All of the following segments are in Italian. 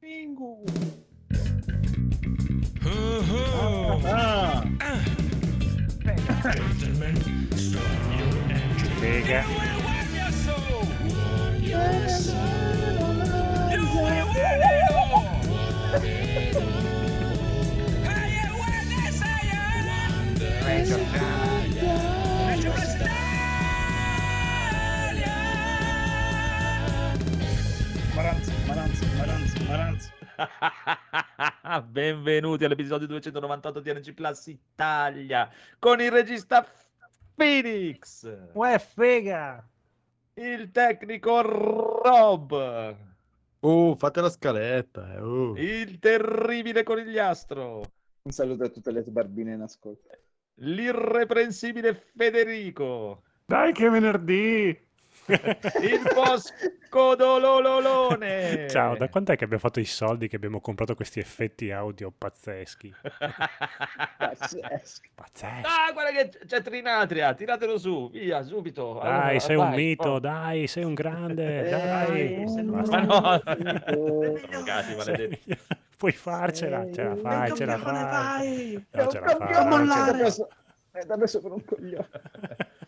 Pingu. Oh, Ah, gentlemen, start your engine. Figa. Maranza, Benvenuti all'episodio 298 di NG Plus Italia con il regista Phoenix, Uè, figa. il tecnico Rob, Uh, fate la scaletta. eh, uh. il terribile conigliastro, Un saluto a tutte le barbine in ascolto. l'irreprensibile Federico, Dai che venerdì. Il bosco dolololone. Ciao, da quant'è che abbiamo fatto i soldi che abbiamo comprato questi effetti audio pazzeschi? Pazzesco. Pazzeschi. Ah, guarda che c'è Trinatria, tiratelo su, via, subito. Dai, Allora, sei un vai, mito, oh. dai, sei un grande, Eh, dai. sei un Basta. Ma no, maledetti. Puoi farcela, ce la fai, ce la fai. È No, ce un la fai. eh, preso per un coglione.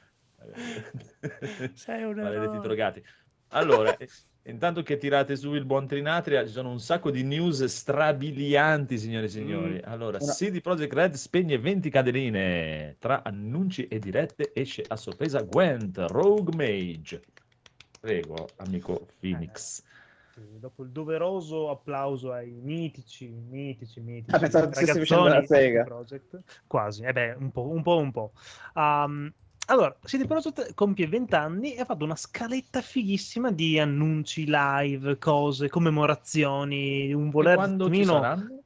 Sei un Maledetti eroe. drogati. Allora, eh, intanto che tirate su il buon Trinatria, ci sono un sacco di news strabilianti, signore e signori. Mm. Allora, Una- CD Projekt Red spegne 20 cadeline. Tra annunci e dirette esce a sorpresa Gwent, Rogue Mage. Prego, amico Phoenix. Sì, Dopo il doveroso applauso ai mitici, mitici, mitici Ah, pensavo stessi facendo la sega. Quasi, eh beh, un po', un po', un po'. Um, allora, CD Projekt compie 20 anni e ha fatto una scaletta fighissima di annunci live, cose, commemorazioni, un E voler quando ci attimino- saranno?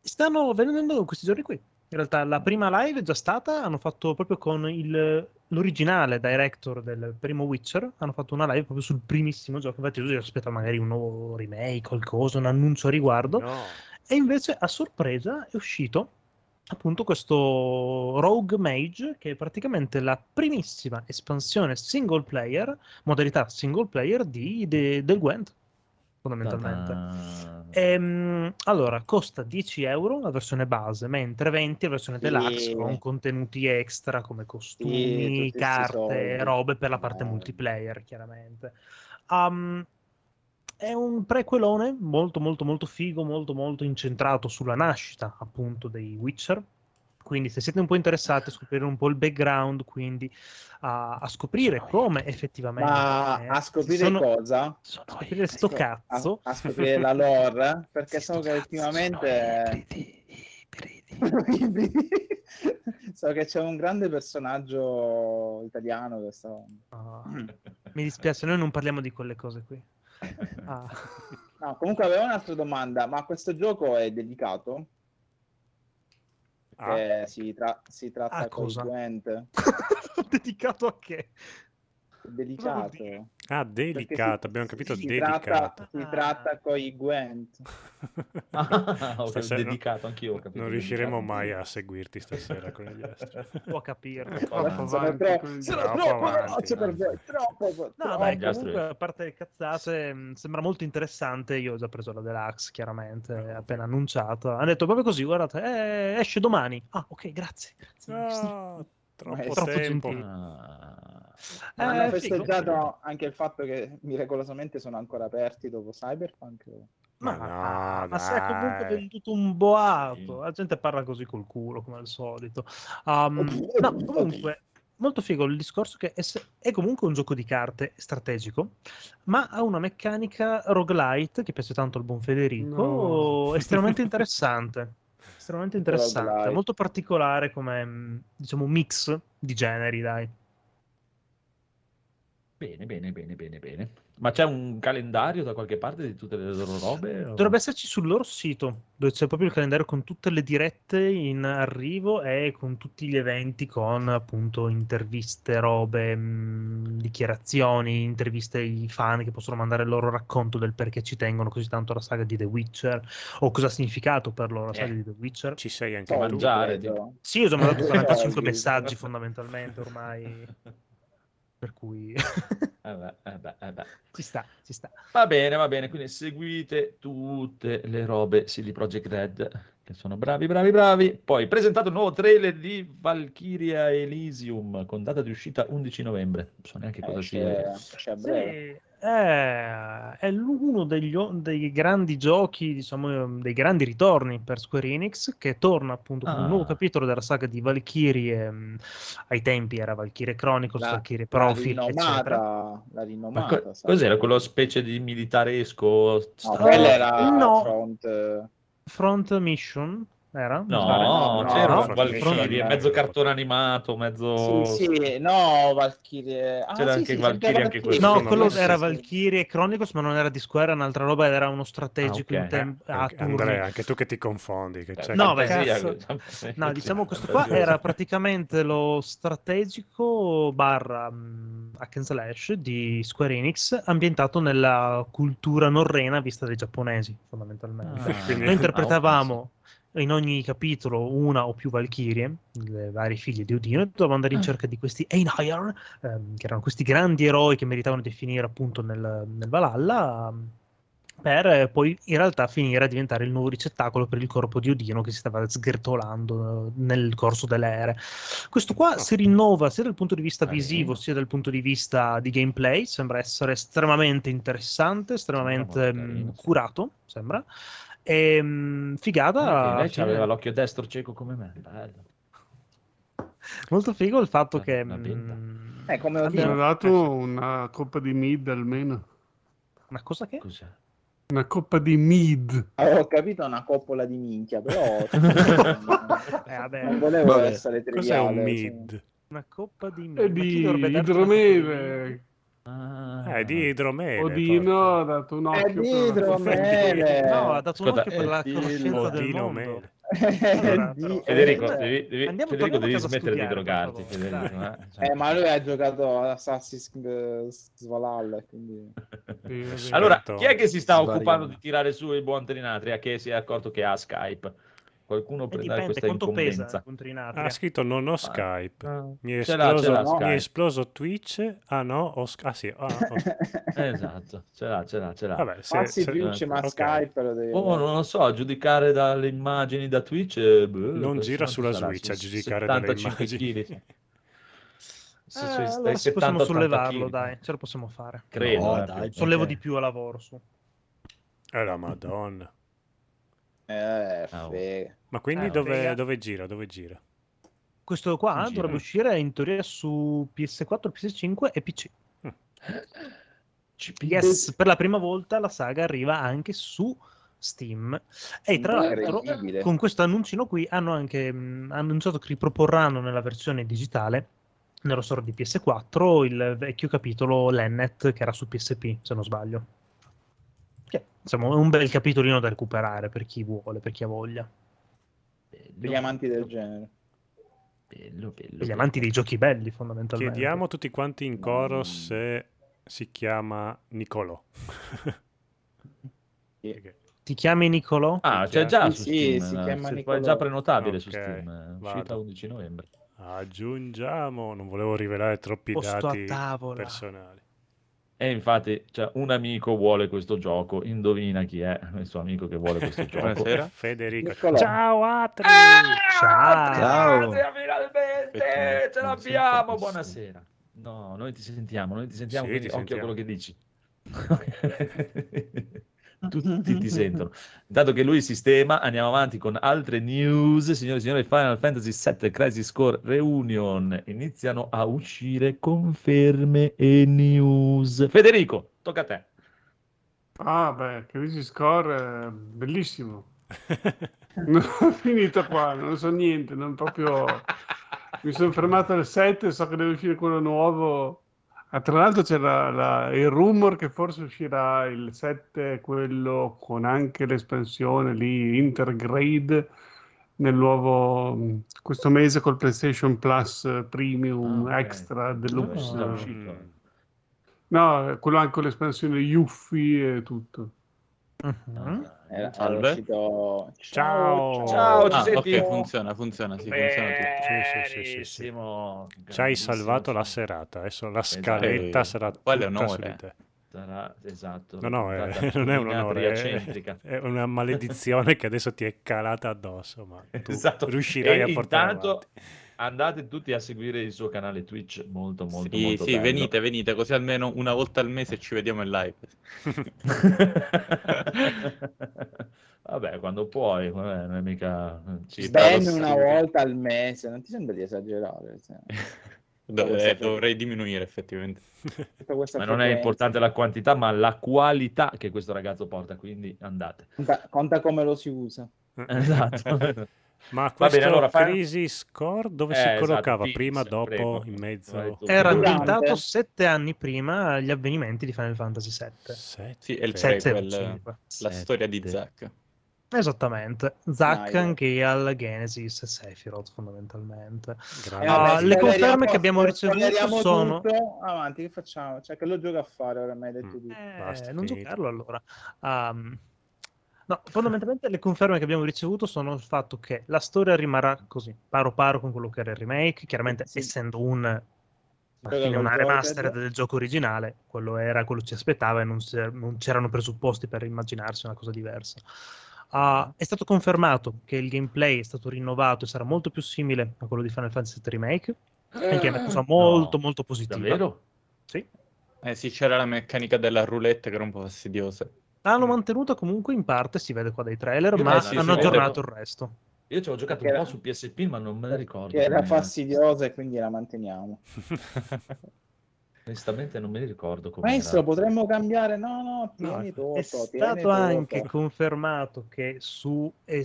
Stanno venendo questi giorni qui. In realtà la prima live è già stata, hanno fatto proprio con il- l'originale director del primo Witcher, hanno fatto una live proprio sul primissimo gioco, infatti io aspetta magari un nuovo remake, qualcosa, un annuncio a riguardo, No. e invece a sorpresa è uscito appunto questo Rogue Mage, che è praticamente la primissima espansione single player, modalità single player di, de- del Gwent, fondamentalmente. Ta-ta. Ehm, allora, costa 10 euro la versione base, mentre 20 la versione deluxe Sì. con contenuti extra come costumi, sti carte, robe per la parte Eh. multiplayer, chiaramente. Um, è un prequelone molto molto molto figo, molto molto incentrato sulla nascita appunto dei Witcher. Quindi se siete un po' interessati a scoprire un po' il background, quindi a, a scoprire come effettivamente Ma a scoprire sono- cosa? scoprire sto A- cazzo. A, scoprire la lore, perché so che ultimamente... so che c'è un grande personaggio italiano che sta... Ah, mi dispiace, noi non parliamo di quelle cose qui. Ah. No, comunque avevo un'altra domanda, ma questo gioco è dedicato? Ah, si, tra- si tratta Ah, con? Dedicato a che? Dire? Ah, si- abbiamo capito si dedicato. Tratta, si Ah. tratta con i Gwent. Ah, ok, Stasera- dedicato anch'io. ho capito, Non riusciremo dedicato. mai a seguirti stasera con gli astri. Può capirlo. Troppo avanti troppo, sono Troppo veloce per voi, troppo, No, troppo. dai, comunque, a parte le cazzate, mh, sembra molto interessante. Io ho già preso la Deluxe, chiaramente, appena annunciata. Hanno detto proprio così, guardate, eh, esce domani. Ah, ok, grazie. grazie. No, troppo Troppo tempo. gentile. Ah. Eh, Hanno figo. festeggiato anche il fatto che miracolosamente sono ancora aperti dopo Cyberpunk. Ma, Ma no, ma si è comunque venduto un boato. La gente parla così col culo, come al solito. Um, no, comunque, molto figo il discorso che è, è comunque un gioco di carte strategico, ma ha una meccanica roguelite che piace tanto al buon Federico, No. estremamente interessante. Estremamente interessante, Roguelite. molto particolare come mh, diciamo mix di generi, dai. Bene, bene, bene, bene, bene. Ma c'è un calendario da qualche parte di tutte le loro robe? o- Dovrebbe esserci sul loro sito, dove c'è proprio il calendario con tutte le dirette in arrivo e con tutti gli eventi con appunto interviste, robe, mh, dichiarazioni, interviste ai fan che possono mandare il loro racconto del perché ci tengono così tanto la saga di The Witcher o cosa ha significato per loro la saga Eh. di The Witcher. Ci sei anche tu. mangiare, credo. Sì, io ho mandato 45 Soldi. messaggi fondamentalmente ormai. Per cui Eh beh, eh beh, eh beh. ci sta, ci sta. Va bene, va bene, quindi seguite tutte le robe CD Projekt Red, che sono bravi, bravi, bravi. Poi presentato il nuovo trailer di Valkyria Elysium, con data di uscita 11 novembre. Non so neanche cosa sia. Breve. Sì, è, è l- uno degli, dei grandi giochi, diciamo, dei grandi ritorni per Square Enix, che torna appunto con un nuovo Ah. capitolo della saga di Valkyrie. mh, ai tempi era Valkyrie Chronicles, La- Valkyrie La Profile, eccetera. rinomata, la Ma rinomata, co- cos'era quello specie di militaresco? No, quella era No. front. Front Mission era? No, no, c'era no, un Valkyrie, mezzo cartone animato, mezzo... Sì, sì, no, Valkyrie. Ah, C'era sì, anche sì, Valkyrie, anche Valkyrie. No, quello sì, era sì. Valkyrie Chronicles, ma non era di Square, era un'altra roba, era uno strategico Ah, ok. in tem- a Anche- turni. Andrea, anche tu che ti confondi. Che c'è No, che beh, cazzo- No, diciamo questo qua era praticamente lo strategico barra mh, hack and slash di Square Enix ambientato nella cultura norrena vista dai giapponesi, fondamentalmente. Ah, Quindi- Noi interpretavamo in ogni capitolo una o più Valchirie, le varie figlie di Odino, e dovevamo andare in cerca di questi Einheier, ehm, che erano questi grandi eroi che meritavano di finire appunto nel, nel Valhalla, ehm, per eh, poi in realtà finire a diventare il nuovo ricettacolo per il corpo di Odino che si stava sgretolando eh, nel corso delle ere. Questo qua si rinnova sia dal punto di vista visivo sia dal punto di vista di gameplay, sembra essere estremamente interessante, estremamente mh, sì. curato, sembra. E, mh, figata, lei aveva l'occhio destro cieco come me. Bello. molto figo il fatto Una- che una benda. mh, Eh, come abbia- Mi Odino. hanno dato una coppa di mid almeno. una cosa che Cos'è? Una coppa di mid. Avevo capito una coppola di minchia, però Eh, vabbè, non volevo Vabbè. essere Cos'è triviale. un sì. mid? una coppa di E ma una coppa di- idromele. Ah. Eh, di idromele. Odino porca. ha dato un È occhio. di per- idromele. No, ha dato un Ascolta, occhio per la eh, conoscenza del Odino mondo. mele. Allora, Di- Federico, Eh, devi, devi- andiamo- Federico, devi smettere di drogarti. Federico, eh. Cioè- Eh, ma lui ha giocato ad Assassin's Creed Valhalla, quindi... È. Allora, chi è che si sta occupando di tirare su il buon Trinatria che si è accorto che ha Skype? Qualcuno prenda dipende questa quanto pesa incombenza. Ha scritto non ho Skype. Ah, Mi è, ce l'ha, ce esploso, l'ha mi è Skype. esploso Twitch. Ah no, ho Sky- ah sì, ah, ho- Esatto, ce l'ha, ce l'ha, ce l'ha. vabbè, se, Passi se- Twitch, ma ok. Skype lo devi... Oh, non lo so, a giudicare dalle immagini da Twitch... eh, boh, Non gira sulla? Switch a giudicare dalle 75 immagini. chili. Su- Eh, sui allora sì, 70-80 possiamo sollevarlo, chili. dai, ce lo possiamo fare. Credo, No, eh, dai, Sollevo Ok. di più a lavoro su. Eh, la madonna. Eh, Ah, oh. Ma quindi Eh, dove, dove gira? Dove gira? Questo qua gira. dovrebbe uscire in teoria su PS4, PS5 e PC. CP. Yes, per la prima volta la saga arriva anche su Steam. E tra l'altro, con questo annuncino qui hanno anche mh, annunciato che riproporranno nella versione digitale nello store di PS4 il vecchio capitolo Lennet che era su PSP, se non sbaglio. Insomma, è un bel capitolino da recuperare per chi vuole, per chi ha voglia. Per gli amanti del genere. Bello, bello, gli bello. amanti dei giochi belli, fondamentalmente. Chiediamo tutti quanti in coro Mm. se si chiama Nicolò. Sì. Perché- Ti chiami Nicolò? Ah, c'è già Sì, su sì, Steam. si eh, chiama si- Nicolò. è già prenotabile su Ok, Steam. È uscita vado. 11 novembre. Aggiungiamo, non volevo rivelare troppi Posto dati personali. E infatti, cioè, un amico vuole questo gioco. Indovina chi è il suo amico che vuole questo gioco. Buonasera. Federico. Niccolò. Ciao Atri! Ciao. Ciao. Grazie, finalmente Aspetta, ce l'abbiamo. Buonasera. No, noi ti sentiamo, noi ti sentiamo, Sì, quindi ti occhio a sentiamo. quello che dici. Tutti ti sentono. Intanto che lui sistema, andiamo avanti con altre news. Signore e signori, Final Fantasy VII Crisis Core Reunion iniziano a uscire conferme e news. Federico, tocca a te. Ah, beh, Crisis Score è bellissimo. Non ho finito qua, non so niente, non proprio... Mi sono fermato al 7, so che deve uscire quello nuovo. Ah, tra l'altro c'era la- il rumor che forse uscirà il 7, quello con anche l'espansione lì, Intergrade, nel nuovo, questo mese col PlayStation Plus eh, Premium Ah, ok. Extra Deluxe. uscito. No, quello anche con l'espansione Yuffie e tutto. Mhm. Era, era Salve. uscito... Ciao. Ciao, ci Ah, senti? ok, funziona, funziona, sì, funziona tutto. Sì, sì, sì, sì, sì. Benissimo. Ci hai salvato la serata. Adesso la Esatto. scaletta Eh, sarà quale tutta su onore. di te. Sarà, esatto. No, no, una eh, non è un onore, è, è una maledizione che adesso ti è calata addosso, ma tu Esatto. riuscirai E a portare intanto avanti. Andate tutti a seguire il suo canale Twitch, molto molto Sì, molto sì, bello. venite, venite, così almeno una volta al mese ci vediamo in live. Vabbè, quando puoi, vabbè, non è mica... Ci Ben una volta al mese, non ti sembra di esagerare? cioè, Do- questa eh, dovrei diminuire effettivamente. Ma non è importante la quantità, ma la qualità che questo ragazzo porta, quindi andate. Conta, conta come lo si usa. Esatto. Ma Va questo bene, allora, fai- Crisi Score dove Eh, si esatto, collocava? Phoenix, Prima, dopo, prego. in mezzo? Era ambientato sette anni prima agli avvenimenti di Final Fantasy VII. Sette. Sì, è il Sette, prequel, cinque. la storia di Sette. Zack. Esattamente, Zack. Angeal, Genesis e Sephiroth fondamentalmente. Vabbè, le conferme che abbiamo ricevuto sono- tutto. Avanti, che facciamo? Cioè, che lo gioco a fare, ora mi hai detto Mm. Eh, Basta, non finito. giocarlo allora. Ehm, no, fondamentalmente le conferme che abbiamo ricevuto sono il fatto che la storia rimarrà così, paro paro con quello che era il remake, chiaramente Sì. essendo un fine una Joker. remastered del gioco originale, quello era quello che ci aspettava e non, non c'erano presupposti per immaginarsi una cosa diversa. Ah, è stato confermato che il gameplay è stato rinnovato e sarà molto più simile a quello di Final Fantasy VII Remake, e che è una cosa molto No, molto positiva. Davvero? Sì. Eh sì, c'era la meccanica della roulette che era un po' fastidiosa. L'hanno Mm. mantenuta comunque in parte, si vede qua dai trailer, Io ma sì, hanno si vede. aggiornato il resto. Io ci ho giocato Che un era- po' su PSP, ma non me ne ricordo. Che era fastidiosa e quindi la manteniamo. Onestamente non me ne ricordo come Maestro, potremmo cambiare? No, no, tieni No, tutto. È stato tutto. anche confermato che su è-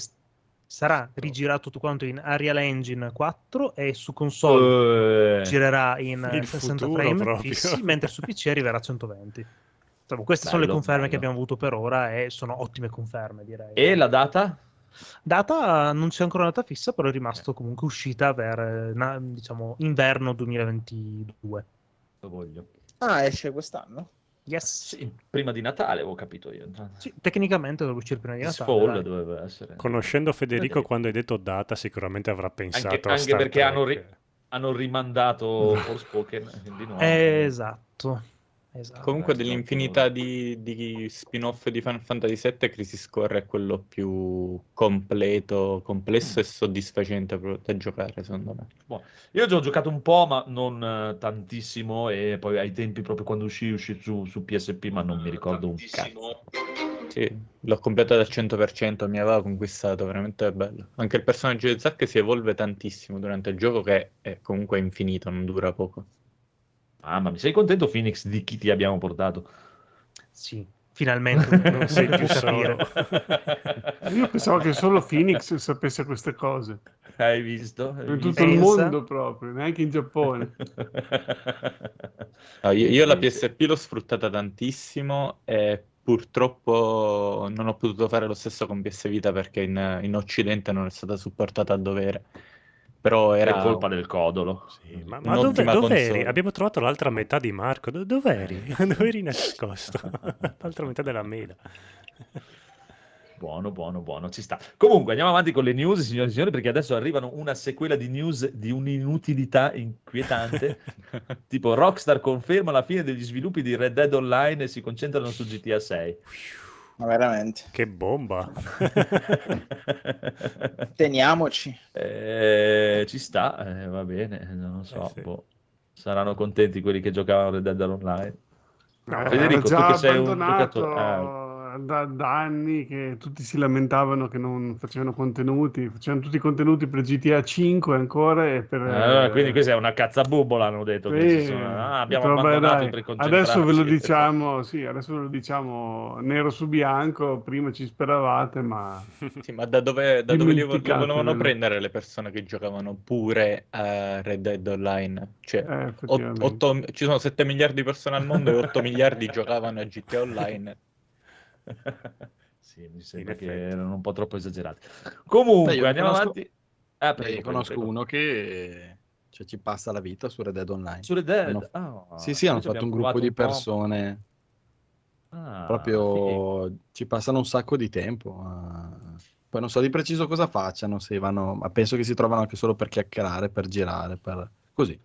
sarà rigirato tutto quanto in Unreal Engine 4 e su console Eh, girerà in Il 60 futuro frame fissi, mentre su PC arriverà a 120. Insomma, queste sono le Bello, conferme che bello. abbiamo avuto per ora e sono ottime conferme, direi. E la data? Data non c'è ancora data fissa, però è rimasto comunque uscita per eh, diciamo inverno 2022. Lo voglio. Ah, esce quest'anno? Yes. Sì, prima di Natale, avevo capito io. Sì, tecnicamente doveva uscire prima di Natale. Fall doveva essere. Conoscendo Federico Federico. quando hai detto data, sicuramente avrà pensato Anche, a anche Star perché hanno, ri- hanno rimandato Forspoken di nuovo. Esatto. Esatto. Comunque Eh, dell'infinità di, di spin-off di Final Fantasy VII, Crisis Core è quello più completo, complesso e soddisfacente da giocare, secondo me. Io ci ho giocato un po', ma non eh, tantissimo. E poi ai tempi, proprio quando uscì, uscì su, su PSP, ma non mi ricordo un cazzo. Sì, l'ho completato al 100%, mi aveva conquistato, veramente bello. Anche il personaggio di Zack si evolve tantissimo durante il gioco, che è comunque infinito, non dura poco. Ah, ma mi sei contento, Phoenix, di chi ti abbiamo portato? Sì, finalmente Non sei più capire. Io pensavo che solo Phoenix sapesse queste cose. Hai visto? Hai In visto? tutto il Pensa. mondo proprio, neanche in Giappone. No, io, io la PSP l'ho sfruttata tantissimo e purtroppo non ho potuto fare lo stesso con PS Vita perché in, in Occidente non è stata supportata a dovere. Però Era era colpa del codolo. Sì, ma, ma dove, console. Abbiamo trovato l'altra metà di Marco. Do- dov'eri? dov'eri nascosto? l'altra metà della mela. Buono, buono, buono, ci sta. Comunque, andiamo avanti con le news, signore e signori, perché adesso arrivano una sequela di news di un'inutilità inquietante. tipo, Rockstar conferma la fine degli sviluppi di Red Dead Online e si concentrano su GTA 6. Ma veramente. Che bomba! Teniamoci. Eh, ci sta, eh, va bene, non lo so. Eh, sì. boh. Saranno contenti quelli che giocavano Red Dead Online. No, Federico, tu che sei un giocatore- da, da anni che tutti si lamentavano che non facevano contenuti, facevano tutti i contenuti per GTA 5 ancora e per... Ah, quindi questa è una cazzabubola, hanno detto. che Sì, sono- ah, abbiamo vabbè, abbandonato dai, per. Adesso ve lo diciamo, sì, adesso ve lo diciamo nero su bianco, prima ci speravate, ma Sì, ma da dove, da dove li volevano prendere le persone che giocavano pure a Red Dead Online? Cioè, eh, ot- effettivamente. otto- ci sono 7 miliardi di persone al mondo e 8 miliardi giocavano a GTA Online. Sì, mi sembra che erano un po' troppo esagerati. Comunque, Beh, andiamo conosco- avanti. Ah, prego, prego, conosco prego. uno che cioè, ci passa la vita su Red Dead Online. Su Red Dead? Hanno- Ah, Sì, sì, hanno fatto un gruppo di persone. Ah, Proprio ci passano un sacco di tempo. a- Poi non so di preciso cosa facciano, se vanno, ma penso che si trovano anche solo per chiacchierare, per girare, per così.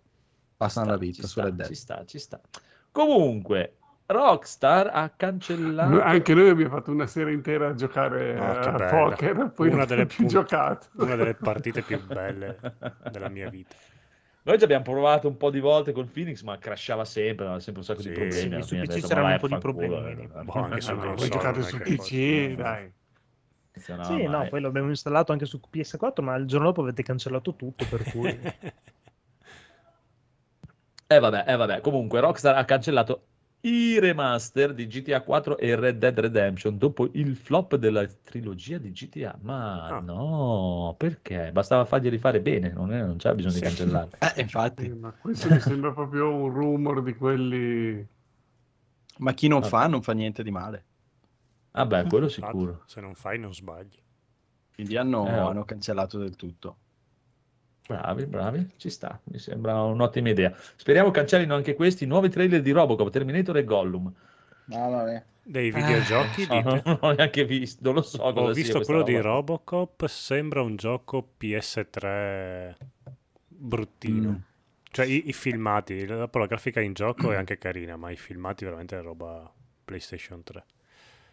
Passano la vita su sta, Red Dead. ci sta, ci sta. Comunque, Rockstar ha cancellato... No, Anche noi abbiamo fatto una sera intera a giocare che a poker, poi Una delle più giocato. Una delle partite più belle della mia vita. Noi ci abbiamo provato un po' di volte con Phoenix, ma crashava sempre, aveva sempre un sacco Sì, di problemi. sì, su PC c'erano "Ma un po' di problemini." eh. Boh, anche su no, console voi giocate è su PC, dai. Funzionava Sì, no, mai. poi l'abbiamo installato anche su PS4, ma il giorno dopo avete cancellato tutto, per cui... Eh vabbè, eh vabbè, comunque Rockstar ha cancellato i remaster di GTA 4 e Red Dead Redemption dopo il flop della trilogia di GTA. Ma Ah. no, perché? Bastava farglieli fare bene, non, è- non c'è bisogno di Sì. cancellarli. Eh, Sì, infatti, ma questo mi sembra proprio un rumor di quelli... ma chi non Vabbè. fa non fa niente di male. Vabbè, quello Infatti, sicuro. Se non fai non sbagli. Quindi hanno, Eh, hanno cancellato del tutto. Bravi, bravi, ci sta, mi sembra un'ottima idea. Speriamo cancellino anche questi nuovi trailer di Robocop, Terminator e Gollum. Mamma mia. Dei videogiochi No, dite? non l'ho neanche visto, non lo so Ho visto quello di roba. Robocop, sembra un gioco PS3 bruttino. Mm. Cioè i, i filmati, dopo la grafica in gioco è anche carina, ma i filmati veramente è roba PlayStation 3.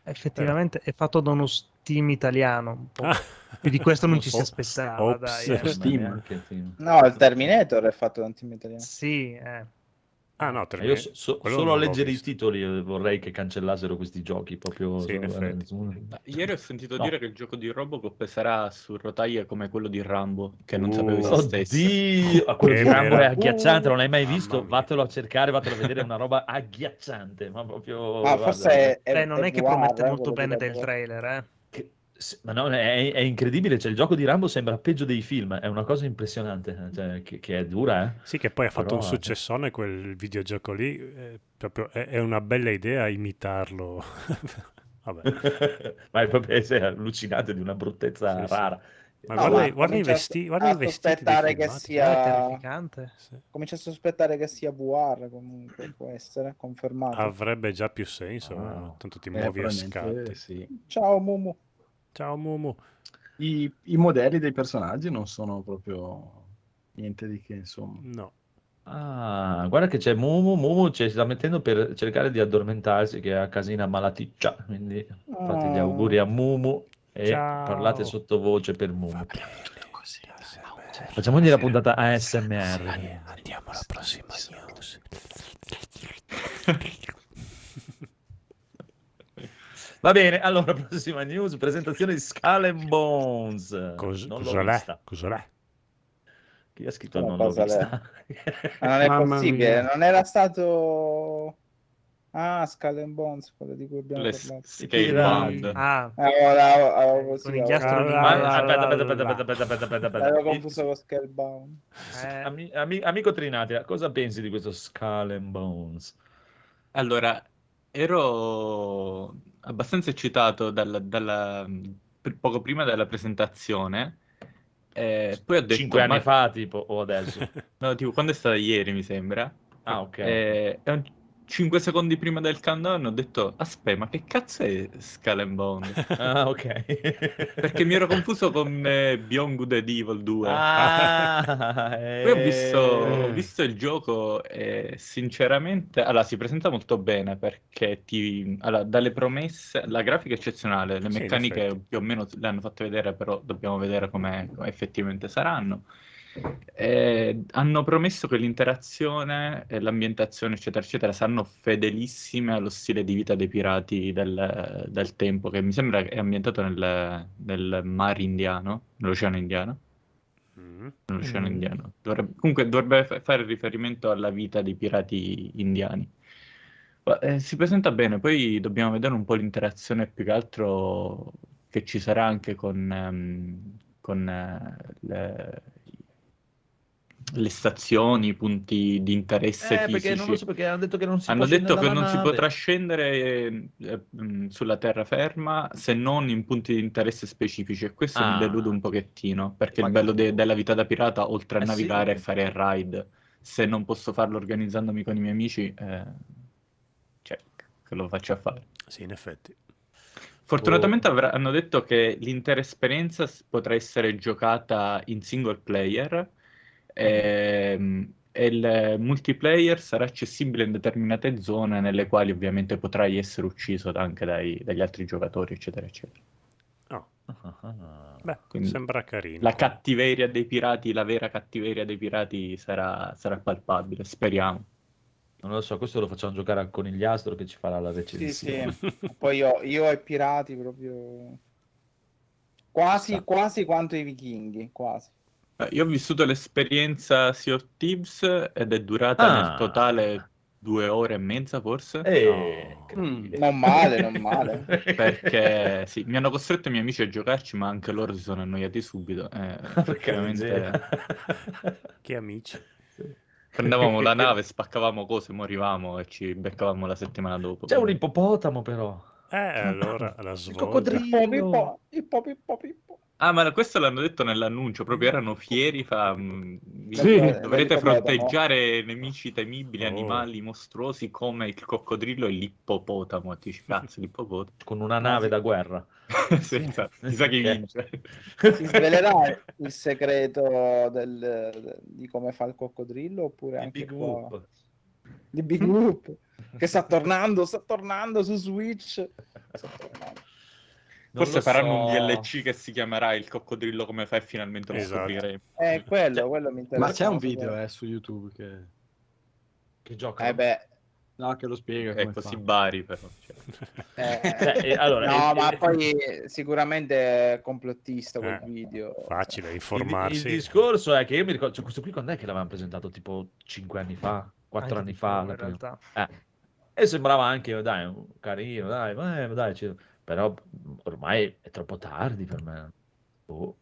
Effettivamente è fatto da uno Steam italiano, un po'. Ah. Più di questo non ci si aspettava, ops. dai. eh. No, il Terminator è fatto da un team italiano. Sì, eh. Ah no, Io so- so- solo a leggere i titoli eh, vorrei che cancellassero questi giochi proprio Sì, in so- effetti. su- Ieri ho sentito No. dire che il gioco di Robocop sarà su rotaie come quello di Rambo, che non Uh, sapevo esistesse. Oddio, a quello di Rambo è agghiacciante, non l'hai mai visto? mia. Vattelo a cercare, vattelo a vedere, è una roba agghiacciante, ma proprio... Ma guarda, forse è, è- Beh, non è che VR, promette eh, molto bene del trailer, eh. Ma no, è, è incredibile, cioè il gioco di Rambo sembra peggio dei film, è una cosa impressionante, cioè, che, che è dura, eh? Sì, che poi ha fatto Però, un cioè- successone quel videogioco lì, eh, proprio, è, è una bella idea imitarlo. Vabbè. ma è proprio cioè, allucinante di una bruttezza Sì, sì. rara. Ma No, guarda, guarda i comincia a- vesti- guarda i a vestiti sospettare che sia- È terrificante. Sì. Comincia a sospettare che sia VR comunque, può essere confermato. Avrebbe già più senso, Ah. no? tanto ti Eh, muovi probabilmente scatti. sì. Ciao Mumu. Ciao Mumu. I, I modelli dei personaggi non sono proprio niente di che, insomma. No. Ah, guarda che c'è Mumu, Mumu ci sta mettendo per cercare di addormentarsi che è a casina malaticcia, quindi fate gli Oh. auguri a Mumu e Ciao. parlate sottovoce per Mumu. Va bene così. Facciamogli la puntata ASMR. Andiamo alla prossima news. Va bene, allora prossima news, presentazione di Skull and Bones. Cos- Non l'ho. Cosa l'è? Chi ha scritto non l'ho vista? Ma non è Mamma possibile, mia. non era stato... Ah, Skull and Bones, quello di cui abbiamo Le parlato. Scalebound. Ah, Allora, avevo, con di Ah, Ma- la, aspetta, la, aspetta, aspetta, aspetta, aspetta, aspetta, aspetta. l'avevo confuso con Scalebound. Ami- ami- amico Trinati, cosa pensi di questo Skull and Bones? Allora, ero abbastanza eccitato dalla- dalla- poco prima della presentazione. E poi ho detto, Cinque anni ma- fa, tipo, o adesso? no, tipo, quando è stata ieri, mi sembra. Ah, ok. E, e un- cinque secondi prima del countdown ho detto, aspetta, ma che cazzo è Skull and Bone? Ah, ok. Perché mi ero confuso con eh, Beyond Good and Evil 2. Ah, Poi ho visto, ho eh. visto il gioco e sinceramente allora, si presenta molto bene perché ti, allora, dalle promesse, la grafica è eccezionale, le meccaniche più o meno le hanno fatte vedere, però dobbiamo vedere come effettivamente saranno. E hanno promesso che l'interazione e l'ambientazione, eccetera, eccetera, saranno fedelissime allo stile di vita dei pirati del, del tempo, che mi sembra che è ambientato nel, nel mare indiano, nell'oceano indiano Mm. nell'Oceano Mm. Indiano. Dovrebbe- comunque dovrebbe fa- fare riferimento alla vita dei pirati indiani. Ma, eh, si presenta bene, poi dobbiamo vedere un po' l'interazione più che altro che ci sarà anche con, ehm, con eh, le, le stazioni, i punti di interesse Eh, perché non lo fisici. so perché hanno detto che non si Hanno può detto che non si potrà scendere eh, mh, sulla terraferma se non in punti di interesse specifici e questo Ah. mi delude un pochettino perché Ma- il bello de- della vita da pirata oltre a Eh sì. navigare è fare il ride se non posso farlo organizzandomi con i miei amici eh, cioè, che lo faccia fare. Sì, in effetti. Fortunatamente avrà- hanno detto che l'intera esperienza potrà essere giocata in single player ehm, e il multiplayer sarà accessibile in determinate zone nelle quali ovviamente potrai essere ucciso anche dai- dagli altri giocatori, eccetera, eccetera. Oh, Ah, beh, Quindi sembra carino. La cattiveria dei pirati, la vera cattiveria dei pirati sarà, sarà palpabile, speriamo. Non lo so, questo lo facciamo giocare al conigliastro che ci farà la Sì, recensione. sì. Poi io, io e pirati proprio... Quasi, quasi quanto i vichinghi, quasi. Eh, Io ho vissuto l'esperienza Sea of Thieves ed è durata Ah. nel totale due ore e mezza forse. Eh, No. Non male, non male. Perché sì, mi hanno costretto i miei amici a giocarci, ma anche loro si sono annoiati subito. Eh, Perché effettivamente Che amici. prendevamo la nave, spaccavamo cose, morivamo e ci beccavamo la settimana dopo. C'è un ippopotamo però. Eh, allora la Il svolta. coccodrillo. Pippo, pippo, pippo, pippo. Ah, ma questo l'hanno detto nell'annuncio, proprio erano fieri, fa, mm, Sì. dovrete fronteggiare nemici temibili, Oh. animali mostruosi come il coccodrillo e l'ippopotamo. Ti dici, cazzo, l'ippopotamo. Con una nave da guerra. Sì, esatto. Chissà chi vince. Si svelerà il segreto del- di come fa il coccodrillo oppure Di anche Big qua? Whoop. Di Big Whoop. Che sta tornando, sta tornando su Switch. Sta tornando. Non Forse faranno un so. DLC che si chiamerà Il coccodrillo come fa e finalmente lo Esatto. scopriremo. Eh, quello, Cioè, quello mi interessa. Ma c'è un video quello. eh, su YouTube che... Che gioca. Eh beh, No, che lo spiega È come così fa. bari però. cioè. eh, Cioè, eh, allora, no, eh, ma eh, poi sicuramente è complottista quel Eh, video. Facile il, informarsi. il discorso è che io mi ricordo, cioè, questo qui quando è che l'avevano presentato? Tipo 5 anni fa, 4 Anche anni fa. in realtà. Eh. E sembrava anche, dai, un- carino, dai, ma- eh, dai, ci- però ormai è troppo tardi per me. Boh.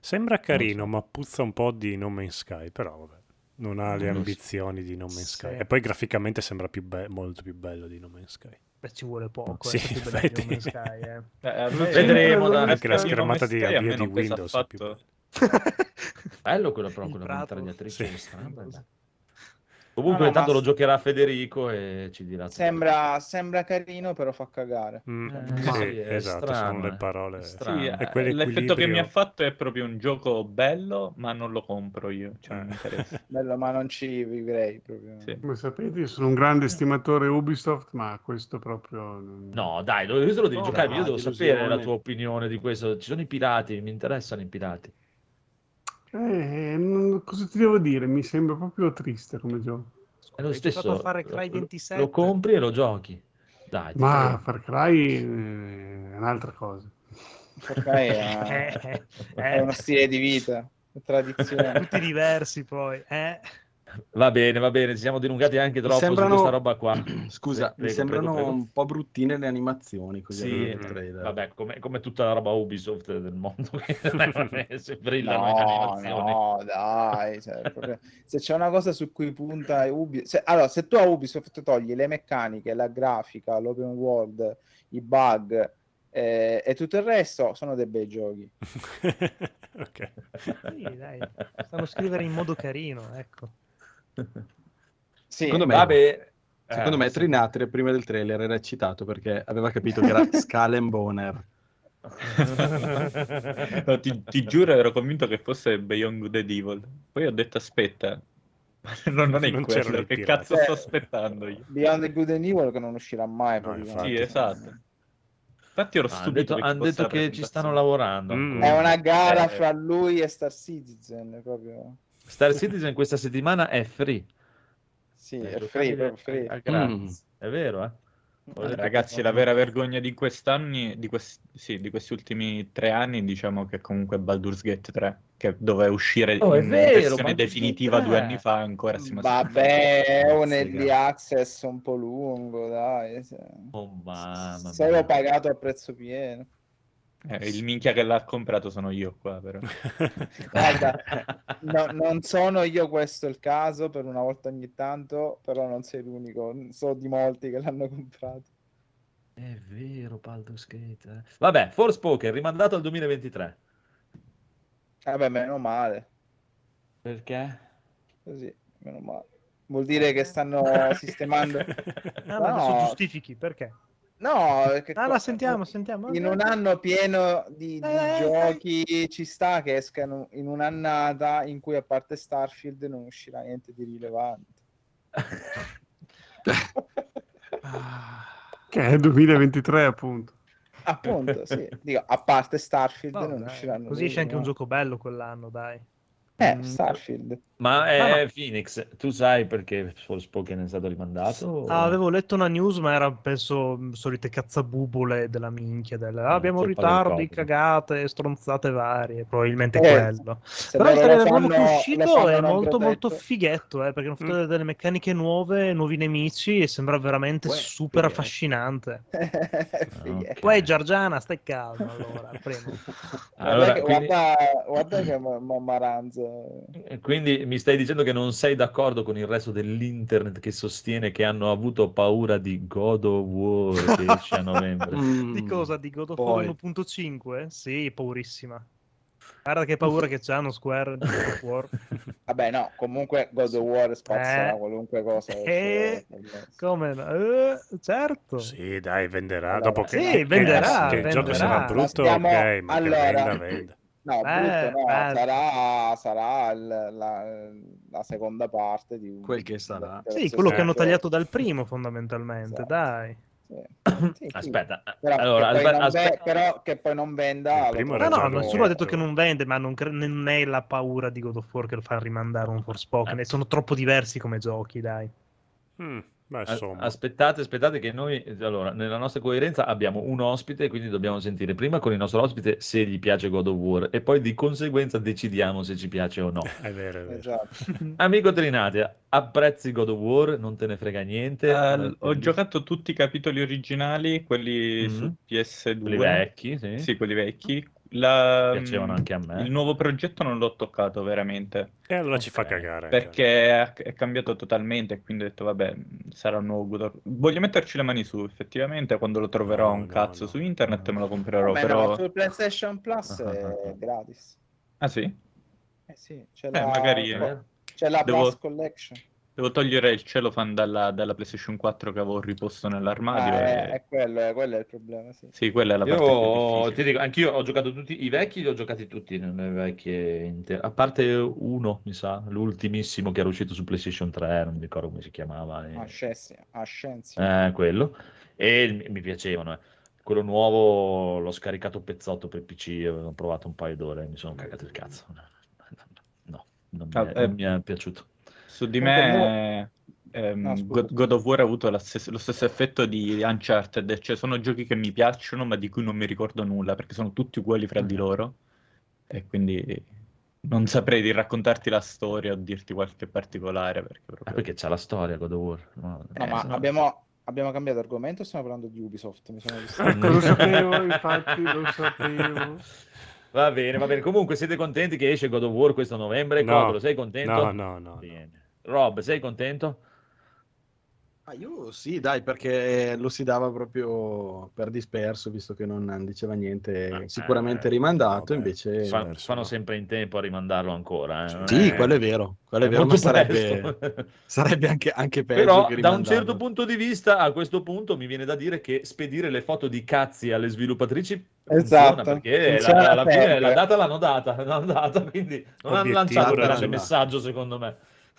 Sembra carino, so. ma puzza un po' di No Man's Sky, però vabbè. Non ha le Non lo so. ambizioni di No Man's Sky. Sì. E poi graficamente sembra più be- molto più bello di No Man's Sky. Beh, ci vuole poco. Sì, è più in bello di No Sky, eh. Eh, me- Vedremo. Man's Anche la schermata di avvio di Windows è più affatto. Bello quello però, quella prato. mitragliatrice Sì. strana. Comunque No, no, intanto ma- lo giocherà Federico e ci dirà. Sembra, sembra carino, però fa cagare. Mm, Eh, sì, sì, è esatto, strano, sono le eh. parole. È strano. Sì, eh, l'effetto che mi ha fatto è proprio un gioco bello, ma non lo compro io, cioè non mi Eh. interessa. Bello, ma non ci vivrei proprio. Sì. Come sapete, io sono un grande stimatore Ubisoft, ma questo proprio... No, dai, questo lo devi No, giocare. Io devo sapere la tua opinione di questo. Ci sono i pirati, mi interessano i pirati. Eh, cosa ti devo dire? Mi sembra proprio triste come gioco. È lo stesso. Far Cry lo- 27? Lo compri e lo giochi. Dai, Ma prego. Far Cry eh, è un'altra cosa. È, Eh, è eh, uno stile di vita, è tradizione. tutti diversi poi. Eh. Va bene, va bene. Ci siamo dilungati anche troppo sembrano- su questa roba qua. Scusa, Prego, mi sembrano prego, prego. un po' bruttine le animazioni così Sì, vabbè, come, come tutta la roba Ubisoft del mondo, che se brillano in No, animazioni. no, dai. cioè, proprio- se c'è una cosa su cui punta Ubisoft... Se, allora, se tu a Ubisoft togli le meccaniche, la grafica, l'open world, i bug eh, e tutto il resto, sono dei bei giochi. ok. Sì, dai. Stanno scrivere in modo carino, ecco. Sì, Secondo me, Vabbè, secondo eh, me sì. Trinatri prima del trailer era eccitato perché aveva capito che era Skull Boner. No, ti, ti giuro, ero convinto che fosse Beyond Good and Evil. Poi ho detto, aspetta, non, non è Non quello, che cazzo Eh, sto aspettando io? Beyond the Good and Evil che non uscirà mai. No. Sì, esatto. Infatti ero Ah, hanno stupito detto, che han detto che ci stanno lavorando. Mm. È una gara Eh. fra lui e Star Citizen, proprio. Star Citizen questa settimana è free. Sì, È è giocabile free, proprio free. a gratis. È vero, eh? Ragazzi, la vera vergogna di quest'anni, di, questi, sì, di questi ultimi tre anni, diciamo che comunque Baldur's Gate 3, che doveva uscire Oh, è in vero, versione Baldur's definitiva due 3. anni fa, ancora si Vabbè, è un early access un po' lungo, dai. Oh, mamma Solo pagato a prezzo pieno. Eh, il minchia che l'ha comprato sono io qua, però. Guarda, no- non sono io questo il caso, per una volta ogni tanto, però non sei l'unico, so di molti che l'hanno comprato. È vero, Baldur's Gate. eh. Vabbè, Forspoken rimandato al 2023. Vabbè, meno male, Perché? così, meno male. vuol dire che stanno sistemando... Ah, ma adesso No. giustifichi perché? No, perché Ah, la sentiamo, sentiamo. in un anno pieno di, di Eh. giochi ci sta che escano in un'annata in cui a parte Starfield non uscirà niente di rilevante. Che è il 2023, appunto. Appunto, sì. Dico, a parte Starfield No, non dai, usciranno. Così esce anche un gioco. gioco bello quell'anno, dai. Eh, Mm. Starfield. Ma no. Phoenix, tu sai perché Forspoken è stato rimandato? Ah, avevo letto una news, ma era penso solite cazzabubole della minchia. Del, "Ah, abbiamo colpa del ritardi, Covid." cagate, stronzate varie. Probabilmente Eh, quello. Però il trailer nuovo che è uscito è molto molto fighetto, eh, perché hanno fatto Mm. delle meccaniche nuove, nuovi nemici e sembra veramente Uè, super fighetto. affascinante. Fighetto. Poi Giorgiana, stai calmo allora, primo. Allora, guarda, che, quindi- guarda, guarda che ma- ma- Maranzo. Eh, Quindi mi stai dicendo che non sei d'accordo con il resto dell'internet che sostiene che hanno avuto paura di God of War che esce a novembre? Mm. Di cosa? Di God of. War 1.5? Sì, paurissima. Guarda che paura che c'hanno Square di God of War. Vabbè, no, comunque God of War spazzerà Eh. qualunque cosa. Eh, Come no? Eh, certo. Sì, dai, venderà. Allora, Dopo che, sì, che- venderà, che il gioco venderà. sarà brutto, stiamo- ok, ma allora- che venda, venda. No, Eh, brutto no, beh. sarà, sarà il- la, la seconda parte di un- Quel che sarà. Sì, quello che hanno tagliato dal primo, fondamentalmente, Esatto. dai. Sì. Sì. Aspetta, Però, allora, che poi aspe- non ve- però che poi non venda No, no, nessuno ha detto detto. che non vende, ma non, cre- non è la paura di God of War che lo fa rimandare un Forspoken. Eh. e Sono troppo diversi come giochi, dai. Mm, beh. Aspettate, aspettate che noi, allora, nella nostra coerenza abbiamo un ospite, quindi dobbiamo sentire prima con il nostro ospite se gli piace God of War e poi di conseguenza decidiamo se ci piace o no. È vero, è vero. Esatto. Amico Trinati, apprezzi God of War? Non te ne frega niente? Eh, ho giocato tutti i capitoli originali, quelli Mhm. su PS2. quelli vecchi, sì. Sì, quelli vecchi. La- Piacevano anche a me. Il nuovo progetto non l'ho toccato veramente. E allora ci fa cagare. Perché è, è cambiato totalmente, quindi ho detto, vabbè, sarà un nuovo God of- Voglio metterci le mani su, effettivamente, quando lo troverò No, un no, cazzo no. su internet me lo comprerò, Vabbè, però... no, sul PlayStation Plus Ah, ah, è ah. gratis. Ah sì? Eh sì, c'è Eh, la, magari- c'è la Devo- Plus Collection. Devo togliere il cellophane dalla, dalla PlayStation 4 che avevo riposto nell'armadio. Ah, e- è, è quello, è, quello è il problema, sì. Sì, quella è la parte più Io difficile. ti dico, anch'io ho giocato tutti i vecchi, li ho giocati tutti nelle vecchie, inter- a parte uno, mi sa, l'ultimissimo che era uscito su PlayStation 3, non mi ricordo come si chiamava. eh. A Scienzi, a Scienzi. Eh, quello. E mi- piacevano. eh. Quello nuovo l'ho scaricato pezzotto per PC, ho provato un paio d'ore e mi sono cagato il cazzo. No, non mi, Ah, è, eh. non mi è piaciuto. Su di me ehm, No, scusa. God, of War ha avuto la stessa- lo stesso effetto di Uncharted, cioè sono giochi che mi piacciono ma di cui non mi ricordo nulla perché sono tutti uguali fra di loro e quindi non saprei di raccontarti la storia o dirti qualche particolare perché Ah, proprio... perché c'è la storia God of War. No, No, eh, ma abbiamo, abbiamo cambiato argomento stiamo parlando di Ubisoft? Mi sono visto. Ecco, lo sapevo, infatti, lo sapevo. Va bene, va bene. Comunque siete contenti che esce God of War questo novembre? No. Codolo, sei contento? No, no, no. no. Rob, sei contento? Ah, io sì, dai, perché lo si dava proprio per disperso, visto che non diceva niente, Eh, sicuramente eh, rimandato, vabbè. invece... Fa- verso fanno no. sempre in tempo a rimandarlo ancora. eh, Sì, è- quello è vero, quello è è vero, ma sarebbe, sarebbe anche, anche peggio Però che da un certo punto di vista, a questo punto mi viene da dire che spedire le foto di cazzi alle sviluppatrici Esatto, funziona perché la- alla fine la data l'hanno data, l'hanno data quindi non hanno Obiettivo lanciato un grande messaggio secondo me.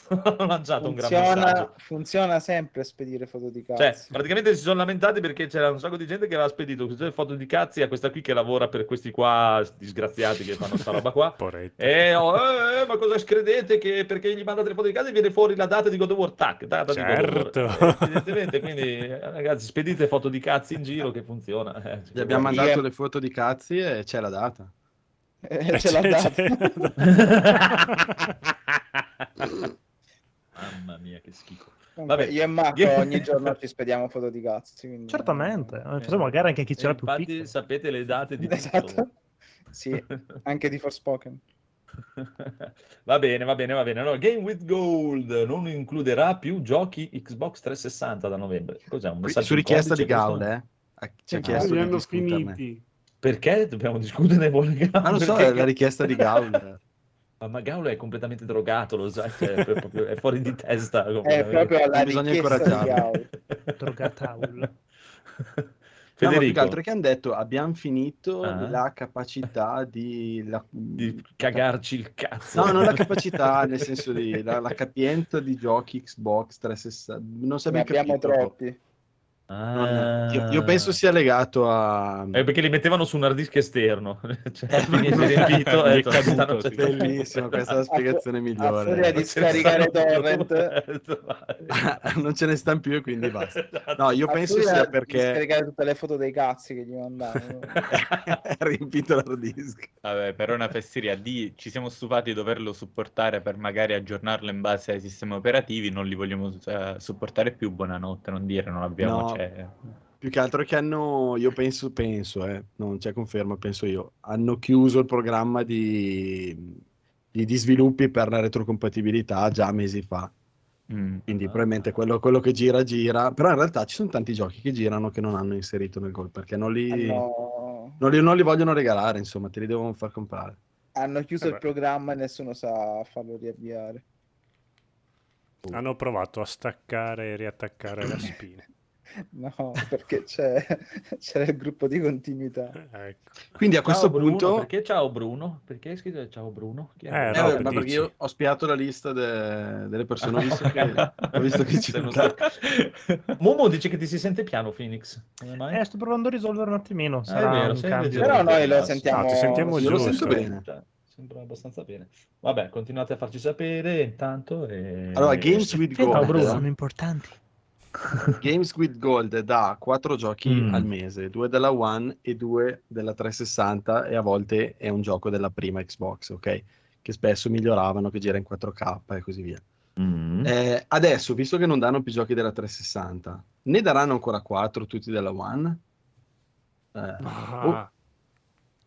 Hanno lanciato un grande Funziona, messaggio. funziona sempre spedire foto di cazzo. Cioè, praticamente si sono lamentati perché c'era un sacco di gente che aveva spedito queste foto di cazzi a questa qui che lavora per questi qua disgraziati che fanno sta roba qua. E oh, eh, ma cosa credete che perché gli mandate le foto di casa viene fuori la data di God of War? Tac, data di God Certo. of War. Eh, evidentemente, quindi eh, ragazzi, spedite foto di cazzi in giro che funziona. eh. Gli abbiamo mandato le foto di cazzi e c'è la data. Eh, ce l'ha C'è- data. Mamma mia, che schifo. Vabbè. Io e Marco ogni giorno ci spediamo foto di cazzi. quindi- Certamente. Eh, Facciamo magari anche chi c'era più infatti piccolo. sapete le date di tutto. Esatto. Sì, anche di Forspoken. va bene, va bene, va bene. Allora, Game with Gold non includerà più giochi Xbox 360 da novembre. Cos'è un messaggio su richiesta di? Gaul, eh? Ah, Ci ha chiesto di discuterne. finiti. Perché dobbiamo discutere? Ma non so, Perché- è la richiesta di Gaul. Ma, ma Gaulo è completamente drogato, lo sai, cioè, è, proprio- è fuori di testa. È proprio la Bisogna incoraggiarlo. Drogataul. No, ma più che altro che hanno detto abbiamo finito Ah. la capacità di, la- di cagarci il cazzo. No, non la capacità, nel senso di la, la capienza di giochi Xbox 360. Non si è Ne ben abbiamo capito. troppi. Ah. Io, io penso sia legato a... Eh, perché li mettevano su un hard disk esterno. cioè, Eh, è riempito è caduto, sì. Bellissimo, questa è la spiegazione A migliore. furia di scaricare torrent. non ce ne stanno più e quindi basta. Esatto. No, io A penso sia di perché scaricare tutte le foto dei cazzi che gli mandavano. è riempito l'hard disk. Vabbè, per una fesseria D ci siamo stufati di doverlo supportare per magari aggiornarlo in base ai sistemi operativi, non li vogliamo eh, supportare più, buonanotte, non dire, non abbiamo... No. Più che altro che hanno, io penso, penso, eh, non c'è conferma, penso io, hanno chiuso il programma di, di, di sviluppi per la retrocompatibilità già mesi fa. Mm. Quindi probabilmente quello, quello che gira, gira. Però in realtà ci sono tanti giochi che girano che non hanno inserito nel gol perché non li, Hanno, non li, non li vogliono regalare, insomma, te li devono far comprare. hanno chiuso Eh il programma e nessuno sa farlo riavviare. Hanno provato a staccare e riattaccare la spina. No, perché c'è, c'era il gruppo di continuità. Ecco. Quindi a questo Ciao Bruno, punto... Perché ciao Bruno? Perché hai scritto ciao Bruno? Chi è? Eh, Eh, no, per ma perché io ho spiato la lista de- delle persone, ho visto che, ho visto che sta- Momo dice che ti si sente piano, Phoenix. Eh, sto provando a risolvere un attimino. Ah, Sarà è vero, un cambio. Però noi lo sentiamo. no, ti sentiamo Io lo sento bene. Cioè, Sembra abbastanza bene. Vabbè, continuate a farci sapere intanto. E... Allora, Games with Gold. Bruno, sono importanti. Games with Gold dà quattro giochi Mm. al mese, due della One e due della 360 e a volte è un gioco della prima Xbox, ok? Che spesso miglioravano, che gira in 4K e così via. Mm. Eh, adesso, visto che non danno più giochi della 360, ne daranno ancora quattro tutti della One? Eh, Ah, oh,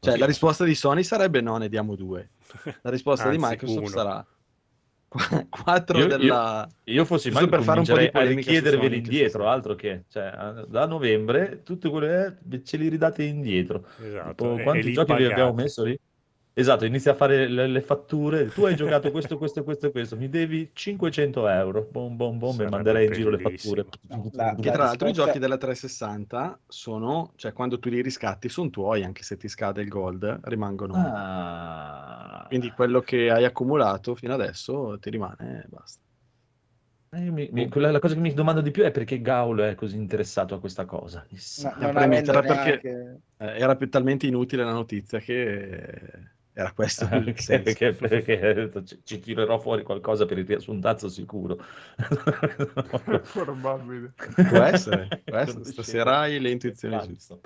cioè, la risposta di Sony sarebbe no, ne diamo due. La risposta di Anzi, Microsoft uno. sarà qu- quattro Io- io- della... Io fossi Giusto mai per fare un po' di a richiederveli indietro, altro che cioè, da novembre tutte quelle eh, ce li ridate indietro. Esatto. Tipo, quanti giochi vi abbiamo messo lì? Esatto, inizia a fare le, le fatture. Tu hai giocato questo, questo, questo e questo. Mi devi 500 euro. Bom, bom, bom, e manderei in giro le fatture. La- Che tra l'altro i giochi della 360 sono, cioè quando tu li riscatti sono tuoi, anche se ti scade il gold, rimangono. Ah. Quindi quello che hai accumulato fino adesso ti rimane e basta. Eh, mi- mi- quella- la cosa che mi domando di più è perché Gaul è così interessato a questa cosa. No, era perché- neanche- Eh, era più talmente inutile la notizia che era questo il Perché, perché- perché ci, tirerò fuori qualcosa per il riassuntazzo sicuro. probabile. Può essere, può essere. Stasera hai le intuizioni giuste.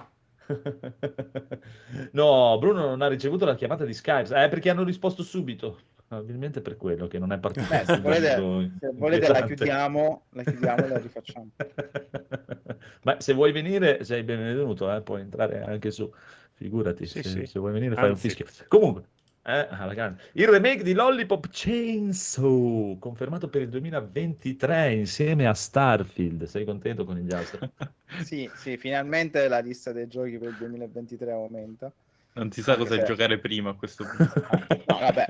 No, Bruno non ha ricevuto la chiamata di Skype, eh, perché hanno risposto subito. Probabilmente per quello che non è partito. Beh, se volete, se volete la chiudiamo, la chiudiamo e la rifacciamo. Ma se vuoi venire, sei benvenuto, eh, puoi entrare anche su. Figurati, Sì, se, sì. se vuoi venire fai un Anzi. fischio. Comunque, eh, alla grande. il remake di Lollipop Chainsaw, confermato per il 2023 insieme a Starfield. Sei contento con gli altri? Sì, sì, finalmente la lista dei giochi per il 2023 aumenta. Non si sa cosa se- giocare prima a questo punto. No, vabbè,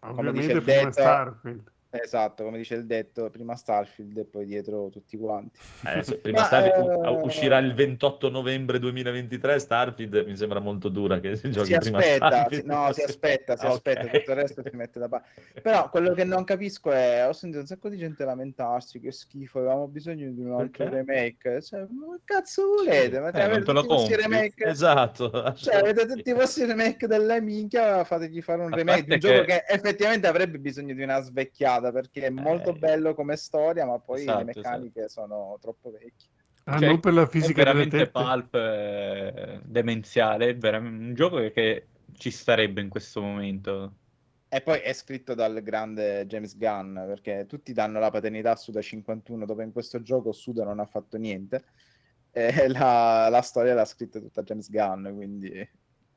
Come dice Ovviamente il prima detto- Starfield. Esatto, come dice il detto, prima Starfield e poi dietro tutti quanti. Eh, prima Ma, Starfield- eh, uscirà il 28 novembre 2023. Starfield mi sembra molto dura che si giochi Si prima aspetta, Starfield. no, si aspetta, si Ah, ok. aspetta, tutto il resto si mette da parte. Però quello che non capisco è, ho sentito un sacco di gente lamentarsi, che schifo, avevamo bisogno di un altro Perché? remake. Cioè, ma che cazzo volete? Ma Eh, avete tutti i remake? Esatto. Cioè, avete tutti i vostri remake delle minchia, fategli fare un remake di un parte gioco che- che effettivamente avrebbe bisogno di una svecchiata, perché è molto Eh. bello come storia, ma poi Esatto, le meccaniche sono troppo vecchie. Ah, Cioè, non per la È fisica delle veramente tette. pulp eh, demenziale, è veramente un gioco che ci starebbe in questo momento. E poi è scritto dal grande James Gunn, perché tutti danno la paternità a Suda 51, dove in questo gioco Suda non ha fatto niente. E la, la storia l'ha scritta tutta James Gunn, quindi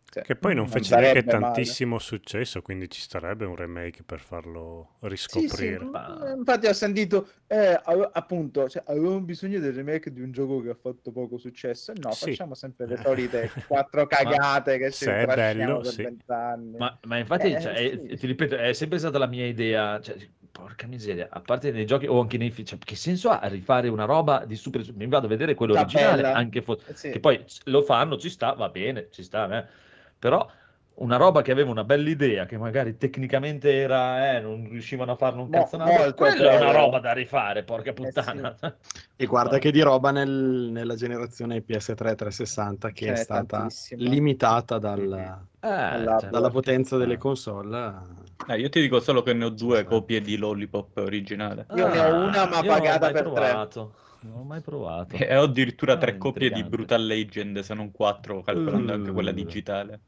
Cioè, Che poi non non fece neanche male. tantissimo successo, quindi ci starebbe un remake per farlo Sì, sì, riscoprire. ma- infatti ho sentito, eh, appunto, cioè, avevamo bisogno del remake di un gioco che ha fatto poco successo. E no, Sì. facciamo sempre le solite quattro cagate che ci bello, per sì. vent'anni. Ma, ma infatti, Eh, cioè, è- sì. ti ripeto, è sempre stata la mia idea. Cioè, porca miseria, a parte nei giochi o anche nei film, cioè, che senso ha rifare una roba di super. Mi vado a vedere quello Sta originale, bella. anche fo- Eh, sì. che poi lo fanno, ci sta, va bene, ci sta, eh. Però una roba che aveva una bella idea, che magari tecnicamente era, eh, non riuscivano a farne un Mo- cazzonato, molto quella è una roba da rifare, porca Eh, puttana. E guarda che di roba nel- nella generazione PS3 360 che Ce è n'è stata tantissima. limitata dal- Eh, Alla- cioè, dalla potenza delle Ah. console. Eh, io ti dico solo che ne ho due Sì. copie di Lollipop originale. Io ne ho una, ma pagata per tre. Non ho mai provato. E ho addirittura Ah, tre copie di. Brutal Legend, se non quattro, calcolando anche quella Uh. digitale.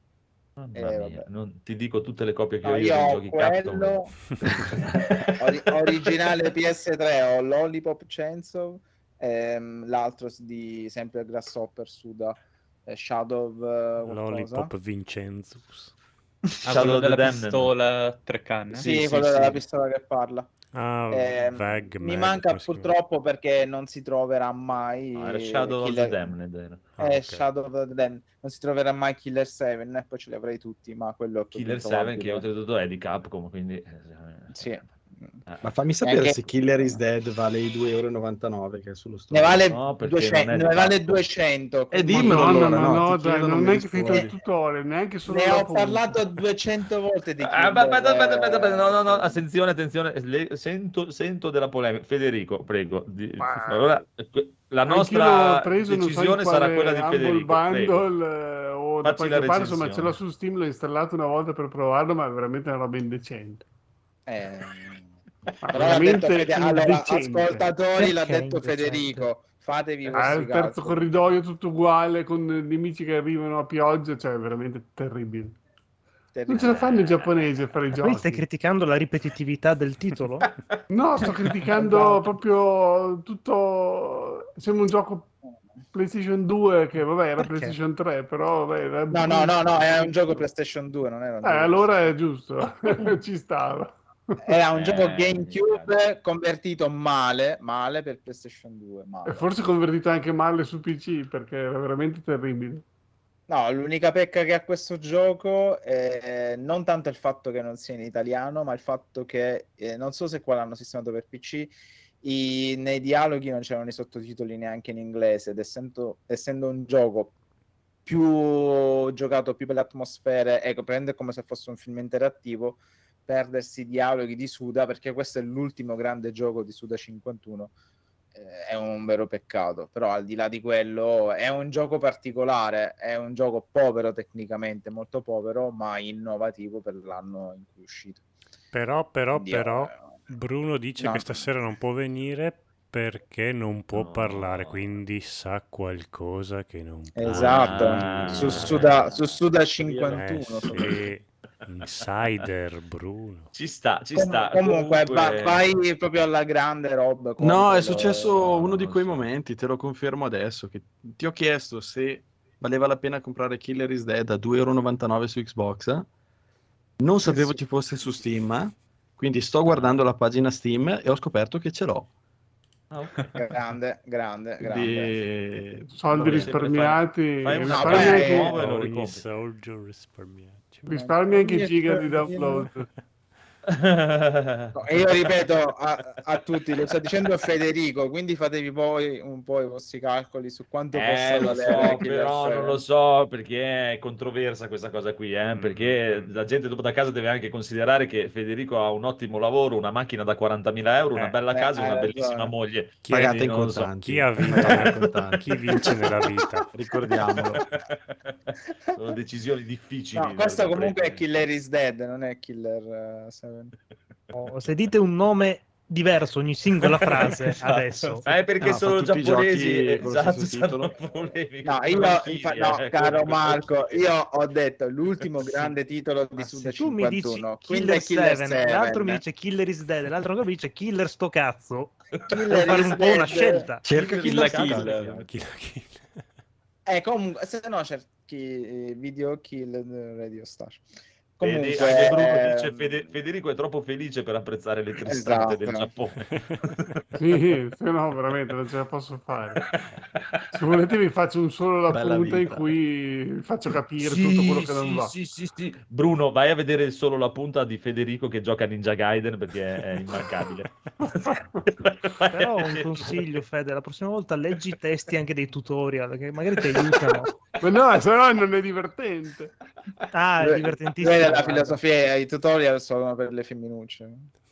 Mamma Eh, non ti dico tutte le copie che No, ho io io giochi quello ori- originale PS3, ho Lollipop Chainsaw, ehm, l'altro di sempre Grasshopper Suda, eh, Shadow eh. Lollipop Vincenzus. Ah, Shadow quello della Damned. pistola tre canne? Sì, Sì, sì, quello sì. della pistola che parla. Ah, Ehm, Vag, mi Mag, manca purtroppo perché non si troverà mai No, Shadow of Killer... the Damned. Ah, eh, ok. Shadow of the Damned. Non si troverà mai Killer 7 e poi ce li avrei tutti, ma quello Killer 7 introvabile. che oltretutto è di Capcom, quindi... eh, Sì. Eh. Ma fammi sapere Anche- se Killer is Dead vale i 2,99 euro che è sullo Ne store. vale, No, perché 200, non è ne vale Capcom. 200. Eh, dimmelo Madonna, allora, no, no, dai, chiedono, non mi è che finito il tutorial, neanche solo Ne ho punta. parlato 200 volte di Ah, Killer. aspetta, no, no, no, eh, attenzione, attenzione, le- sento, sento della polemica. Federico, prego. di- Ma- allora, la nostra non so decisione sarà quale quella di Federico. Bundle eh, o da qualche parte, insomma ce l'ho su Steam, l'ho installato una volta per provarlo, ma è veramente una roba indecente. Eh, veramente Fede- allora, ascoltatori, l'ha detto indecente? Federico. Fatevi Ah, il terzo cazzi. corridoio tutto uguale con nemici che arrivano a pioggia, cioè veramente terribile. Non ce la fanno i giapponesi a fare i Poi stai giochi. criticando la ripetitività del titolo? No, sto criticando Esatto. proprio tutto. Sembra un gioco PlayStation 2 che vabbè era Perché? PlayStation 3, però vabbè, era No, no, no, no, è un gioco PlayStation 2, non era un Eh, gioco allora è giusto, ci stava. Era un Eh, gioco ragazzi. GameCube convertito male, male per PlayStation 2. male. E forse convertito anche male su PC perché era veramente terribile. No, l'unica pecca che ha questo gioco è non tanto il fatto che non sia in italiano, ma il fatto che eh, non so se qua l'hanno sistemato per PC. i- nei dialoghi non c'erano i sottotitoli neanche in inglese ed essendo, essendo un gioco più giocato più per le atmosfere, ecco, prende come se fosse un film interattivo, perdersi i dialoghi di Suda, perché questo è l'ultimo grande gioco di Suda 51 eh, è un vero peccato, però al di là di quello è un gioco particolare, è un gioco povero tecnicamente, molto povero, ma innovativo per l'anno in cui è uscito. Però, però, Quindi, però, eh, Bruno dice no. che stasera non può venire perché non può No. parlare, quindi sa qualcosa che non può Esatto, Ah. su, Suda, su Suda Eh, 51. sì. Insider Bruno. Ci sta, ci Com- sta. comunque, Comunque- va- vai proprio alla grande roba. No, è successo no, uno di quei momenti, te lo confermo adesso. Che ti ho chiesto se valeva la pena comprare Killer is Dead a 2,99€ su Xbox. Non sapevo ci fosse su Steam, quindi sto guardando la pagina Steam e ho scoperto che ce l'ho. Ok. Grande, grande, grande. Quindi... Soldi risparmiati, fai un- No, beh, anche, nuovo e lo ricompri. soldier risparmiato. Risparmi anche giga di download. No, e io ripeto a, a tutti, lo sta dicendo Federico, quindi fatevi poi un po' i vostri calcoli su quanto Eh, possa valere so, però non 7. lo so perché è controversa questa cosa qui, eh, Mm. perché la gente dopo da casa deve anche considerare che Federico ha un ottimo lavoro, una macchina da 40.000 euro, una Eh, bella eh, casa e una hai bellissima moglie. Chi, Pagate Quindi in lo so. contanti. chi ha vinto? Contanti. chi vince nella vita? Ricordiamolo. Sono decisioni difficili. No, questo comunque è prendere. Killer is Dead, non è Killer 7. Oh, se dite un nome diverso ogni singola frase Esatto. adesso. Eh, perché No, sono giapponesi, esatto. No, io, infa- Killer, no, eh, caro come- Marco, io ho detto l'ultimo grande titolo di Suda se tu mi dici 51, Killer Killer 7, 7. l'altro mi dice Killer is dead, l'altro mi dice Killer sto cazzo, Killer fare un po' una scelta. Cerca Killer Killer Killer. Killer. Chi- chi- Eh, comunque, se no, cer- chi- Video Kill Radio Star. Comunque, anche Bruno dice ehm, Fede- Federico è troppo felice per apprezzare le tristezze del Esatto. Giappone. Sì, se no, veramente non ce la posso fare. Se volete vi faccio un solo la Bella punta in cui vi faccio capire Sì, tutto quello che non sì, va. sì, sì, sì. Bruno, vai a vedere solo la punta di Federico che gioca a Ninja Gaiden perché è immancabile. Però un consiglio, Fede, la prossima volta leggi i testi anche dei tutorial, che magari ti aiutano. Ma no, se no non è divertente. Ah, è divertentissimo. La filosofia i tutorial sono per le femminucce.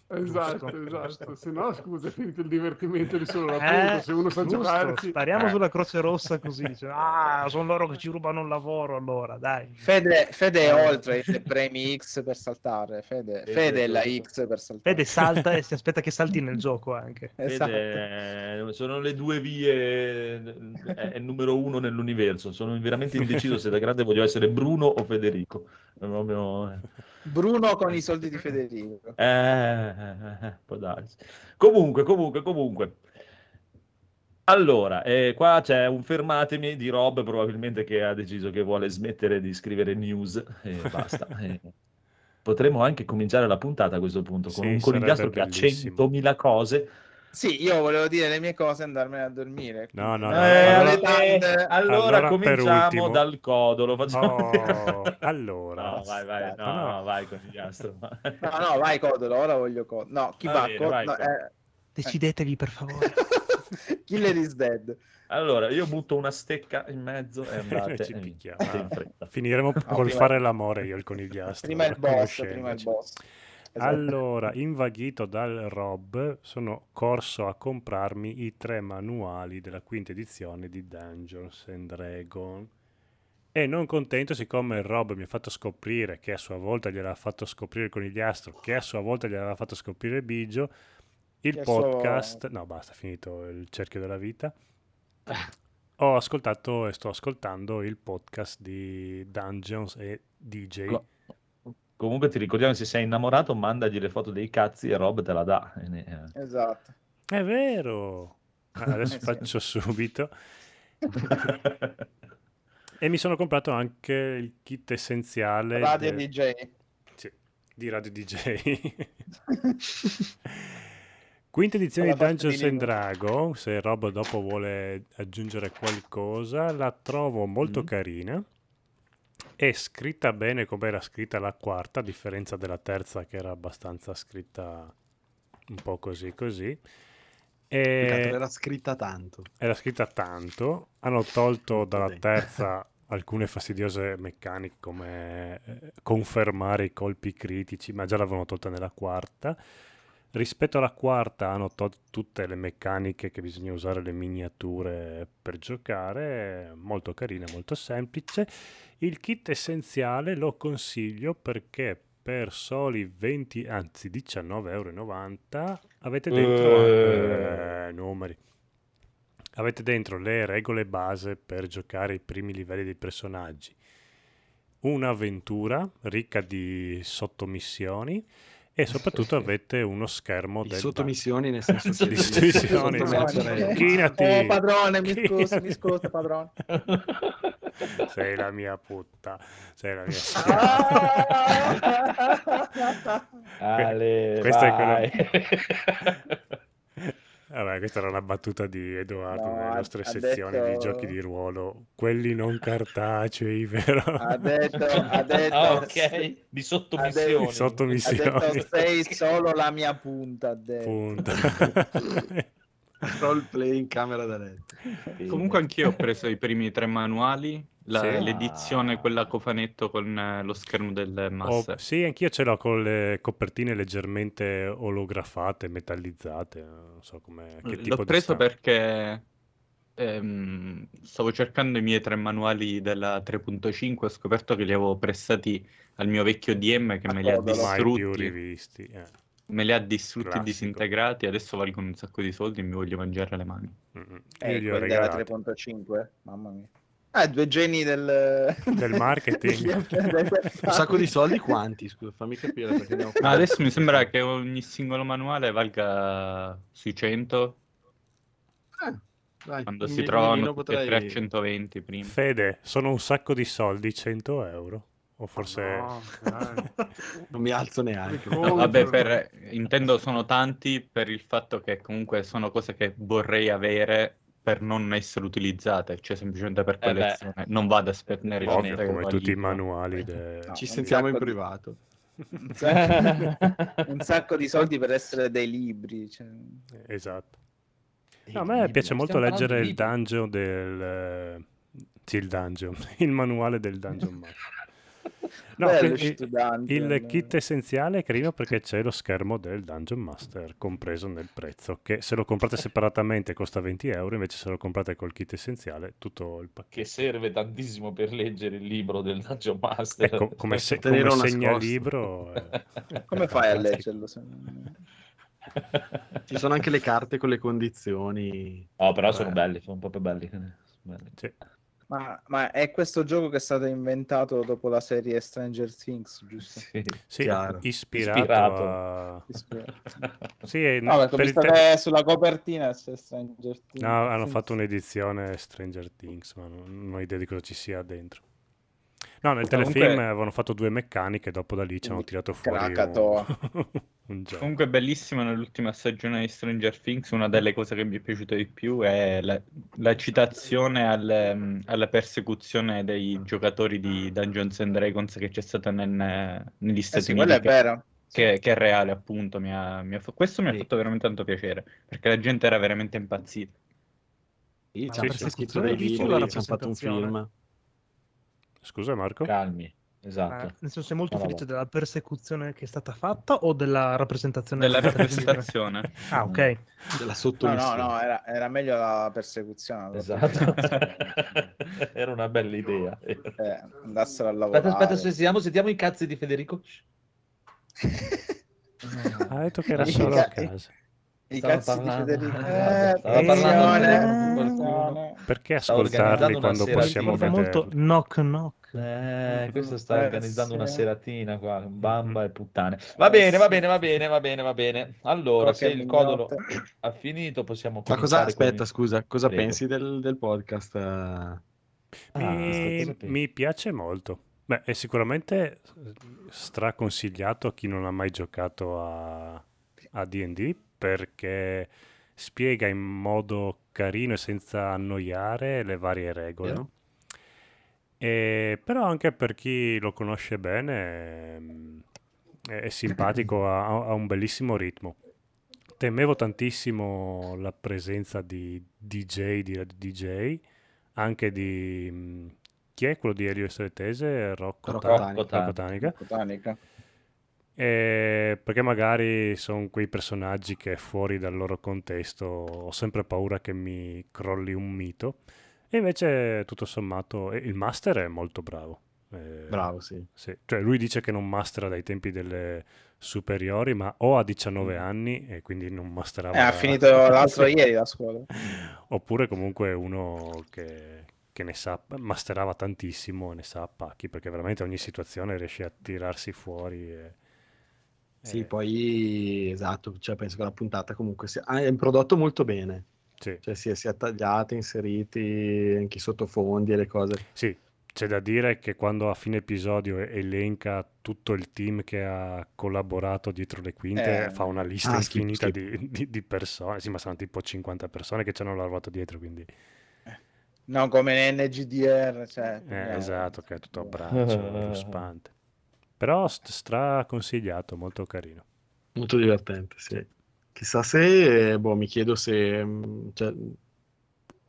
Esatto, esatto. Se no, scusa, è finito il divertimento di solo la Eh. Se uno sa giusto, giocarci... Spariamo Eh. sulla Croce Rossa così. dice, ah, sono loro che ci rubano il lavoro, allora, dai. Fede, Fede è Eh. oltre il premi X per saltare. Fede, Fede, Fede è la. X per saltare. Fede salta e si aspetta che salti nel gioco anche. Esatto. Vede, eh, sono le due vie, è è il numero uno nell'universo. Sono veramente indeciso se da grande voglio essere Bruno o Federico. È proprio- eh. Bruno con i soldi di Federico. Eh, eh, eh, può darsi. Comunque, comunque, comunque. Allora, eh, qua c'è un fermatemi di Rob, probabilmente che ha deciso che vuole smettere di scrivere news e basta. Eh, potremmo anche cominciare la puntata a questo punto con Sì, un conigliastro che ha bellissimo. 100.000 cose. Sì, io volevo dire le mie cose e andarmene a dormire. No, no, Eh, no. allora- eh, allora, allora, per cominciamo dal codolo. Facciamo... Oh, allora, No, vai, vai, no, No, no. no, vai conigliastro. No, no, vai Codolo, ora voglio Codolo. No, chi Va bene, no, eh, Decidetevi, per favore. Killer is dead. Allora, io butto una stecca in mezzo e andate Ci picchiamo. andate in fretta. finiremo col prima- fare l'amore io il conigliastro. Prima il boss, prima il boss. Esatto. Allora, invaghito dal Rob, sono corso a comprarmi i tre manuali della quinta edizione di Dungeons and Dragons. E non contento, siccome il Rob mi ha fatto scoprire che a sua volta gliel'ha fatto scoprire il conigliastro, che a sua volta gliel'aveva fatto scoprire Bigio, il Che podcast... No, basta, finito il cerchio della vita. Ho ascoltato e sto ascoltando il podcast di Dungeons e DJ. Co- Comunque ti ricordiamo se sei innamorato, mandagli le foto dei cazzi e Rob te la dà. Eh. Esatto. È vero. Ah, Adesso Eh sì. faccio subito. E mi sono comprato anche il kit essenziale Radio de- DJ. sì, di Radio DJ. Quinta edizione di Dungeons and. Dragon, se Rob dopo vuole aggiungere qualcosa, la trovo molto Mm. carina. È scritta bene come era scritta la quarta, a differenza della terza che era abbastanza scritta un po' così così. E... Era scritta tanto. Era scritta tanto, hanno tolto dalla dentro. terza alcune fastidiose meccaniche come eh, confermare i colpi critici, ma già l'avevano tolta nella quarta. Rispetto alla quarta hanno tolto tutte le meccaniche che bisogna usare le miniature per giocare, molto carina, molto semplice. Il kit essenziale lo consiglio perché per soli 20, anzi 19,90 euro avete dentro Eh. eh, numeri. Avete dentro le regole base per giocare i primi livelli dei personaggi, un'avventura ricca di sottomissioni e soprattutto avete uno schermo Di del sottomissioni nel senso Di sottomissioni, Chinati. Oh, padrone, mi scusi, mi scusi, padrone. Sei la mia putta, sei la mia Ah! Ale, Questo è vai. Vabbè, questa era una battuta di Edoardo No, nelle ha- nostre ha sezioni detto- di giochi di ruolo, quelli non cartacei, vero? ha detto, ha detto, Ah, ok, di sottomissioni. Di sotto- ha missioni. detto sei solo la mia punta. ha detto. Punto. roleplay in camera da letto. Comunque anch'io ho preso i primi tre manuali, la- Sì. l'edizione, quella a cofanetto con eh, lo schermo del Oh, master. sì, anch'io ce l'ho con le copertine leggermente olografate, metallizzate, non so come L'ho di preso perché ehm, stavo cercando i miei tre manuali della 3.5 ho scoperto che li avevo prestati al mio vecchio DM che me li ha Codolo. mai più distrutti, rivisti. eh. Me li ha distrutti e Classico. disintegrati, adesso valgono un sacco di soldi e mi voglio mangiare le mani. Mm, mm. Io Eh, gli ho quelli regalati. 3.5, mamma mia. Ah, due geni del, Del marketing. Un sacco di soldi quanti? Scusa, fammi capire perché ne ho Ma adesso mi sembra che ogni singolo manuale valga sui 100. Dai, Quando si trovano e potrei- tre a 120 prima. Fede, sono un sacco di soldi, 100 euro? O forse... No, dai. Non mi alzo neanche. Vabbè, per, intendo sono tanti per il fatto che comunque sono cose che vorrei avere per non essere utilizzate, cioè semplicemente per beh. collezione. non vado a spendere Ovvio, come tutti i manuali. de- No, Ci sentiamo in privato. un, sacco, un sacco di soldi per essere dei libri. cioè. Esatto. Eh, No, a me libri, piace molto leggere il dungeon del... eh, Sì, il dungeon, il manuale del dungeon master. No, Bello, il, kit essenziale è carino perché c'è lo schermo del Dungeon Master compreso nel prezzo, che se lo comprate separatamente costa 20 euro, invece se lo comprate col kit essenziale tutto il pacchetto. Che serve tantissimo per leggere il libro del Dungeon Master. Ecco, come, se, come segnalibro... eh, Come fai a leggerlo? se Ci sono anche le carte con le condizioni. Oh, però sono Eh. belli, sono proprio belli. Sono belli. Sì. Ma, ma è questo gioco che è stato inventato dopo la serie Stranger Things, giusto? Sì. Sì, Chiaro. ispirato, Ispirato. a... Ispirato. Sì, è- No, perché ho per te- che sulla copertina c'è Stranger Things. No, hanno fatto un'edizione Stranger Things, ma non, non ho idea di cosa ci sia dentro. No, nel Comunque- telefilm avevano fatto due meccaniche, dopo da lì ci hanno tirato fuori un, Krakatoa. un gioco. Comunque bellissimo nell'ultima stagione di Stranger Things, una delle cose che mi è piaciuta di più è la, la citazione al- alla persecuzione dei giocatori di Dungeons and Dragons che c'è stata nel- negli Eh Stati sì, Uniti, quello è vero. che- che è reale appunto. Mi ha- mi ha questo mi ha Sì. fatto veramente tanto piacere, perché la gente era veramente impazzita. Sì, Ma ci la hanno scritto persecuzione dei libri, hanno fatto un film. Scusa Marco? Calmi, Eh, esatto. nel senso, sei molto No, no, felice no. della persecuzione che è stata fatta o della rappresentazione Della rappresentazione. Ah, ok. Della No, no, sottomissione. no, era, era meglio la persecuzione. allora. Esatto. Era una bella idea. Eh, andassero a lavorare. Aspetta, aspetta, sentiamo, sentiamo i cazzi di Federico. Ha detto che era solo a ca- casa. I cazzi parlando- di Federico. Stava Eh, parlando attenzione. Perché ascoltarli quando possiamo fa molto vederli? knock knock. Eh, questo sta Eh, organizzando una seratina qua, bamba e puttane. Va bene, va bene, va bene, va bene, va bene. Allora, se Qualche il codolo ha finito, possiamo Ma cosa, aspetta, il- scusa, cosa Prego. pensi del, del podcast? eh? Ah, Mi, pensi? mi piace molto. Beh, è sicuramente straconsigliato a chi non ha mai giocato a, a D&D perché spiega in modo carino e senza annoiare le varie regole. Vero? E, però anche per chi lo conosce bene ehm, è, è simpatico, ha, ha un bellissimo ritmo. Temevo tantissimo la presenza di DJ, di DJ, anche di... mh, chi è quello di Elio e Tese? Rocco, Rocco Tanica. Rocco Tanica. Eh, perché magari sono quei personaggi che fuori dal loro contesto ho sempre paura che mi crolli un mito. E invece, tutto sommato, il master è molto bravo. Eh, Bravo, sì. sì. Cioè, lui dice che non mastera dai tempi delle superiori, ma o ha 19 anni e quindi non masterava. Eh, ha finito l'altro ieri la scuola. Oppure comunque uno che, che ne sa, masterava tantissimo e ne sa a pacchi, perché veramente ogni situazione riesce a tirarsi fuori. E, Sì, e- poi esatto, cioè, penso che la puntata comunque sia... ah, è un prodotto molto bene, sì. cioè sia, sia tagliate, inseriti anche i sottofondi e le cose. Sì, c'è da dire che quando a fine episodio elenca tutto il team che ha collaborato dietro le quinte, Eh. fa una lista Ah, infinita schifo. Di, di- di persone, sì, ma sono tipo 50 persone che ci hanno lavorato dietro, quindi No, come NGDR. Cioè, eh, no. esatto, che è tutto a braccio, ruspante. Però st- straconsigliato, molto carino. Molto divertente, sì. Chissà se, boh, mi chiedo se mh, cioè,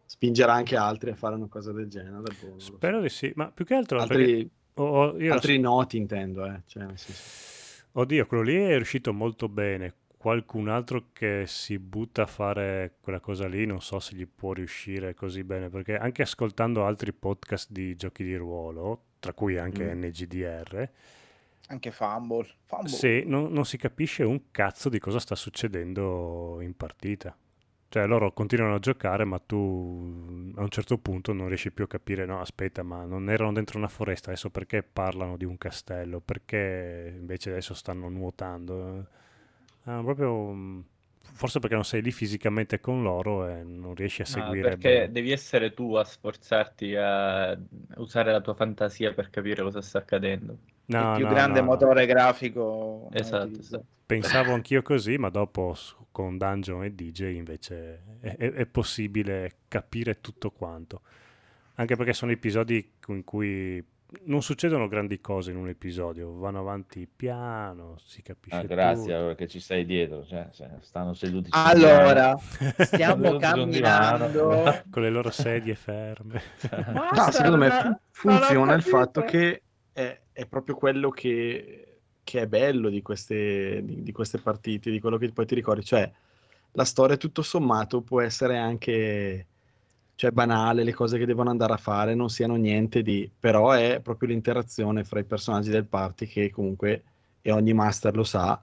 spingerà anche altri a fare una cosa del genere. boh, lo so. Spero di sì, ma più che altro... Altri, io altri noti intendo, eh. Cioè, nel senso- Oddio, quello lì è riuscito molto bene. Qualcun altro che si butta a fare quella cosa lì, non so se gli può riuscire così bene, perché anche ascoltando altri podcast di giochi di ruolo, tra cui anche Mm. NGDR, Anche Fumble. Fumble. sì, non, non si capisce un cazzo di cosa sta succedendo in partita. Cioè, loro continuano a giocare, ma tu a un certo punto non riesci più a capire, no, aspetta, ma non erano dentro una foresta, adesso perché parlano di un castello? Perché invece adesso stanno nuotando? Ah, proprio mm, forse perché non sei lì fisicamente con loro e non riesci a No, seguire perché bene. devi essere tu a sforzarti a usare la tua fantasia per capire cosa sta accadendo. No, il più no, grande no, motore grafico mai Esatto, esatto. Pensavo anch'io così, ma dopo con Dungeon e DJ invece è, è- è possibile capire tutto quanto. Anche perché sono episodi in cui non succedono grandi cose in un episodio, vanno avanti piano, si capisce Ah, grazie tutto. allora che ci sei dietro, cioè, stanno seduti Allora, divano. stiamo camminando. con le loro sedie ferme. No, secondo me funziona il fatto che è, è proprio quello che, che è bello di queste, di, di queste partite, di quello che poi ti ricordi. Cioè, la storia tutto sommato può essere anche cioè, banale, le cose che devono andare a fare non siano niente di... però è proprio l'interazione fra i personaggi del party che comunque, e ogni master lo sa,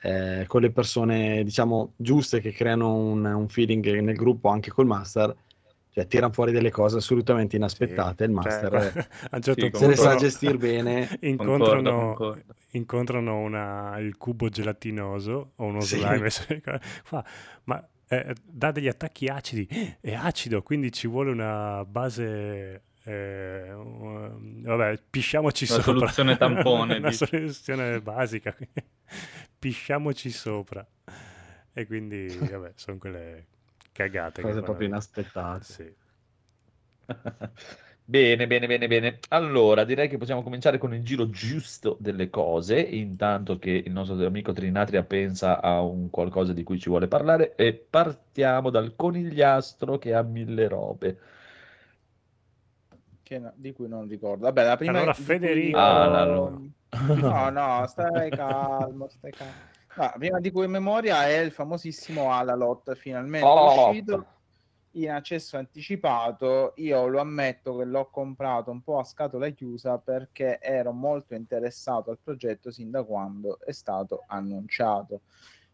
eh, con le persone, diciamo, giuste che creano un, un feeling nel gruppo anche col master, cioè tirano fuori delle cose assolutamente inaspettate. il Cioè, master guarda, a un certo Sì, se le sa gestire bene. Concordo, incontrano, concordo. incontrano una- il cubo gelatinoso o uno Sì. slime fa, ma eh, dà degli attacchi acidi è acido quindi ci vuole una base eh, vabbè pisciamoci Una sopra soluzione tampone, una dici. soluzione basica pisciamoci sopra e quindi vabbè sono quelle cagate Cose proprio inaspettate. sì. Bene, bene, bene, bene. Allora, direi che possiamo cominciare con il giro giusto delle cose, intanto che il nostro amico Trinatria pensa a un qualcosa di cui ci vuole parlare e partiamo dal conigliastro che ha mille robe. Che no- di cui non ricordo. Vabbè, la prima Allora, cui Federico- ho- Ah, allora. No, no, stai calmo, stai calmo. La prima di cui in memoria è il famosissimo Alalot, finalmente Oh. uscito in accesso anticipato. Io lo ammetto che l'ho comprato un po' a scatola chiusa perché ero molto interessato al progetto sin da quando è stato annunciato.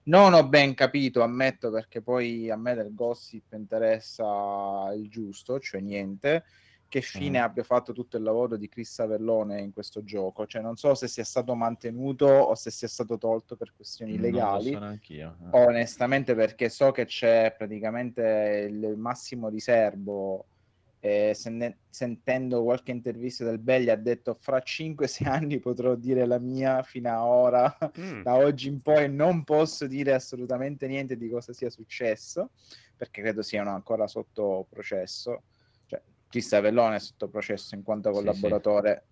Non ho ben capito, ammetto, perché poi a me del gossip interessa il giusto, cioè niente, che fine Mm. abbia fatto tutto il lavoro di Chris Avellone in questo gioco. Cioè non so se sia stato mantenuto o se sia stato tolto per questioni legali. Non lo so neanch'io. Onestamente, perché so che c'è praticamente il massimo di serbo. E senne- sentendo qualche intervista del Belli ha detto fra 5-6 anni potrò dire la mia fino a ora Mm. da oggi in poi non posso dire assolutamente niente di cosa sia successo perché credo siano ancora sotto processo Chris Avellone è sotto processo in quanto Sì, sì. collaboratore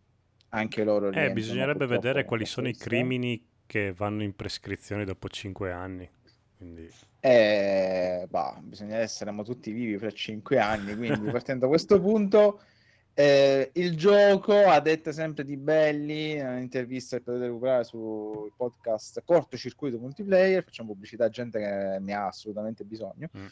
anche loro Eh, bisognerebbe vedere quali sono i crimini che vanno in prescrizione dopo 5 anni. Quindi, Eh, bah, bisogna essere tutti vivi per 5 anni, quindi partendo da questo punto, eh, il gioco, a detta sempre di Belli, in un'intervista che potete recuperare sul podcast Cortocircuito Multiplayer, facciamo pubblicità a gente che ne ha assolutamente bisogno, Mm.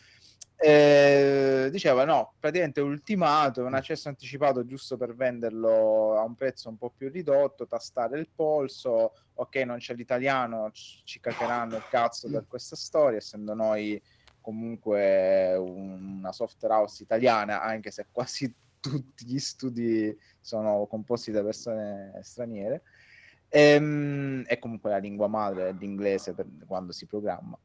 Eh, diceva no, praticamente ultimato, è un accesso anticipato giusto per venderlo a un prezzo un po' più ridotto, tastare il polso, ok non c'è l'italiano, ci caccheranno il cazzo per questa storia, essendo noi comunque una software house italiana, anche se quasi tutti gli studi sono composti da persone straniere, Ehm, e comunque la lingua madre è l'inglese per quando si programma.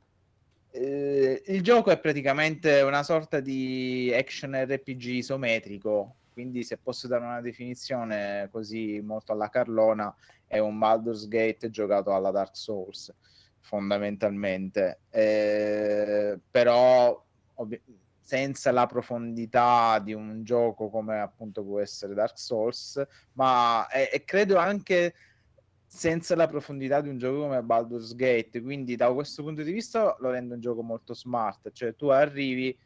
Eh, il gioco è praticamente una sorta di action RPG isometrico, quindi se posso dare una definizione così molto alla Carlona, è un Baldur's Gate giocato alla Dark Souls, fondamentalmente. Eh, però ovvi- senza la profondità di un gioco come appunto può essere Dark Souls, ma e, e credo anche senza la profondità di un gioco come Baldur's Gate, quindi da questo punto di vista lo rende un gioco molto smart, cioè tu arrivi,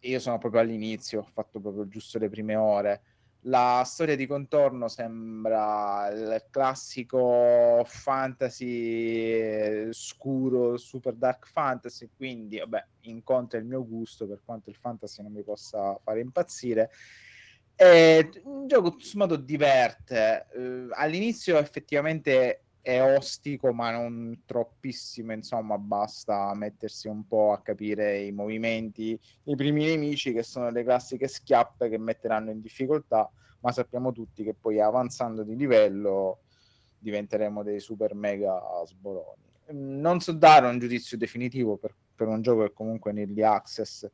io sono proprio all'inizio, ho fatto proprio giusto le prime ore, la storia di contorno sembra il classico fantasy eh, scuro, super dark fantasy, quindi vabbè, incontra il mio gusto per quanto il fantasy non mi possa fare impazzire. È un gioco tutto sommato diverte. Eh, all'inizio effettivamente è ostico, ma non troppissimo, insomma, basta mettersi un po' a capire i movimenti, i primi nemici che sono le classiche schiappe che metteranno in difficoltà, ma sappiamo tutti che poi avanzando di livello diventeremo dei super mega sboroni. Non so dare un giudizio definitivo per- per un gioco che comunque early access.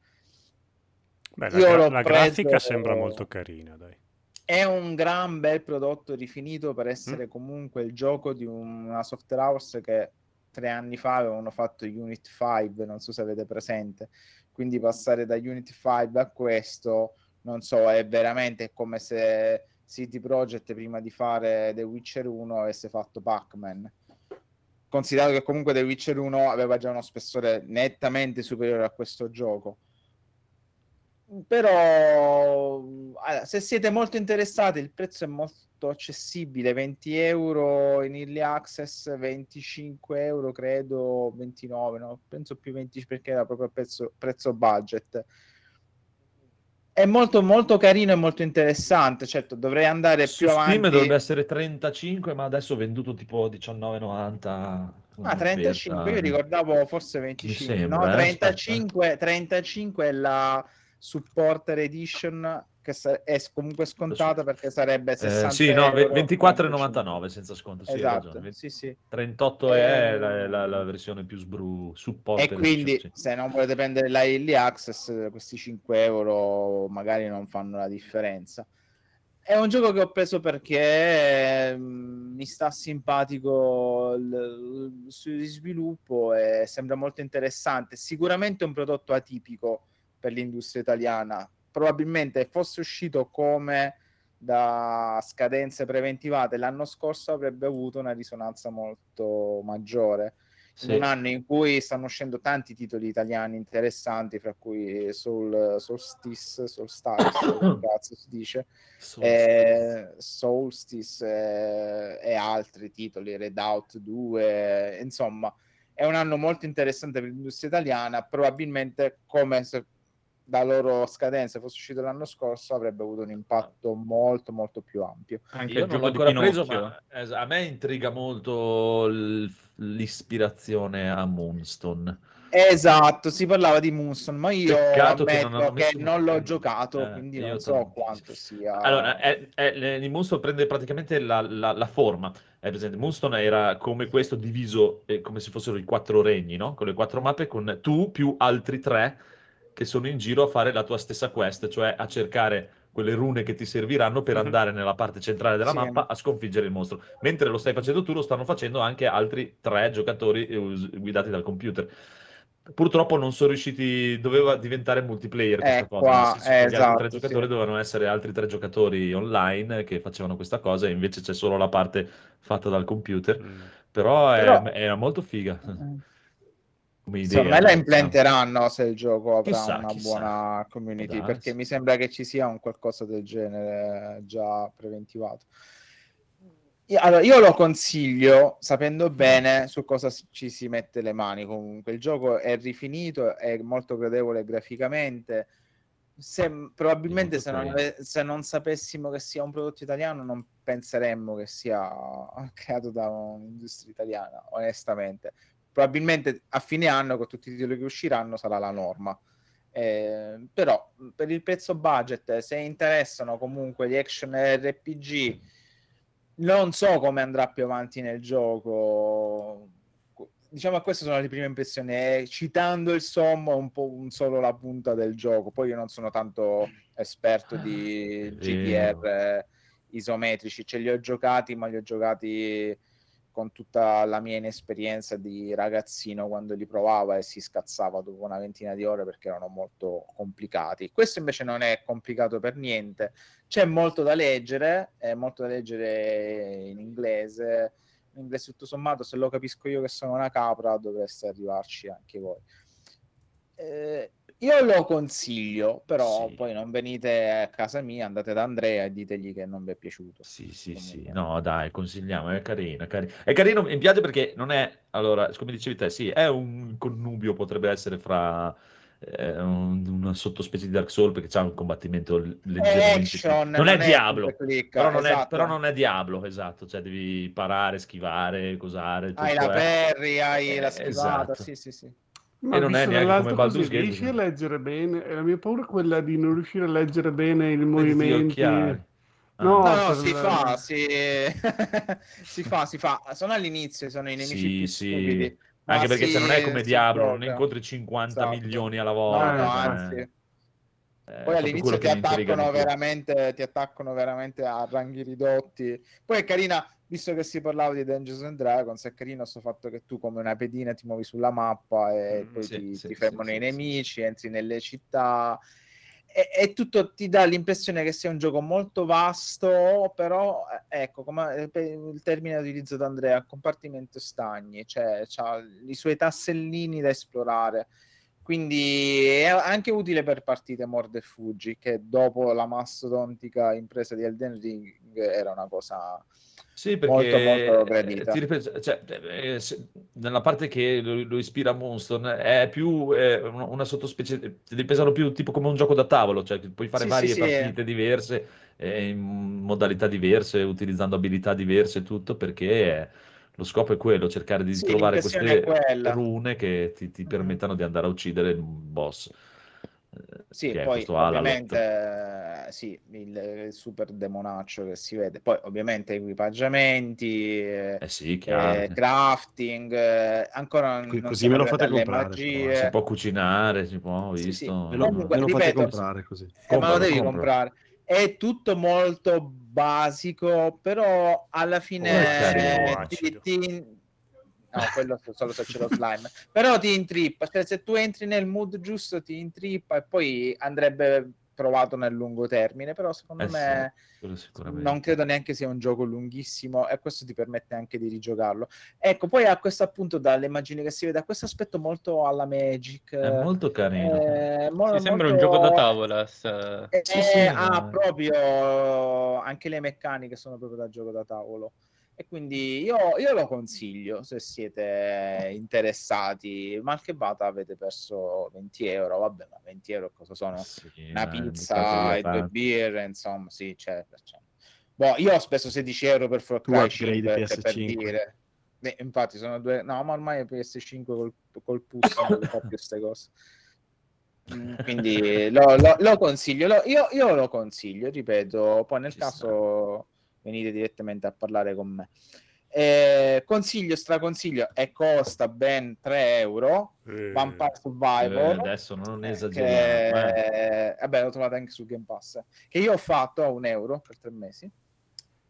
Beh, la, la preso- grafica sembra molto carina, dai. È un gran bel prodotto rifinito per Mm. essere comunque il gioco di una software house che tre anni fa avevano fatto Unit 5, non so se avete presente. Quindi passare da Unit 5 a questo, non so, è veramente come se City Project prima di fare The Witcher 1 avesse fatto Pac-Man. Considerato che comunque The Witcher 1 aveva già uno spessore nettamente superiore a questo gioco. Però allora, se siete molto interessati, il prezzo è molto accessibile: 20 euro in early access, 25 euro, credo 29, no? penso più 20 perché era proprio prezzo, prezzo budget. È molto, molto carino e molto interessante. Certo, dovrei andare Su più Steam avanti. dovrebbe essere 35, ma adesso ho venduto tipo 19,90. Ah, una 35, io ricordavo forse 25. sembra, no, eh, 35, 35 è la supporter edition che è comunque scontata perché sarebbe Eh, 60 sì, no, ve- euro, 24,99 senza sconto. Sì, Esatto, sì, sì. 38 è Eh, la, la- la versione più sbru supporter E quindi edition, se non volete prendere la Early Access, questi 5 euro magari non fanno la differenza. È un gioco che ho preso perché mm, mi sta simpatico il, il suo sviluppo e sembra molto interessante. Sicuramente è un prodotto atipico per l'industria italiana. Probabilmente fosse uscito come da scadenze preventivate l'anno scorso avrebbe avuto una risonanza molto maggiore Sì. in un anno in cui stanno uscendo tanti titoli italiani interessanti, fra cui Soul, Solstice, Solstice, cazzo si dice, eh, Solstice eh, e altri titoli, Redout 2, insomma, è un anno molto interessante per l'industria italiana, probabilmente come se da loro scadenze fosse uscito l'anno scorso avrebbe avuto un impatto molto molto più ampio. Anche Io il non gioco l'ho di ancora preso, Pinocchio. ma es- a me intriga molto l- l'ispirazione a Moonstone. Esatto, si parlava di Moonstone, ma io Peccato che ammetto non hanno che non l'ho giocato, Eh, quindi non so tantissimo. quanto sia. Allora, è, è- il Moonstone prende praticamente la, la- la forma. È presente? Moonstone era come questo diviso eh, come se fossero i quattro regni, no? Con le quattro mappe, con tu più altri tre che sono in giro a fare la tua stessa quest, cioè a cercare quelle rune che ti serviranno per Mhm. andare nella parte centrale della Sì. mappa a sconfiggere il mostro. Mentre lo stai facendo tu, lo stanno facendo anche altri tre giocatori eh, guidati dal computer. Purtroppo non sono riusciti, doveva diventare multiplayer questa Eh, cosa, qua, senso eh, gli altri esatto, tre giocatori sì. dovevano essere altri tre giocatori online che facevano questa cosa e invece c'è solo la parte fatta dal computer. Mm. Però, è- Però- era molto figa come idea. Secondo me la diciamo. implanteranno se il gioco avrà Chissà, una chissà. buona community, perché mi sembra che ci sia un qualcosa del genere già preventivato. Io, allora, io lo consiglio sapendo bene su cosa ci si mette le mani. Comunque, il gioco è rifinito, è molto gradevole graficamente. Se, probabilmente se non, se non sapessimo che sia un prodotto italiano, non penseremmo che sia creato da un'industria italiana, onestamente. Probabilmente a fine anno, con tutti i titoli che usciranno, sarà la norma. Eh, però per il prezzo budget, se interessano comunque gli action RPG, non so come andrà più avanti nel gioco. Diciamo che queste sono le prime impressioni. Eh, citando il sommo, è un po' un solo la punta del gioco. Poi io non sono tanto esperto di È GDR eh, isometrici, ce li ho giocati, ma li ho giocati con tutta la mia inesperienza di ragazzino quando li provava e si scazzava dopo una ventina di ore perché erano molto complicati. Questo invece non è complicato per niente, c'è molto da leggere, è molto da leggere in inglese, in inglese tutto sommato se lo capisco io che sono una capra dovreste arrivarci anche voi. Eh, io lo consiglio, però Sì. poi non venite a casa mia, andate da Andrea e ditegli che non vi è piaciuto. Sì, sì, sì, Comunque. no, dai, consigliamo, è carino, è carino. È carino, mi piace perché non è, allora, come dicevi te, sì, è un connubio, potrebbe essere fra eh, un- una sottospecie di Dark Souls perché c'ha un combattimento leggermente più- action, Non è non è Diablo, click però non, è, esatto. però non è Diablo, esatto, cioè devi parare, schivare, cosare, Hai la è- parry, hai la Eh, schivata, esatto. sì, sì, sì. Ma E non è neanche come Baldur's Gate, riesci a quindi. leggere bene? La mia paura è quella di non riuscire a leggere bene i movimenti. occhiali. Ah. No, No, no, per si la- fa, si... si fa, si fa. Sono all'inizio, sono i nemici Sì, più sì. stupidi. Anche perché se non è sì, come Diablo, non incontri 50 Esatto. milioni alla No, volta. no, Eh, cioè, anzi. è Poi all'inizio ti attaccano, veramente, ti attaccano veramente a ranghi ridotti. Poi è carina, visto che si parlava di Dungeons and Dragons, è carino sto fatto che tu come una pedina ti muovi sulla mappa e Mm, poi sì, ti, sì, ti fermano sì, i nemici, entri nelle città. E, e tutto ti dà l'impressione che sia un gioco molto vasto, però eh, ecco, come eh, il termine utilizzato da Andrea, compartimento stagni, cioè ha i suoi tassellini da esplorare. Quindi è anche utile per partite morde e fuggi, che dopo la mastodontica impresa di Elden Ring era una cosa Sì, molto molto perché gradita. eh, ti ripeto, cioè, eh, se- nella parte che lo, lo ispira a Moonstone è più eh, una, sottospecie, ti devi pensarlo più tipo come un gioco da tavolo, cioè puoi fare Sì, varie sì, partite diverse, eh, in modalità diverse, utilizzando abilità diverse e tutto, perché eh, lo scopo è quello, cercare di Sì, trovare queste rune che ti, ti Mm. permettano di andare a uccidere il boss, eh, Sì, poi questo Alalot. ovviamente eh, sì, il, il super demonaccio che si vede, poi ovviamente equipaggiamenti, eh, Eh sì, eh, chiaro. crafting, eh, ancora Co- non così me lo fate comprare, magie. Si può cucinare, si può, ho Sì, visto. sì. Me lo, Comunque, me lo fate ripeto, comprare così. Eh, ma lo devi comprare. È tutto molto basico, però alla Oh, fine carino, ti, ti- No, quello solo se c'è lo slime. Però ti intrippa, cioè se tu entri nel mood giusto ti intrippa e poi andrebbe provato nel lungo termine, però secondo Eh sì, me sicuramente. non credo neanche sia un gioco lunghissimo e questo ti permette anche di rigiocarlo. Ecco, poi ha questo appunto dalle immagini che si vede, ha questo aspetto molto alla Magic. È molto carino. eh, mo- Sì, sembra un molto- gioco da tavola. sta- eh, Sì, sì, ha ma- proprio anche le meccaniche sono proprio da gioco da tavolo. E quindi io, io lo consiglio se siete interessati. Mal che vada, avete perso 20 euro. Vabbè, ma 20 euro cosa sono? Sì, Una ma pizza e due birre, insomma, sì, certo. certo. Boh, io ho speso 16 euro per Far Cry upgrade 5, per, per PS5. dire. Beh, infatti sono due... No, ma ormai PS5 col, col pulso non fa più queste cose. Mm, Quindi lo, lo- lo consiglio, lo- io, io lo consiglio, ripeto, poi nel Ci caso venite direttamente a parlare con me. Eh, consiglio, straconsiglio e costa ben 3 euro. Eh, Vampire Eh, Survivor adesso non eh, esageriamo. eh. vabbè l'ho trovato anche sul Game Pass che io ho fatto a un euro per tre mesi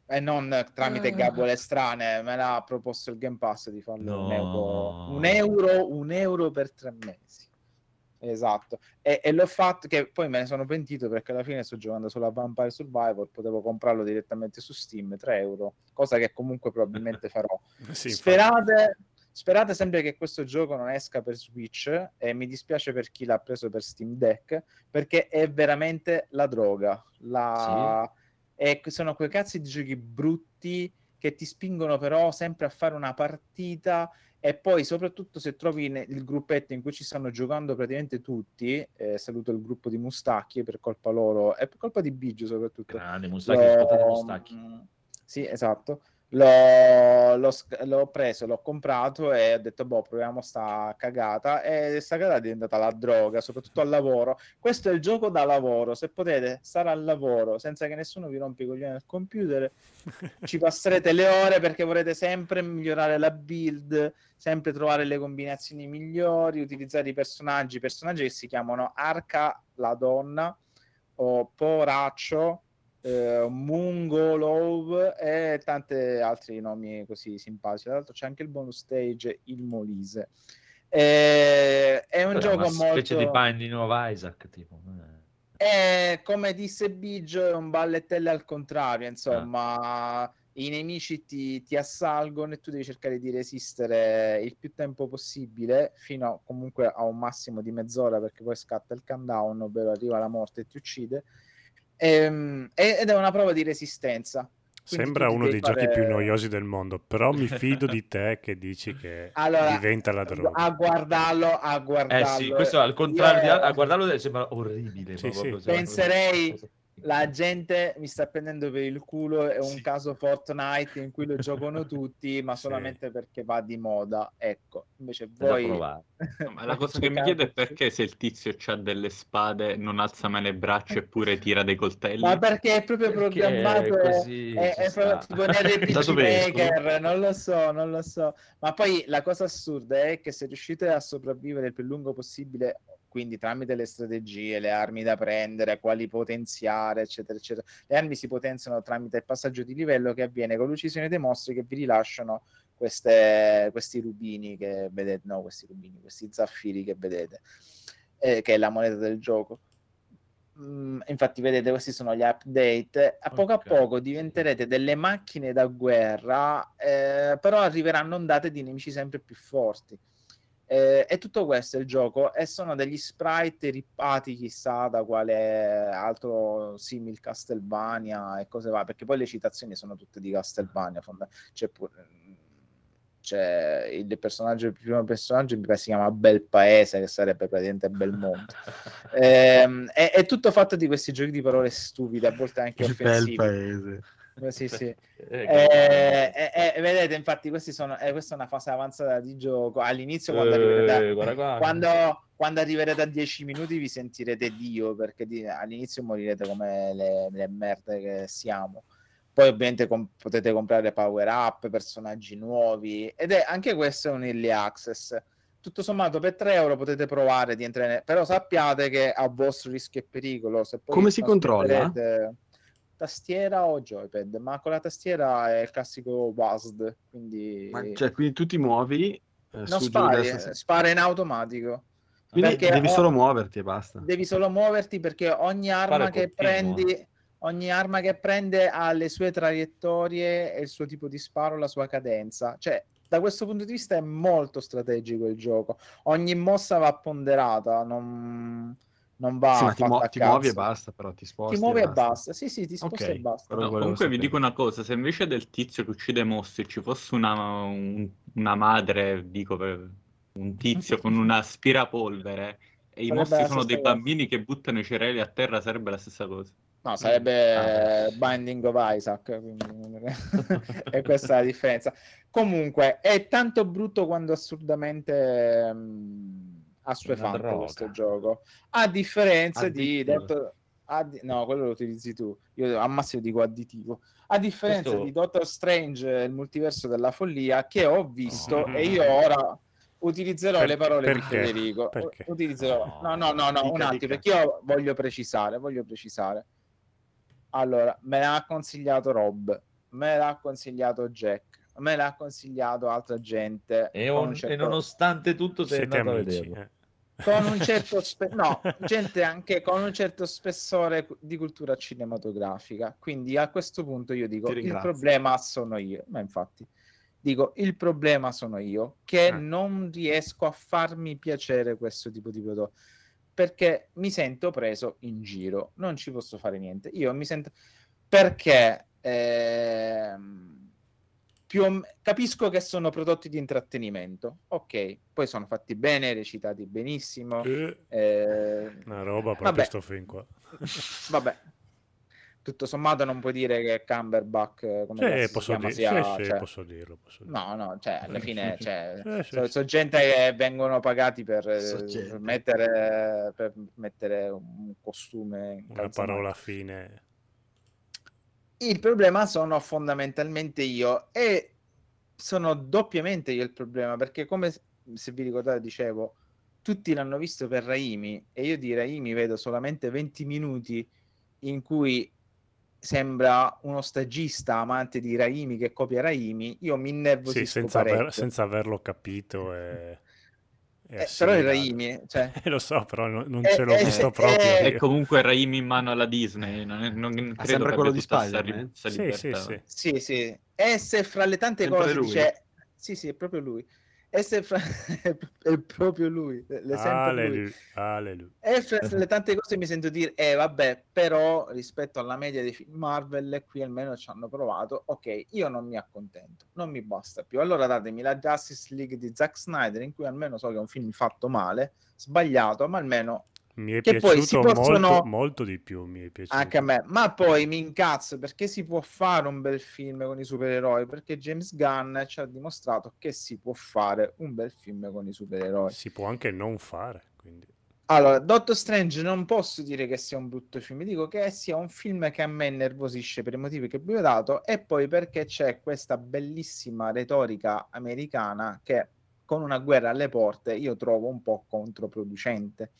e non tramite Ah. gabole strane me l'ha proposto il Game Pass di farlo un No. euro un euro un euro per tre mesi esatto. E, e l'ho fatto che poi me ne sono pentito perché alla fine sto giocando solo a Vampire Survivor potevo comprarlo direttamente su Steam 3 euro cosa che comunque probabilmente farò. Sì, sperate, sperate sempre che questo gioco non esca per Switch e mi dispiace per chi l'ha preso per Steam Deck perché è veramente la droga. La... E sono quei cazzi di giochi brutti che ti spingono però sempre a fare una partita e poi soprattutto se trovi ne- il gruppetto in cui ci stanno giocando praticamente tutti, eh, saluto il gruppo di Mustacchi per colpa loro e per colpa di Biggio soprattutto, Grande, Mustacchi, L'ho- ascoltate Mustacchi. mm, Sì, esatto. L'ho, l'ho l'ho preso, l'ho comprato e ho detto, boh, proviamo sta cagata. E sta cagata è diventata la droga, soprattutto al lavoro. Questo è il gioco da lavoro. Se potete stare al lavoro senza che nessuno vi rompi i coglioni al computer, ci passerete le ore perché vorrete sempre migliorare la build, sempre trovare le combinazioni migliori, utilizzare i personaggi, personaggi che si chiamano Arca la donna o Poraccio, eh, Mungolov e tanti altri nomi così simpatici. Tra l'altro c'è anche il bonus stage Il Molise. Eh, è un Cos'è, gioco una specie molto... di Binding of Isaac, tipo. eh. È come disse Biggio, è un ballettello al contrario, insomma, Ah. i nemici ti, ti assalgono e tu devi cercare di resistere il più tempo possibile, fino a, comunque a un massimo di mezz'ora, perché poi scatta il countdown, ovvero arriva la morte e ti uccide. Ehm, ed è una prova di resistenza. Quindi Sembra uno dei giochi fare- più noiosi del mondo, però mi fido di te che dici che Allora, diventa la droga. A guardarlo, a Eh guardarlo. sì, questo al contrario di Io- a guardarlo sembra orribile. Sì, sì. Penserei, la gente mi sta prendendo per il culo, è un Sì. caso Fortnite in cui lo giocano tutti, ma Sì. solamente perché va di moda. Ecco, invece voi... provare. Ma la cosa che mi chiedo è perché se il tizio ha delle spade non alza mai le braccia eppure tira dei coltelli. Ma perché è proprio Perché programmato, è è, così, è- è proprio tipo? Maker, non lo so, non lo so. Ma poi la cosa assurda è che se riuscite a sopravvivere il più lungo possibile, quindi tramite le strategie, le armi da prendere, quali potenziare, eccetera, eccetera, le armi si potenziano tramite il passaggio di livello che avviene con l'uccisione dei mostri che vi rilasciano queste- questi rubini che vedete, no, questi rubini, questi zaffiri che vedete, eh, che è la moneta del gioco. Mm, infatti, vedete, questi sono gli update. A poco Ok. a poco diventerete delle macchine da guerra, eh, però arriveranno ondate di nemici sempre più forti. Eh, e tutto questo è il gioco, e sono degli sprite rippati chissà da quale altro simil Castlevania e cose va, perché poi le citazioni sono tutte di Castlevania. fonda- C'è pure c'è il personaggio, il primo personaggio mi pare si chiama Bel Paese, che sarebbe praticamente Belmonte. Ehm, è, è tutto fatto di questi giochi di parole stupide, a volte anche Il bel paese. Eh, Sì, sì. Eh, Eh, eh, eh, vedete, infatti, questi sono, eh, questa è una fase avanzata di gioco. All'inizio, quando, arriverete a, guarda qua. quando, quando arriverete a 10 minuti, vi sentirete Dio perché di- all'inizio morirete come le, le merde che siamo. Poi, ovviamente, com- potete comprare power up, personaggi nuovi, ed è anche questo è un early access. Tutto sommato, per 3 euro potete provare di entrare, ne- però sappiate che a vostro rischio e pericolo. Se poi Come si controlla? aspetterete- Tastiera o joypad, ma con la tastiera è il classico WASD, quindi Ma, cioè, quindi tu ti muovi eh, non spari, destra, eh, spara in automatico. Quindi perché devi ho- solo muoverti e basta. Devi solo muoverti perché ogni arma che continuo. prendi, ogni arma che prende ha le sue traiettorie e il suo tipo di sparo, la sua cadenza. Cioè, da questo punto di vista è molto strategico il gioco. Ogni mossa va ponderata, non, non va Sì, ma ti, mu- ti muovi e basta, però ti sposti. Ti muovi e basta. basta. Sì, sì, ti sposti Ok, e basta. però No, comunque vi sapere. dico una cosa, se invece del tizio che uccide i mostri ci fosse una, un- una madre, dico un tizio con un aspirapolvere e i Sarebbe mostri sono dei cosa. bambini che buttano i cereali a terra, sarebbe la stessa cosa. No, sarebbe Ah. Binding of Isaac, quindi- e questa è la differenza. Comunque, è tanto brutto quanto assurdamente mh, assuefante questo gioco. A differenza di Addictive. Doctor... addi- No, quello lo utilizzi tu. Io al massimo dico additivo. A differenza Questo- di Doctor Strange, il multiverso della follia, che ho visto Oh. e io ora utilizzerò Per- le parole di perché? Federico. Perché? Utilizzerò... No, no, no, no, Dica, un attimo, dica. perché io voglio precisare, voglio precisare. Allora, me l'ha consigliato Rob, me l'ha consigliato Jack, me l'ha consigliato altra gente. E, on- un e certo- nonostante tutto sei Siete andato amici. a vederlo. eh. Con un certo spe- no, gente anche con un certo spessore di cultura cinematografica. Quindi a questo punto io dico: il problema sono io. Ma infatti, dico: il problema sono io che Eh. non riesco a farmi piacere questo tipo di prodotto perché mi sento preso in giro. Non ci posso fare niente. Io mi sento perché ehm, più capisco che sono prodotti di intrattenimento. Ok, poi sono fatti bene, recitati benissimo. Eh, eh, Una roba Vabbè. proprio sto film qua. Vabbè, tutto sommato non puoi dire che Cumberbatch, eh, come Sì, posso, chiama, dir- sia- sì, sì, cioè- posso dirlo. Posso dirlo. No, no, cioè, alla fine cioè, Sì, sì, sono, sì. sono gente che vengono pagati per, eh, So per mettere, per mettere un costume in Una parola fine. Il problema sono fondamentalmente io e sono doppiamente io il problema perché come se vi ricordate dicevo tutti l'hanno visto per Raimi e io di Raimi vedo solamente 20 minuti in cui sembra uno stagista amante di Raimi che copia Raimi io mi Sì, innervosisco senza, aver- senza averlo capito. E Eh, però è assimilato. Raimi cioè, Eh, lo so, però non, non Eh, ce l'ho eh, visto eh, proprio. eh, io. comunque Raimi in mano alla Disney, non, è- non credo sempre quello di Spider-Man? Sì, sì, sì. Sì, sì. E se fra le tante Sempre cose lui? dice... Sì, sì, è proprio lui. Fra... è proprio lui. L'esempio è lui. Alleluia, alleluia. E fra le tante cose mi sento dire, eh vabbè, però rispetto alla media dei film Marvel, qui almeno ci hanno provato, ok, io non mi accontento, non mi basta più. Allora datemi la Justice League di Zack Snyder, in cui almeno so che è un film fatto male, sbagliato, ma almeno Mi è Che poi si possono- molto, molto di più. Mi è piaciuto. Anche a me, ma poi mi incazzo perché si può fare un bel film con i supereroi? Perché James Gunn ci ha dimostrato che si può fare un bel film con i supereroi. Si può anche non fare. Quindi. Allora, Doctor Strange non posso dire che sia un brutto film, dico che sia un film che a me innervosisce per i motivi che vi ho dato e poi perché c'è questa bellissima retorica americana che con una guerra alle porte io trovo un po' controproducente.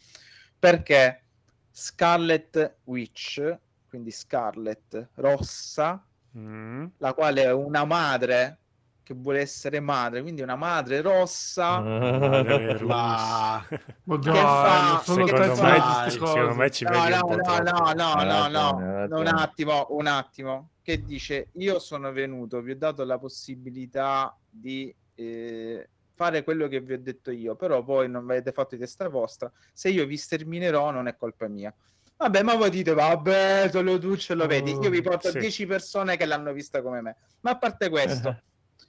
Perché Scarlet Witch, quindi Scarlet rossa, Mm. la quale è una madre che vuole essere madre, quindi una madre rossa Madre russa. Ma- Ma Che fa- non sono che Secondo fa- me, secondo me ci No, vedi no, un po' no, no, no, no, no, hai un attimo, un attimo, che dice, io sono venuto, vi ho dato la possibilità di eh, fare quello che vi ho detto io, però voi non avete fatto di testa vostra, se io vi sterminerò non è colpa mia. Vabbè, ma voi dite, vabbè, solo tu ce lo vedi, io vi porto Sì. 10 persone che l'hanno vista come me, ma a parte questo,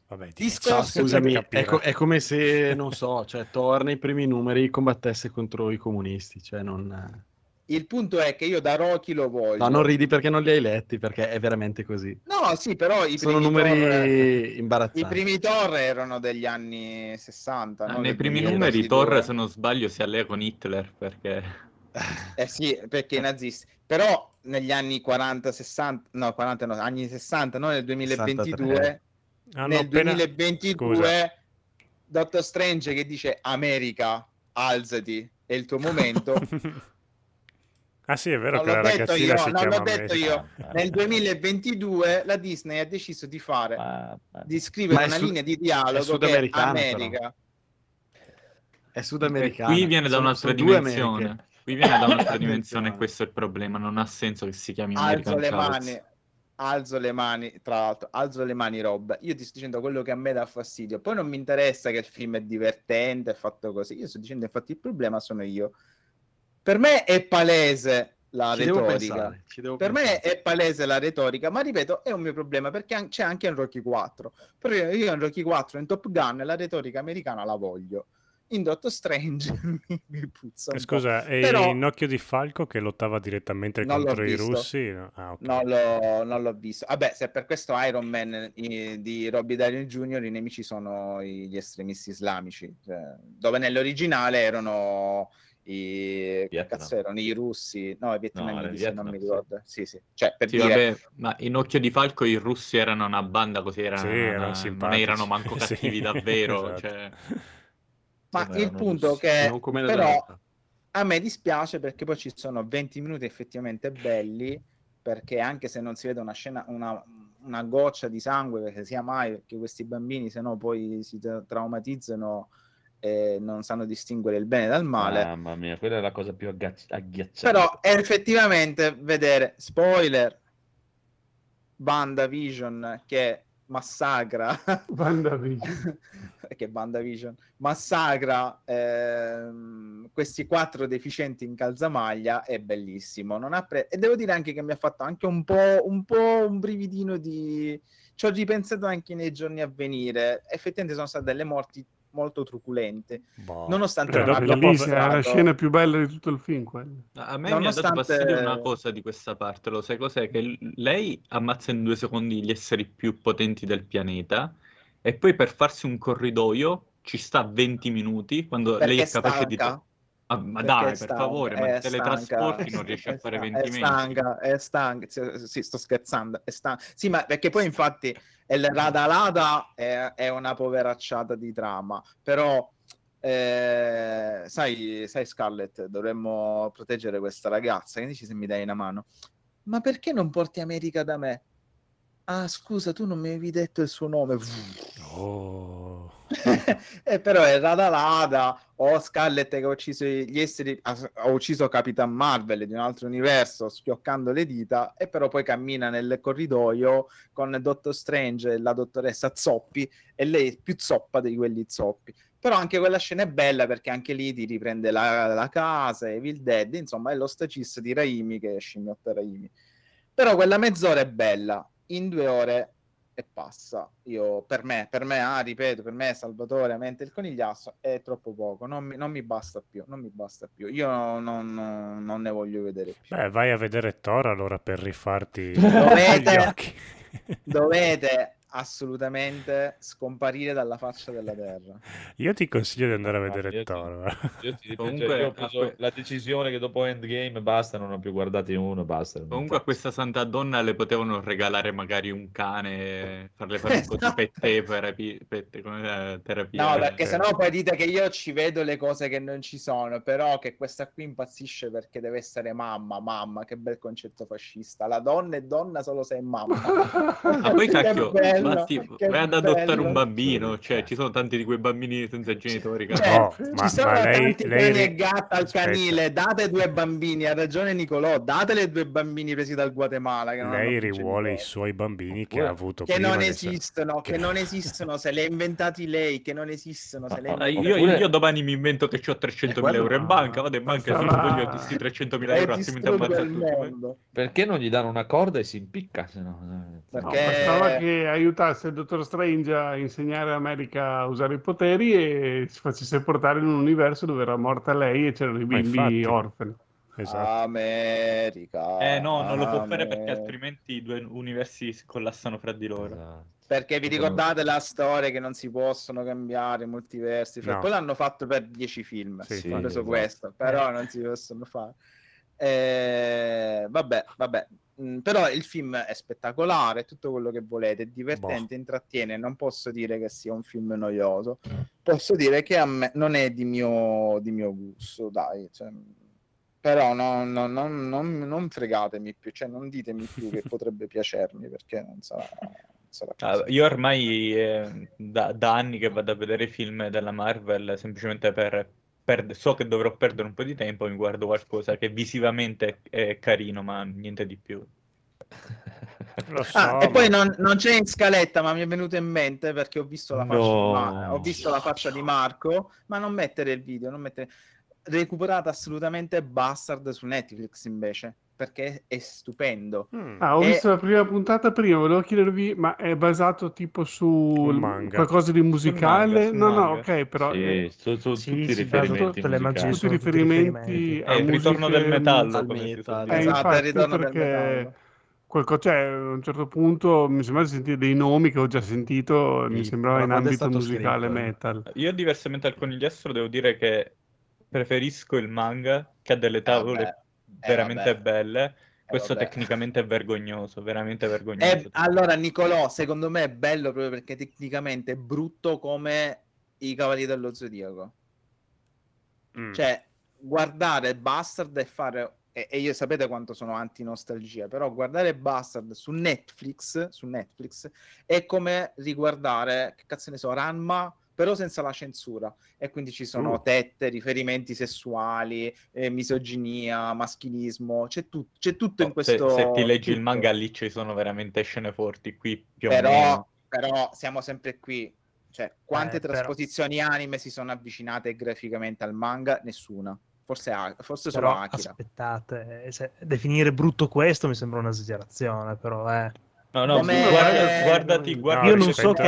Vabbè, ti Discorso- No, faccio scusami, è, co- è come se, non so, cioè, Thor nei primi numeri combattesse contro i comunisti, cioè non... il punto è che io da Rocky lo voglio. No, non ridi perché non li hai letti, perché è veramente così. No, sì, però i Sono primi numeri Thor- I imbarazzanti. primi Thor erano degli anni 60. Ah, non Nei primi 2022. numeri Thor, se non sbaglio, si allea con Hitler perché... Eh sì, perché i nazisti. Però negli anni 40, 60, no, 40 no, anni 60, no, nel 2022, 63. Hanno nel appena- 2022, Scusa. Dottor Strange che dice America, alzati, è il tuo momento. ah sì, è vero non che la l'ho detto ragazzina io, si non chiama l'ho detto America. io. Nel 2022 la Disney ha deciso di fare, Ma- ma- di scrivere una sud- linea di dialogo che è sudamericana, America. È sudamericano. Qui viene da un'altra dimensione. Americhe. Qui viene da un'altra dimensione, questo è il problema. Non ha senso che si chiami alzo American le Chaos. mani alzo le mani tra l'altro alzo le mani Rob io ti sto dicendo quello che a me dà fastidio poi non mi interessa che il film è divertente è fatto così io sto dicendo infatti il problema sono io per me è palese la Ci retorica pensare, per me pensare. è palese la retorica ma ripeto è un mio problema perché an- c'è anche in Rocky 4 però io io in Rocky 4 in Top Gun la retorica americana la voglio in Doctor Strange mi, puzza un po'. Scusa, e Però- in Occhio di Falco che lottava direttamente Non contro i russi? No. Ah, ok. Non l'ho, non l'ho visto. Vabbè, se per questo Iron Man i- di Robbie Downey Jr. i nemici sono gli estremisti islamici, cioè, dove nell'originale erano i, che Vietnam. cazzo erano i russi, no, i vietnamiti, se non mi sì. ricordo. Sì, sì. Cioè, per Sì, dire, vabbè, ma in Occhio di Falco i russi erano una banda così, erano, Sì, erano non simpatici. erano manco Sì, cattivi davvero. esatto. cioè. ma il punto russi. che Non però a me dispiace perché poi ci sono 20 minuti effettivamente belli perché anche se non si vede una scena una, una goccia di sangue perché sia mai perché questi bambini se no poi si tra- traumatizzano e non sanno distinguere il bene dal male Mamma mia, quella è la cosa più agghiacci- agghiacciante. però effettivamente vedere spoiler Vision che massacra WandaVision. che Vision massacra ehm, questi quattro deficienti in calzamaglia è bellissimo non ha pre- e devo dire anche che mi ha fatto anche un po' un po' un brividino di ci ho ripensato anche nei giorni a venire effettivamente sono state delle morti molto truculente. Boh. Nonostante Cioè, non Bellissima, è la mostrato- scena più bella di tutto il film. quella. A me mi ha dato Nonostante- fastidio una cosa di questa parte, lo sai cos'è? Che lei ammazza in due secondi gli esseri più potenti del pianeta e poi per farsi un corridoio ci sta 20 minuti quando lei perché è capace di... stanca. Ah, ma dai, è per favore, ma è ti teletrasporti non riesci a è fare sta- 20 è metri. stanca, è stanca, sì, sto scherzando, è stanca. Sì, ma perché poi infatti il Radalada è, è una poveracciata di trama, però eh, sai, sai Scarlett, dovremmo proteggere questa ragazza, che dici se mi dai una mano? Ma perché non porti America da me? Ah, scusa, tu non mi avevi detto il suo nome. Oh. eh, però è Radalada o Scarlett che ha ucciso gli esseri ha, ha ucciso Capitan Marvel di un altro universo schioccando le dita e però poi cammina nel corridoio con Dottor Strange e la dottoressa Zoppi e lei è più zoppa di quelli zoppi però anche quella scena è bella perché anche lì ti riprende la, la casa Evil Dead insomma è lo stacis di Raimi che scimmiotta Raimi però quella mezz'ora è bella in due ore e passa. Io, per me, per me, ah, ripeto, per me Salvatore, mente il conigliasso è troppo poco, non mi, non mi basta più, non mi basta più. Io non, non- non ne voglio vedere più. Beh, vai a vedere Thor allora per rifarti Dovete- gli occhi. Dovete assolutamente scomparire dalla faccia della terra. Io ti consiglio di andare a No, vedere io ti- Thor. guarda. Io, ti ripeto, Comunque, cioè, io ho preso a que- la decisione che dopo Endgame basta, non ho più guardato in uno, basta. Comunque a questa santa donna le potevano regalare magari un cane, farle fare un po' di pette, terapi- pette, come, eh, terapia. No, perché ok. sennò poi dite che io ci vedo le cose che non ci sono, però che questa qui impazzisce perché deve essere mamma, mamma, che bel concetto fascista. La donna è donna solo se è mamma. Ah, poi cacchio, che vai ad adottare bello. un bambino, cioè ci sono tanti di quei bambini senza genitori. Cioè. No, ci ma- sono ma lei- tanti lei e gatta al Aspetta. canile, date due bambini, ha ragione Nicolò, datele due bambini presi dal Guatemala. Non Lei rivuole i suoi bambini che ha avuto che prima non esistono, che che- non esistono, se li ha inventati lei, che non esistono, se Ah, io, Oppure- io domani mi invento che ho 300.000 quello euro in no. banca, vado in banca e Ma- gli do io questi 300.000 e euro, altrimenti il tutti. Perché non gli danno una corda e si impicca? Se no, eh, No, Perché- bastava che aiutasse il dottor Strange a insegnare all'America a usare i poteri e si facesse portare in un universo dove era morta lei e c'erano i bimbi infatti. orfani. Esatto. America. Eh no, non lo può fare perché altrimenti i due universi si collassano fra di loro. esatto. Perché vi ricordate la storia che non si possono cambiare i multiversi? No. Poi l'hanno fatto per 10 film, Sì, Sì, ho preso esatto. questo, però non si possono fare. Eh, vabbè, vabbè. Mm, però il film è spettacolare, è tutto quello che volete, è divertente, intrattiene. Non posso dire che sia un film noioso, posso dire che a me non è di mio, di mio gusto, dai. cioè, però no- no- non, non- non fregatemi più, cioè non ditemi più che potrebbe piacermi perché non sarà, Ah, io ormai eh, da, da anni che vado a vedere i film della Marvel semplicemente per, per- so che dovrò perdere un po' di tempo, mi guardo qualcosa che visivamente è carino, ma niente di più. Lo so, Ah, e ma- poi non, non c'è in scaletta, ma mi è venuto in mente perché ho visto la faccia, No. di, Mar- ho visto la faccia di Marco, ma non mettere il video, non mettere... Recuperate assolutamente Bastard su Netflix invece, perché è stupendo. Mm. Ah, ho E- visto la prima puntata prima, volevo chiedervi, ma è basato tipo su manga. qualcosa di musicale? sul no, no, manga. ok, però Sì, eh, su, su Sì, tutti i riferimenti tutte le tutti riferimenti È il ritorno del metallo. al metal. Eh, dire. Esatto, il infatti, ritorno del perché metallo. qualco- cioè, a un certo punto mi sembra di sentire dei nomi che ho già sentito, mi Sì, sembrava ma in è ambito musicale scritto, metal. Io diversamente dal conigliastro devo dire che preferisco il manga che ha delle tavole veramente vabbè. belle. Questo vabbè. tecnicamente è vergognoso, veramente Eh, vergognoso. allora, Nicolò, secondo me è bello proprio perché tecnicamente è brutto come i Cavalieri dello Zodiaco. Mm. Cioè, guardare Bastard e fare... E, e io sapete quanto sono anti-nostalgia, però guardare Bastard su Netflix, su Netflix è come riguardare, che cazzo ne so, Ranma, però senza la censura. E quindi ci sono Uh. tette, riferimenti sessuali, eh, misoginia, maschilismo, c'è, tut- c'è tutto in No, se, questo... se ti leggi il tutto. manga lì ci sono veramente scene forti, qui più o Però, meno. però siamo sempre qui. Cioè, quante Eh, però- trasposizioni anime si sono avvicinate graficamente al manga? Nessuna. Forse, A- forse solo Però Akira. aspettate, eh, se- definire brutto questo mi sembra un'esagerazione, però eh. No, no, Come- guarda- guardati, guardati Io le non so che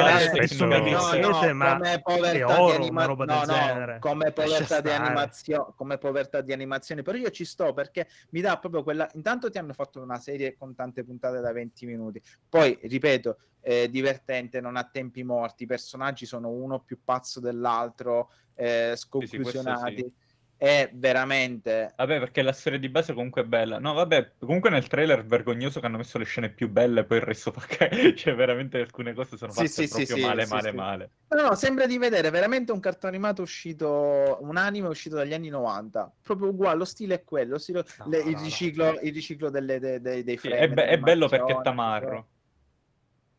di No, no, ma come è povertà di oro, anima- una roba del no, no, genere. come povertà di animazione, come povertà di animazione, però io ci sto perché mi dà proprio quella. Intanto ti hanno fatto una serie con tante puntate da 20 minuti, poi ripeto, eh, divertente, non ha tempi morti, i personaggi sono uno più pazzo dell'altro, eh, sconclusionati. È veramente Vabbè, perché la storia di base comunque è bella. No, vabbè, comunque nel trailer è vergognoso che hanno messo le scene più belle, poi il resto fa cagare. Cioè, veramente alcune cose sono fatte sì, proprio sì, male, sì, male, male. No, no, sembra di vedere veramente un cartone animato uscito, un anime uscito dagli anni 90, proprio uguale, lo stile è quello, lo stile- No, le- il, no, no. riciclo, il riciclo delle, dei, dei, dei frame, è, be- è bello perché è tamarro.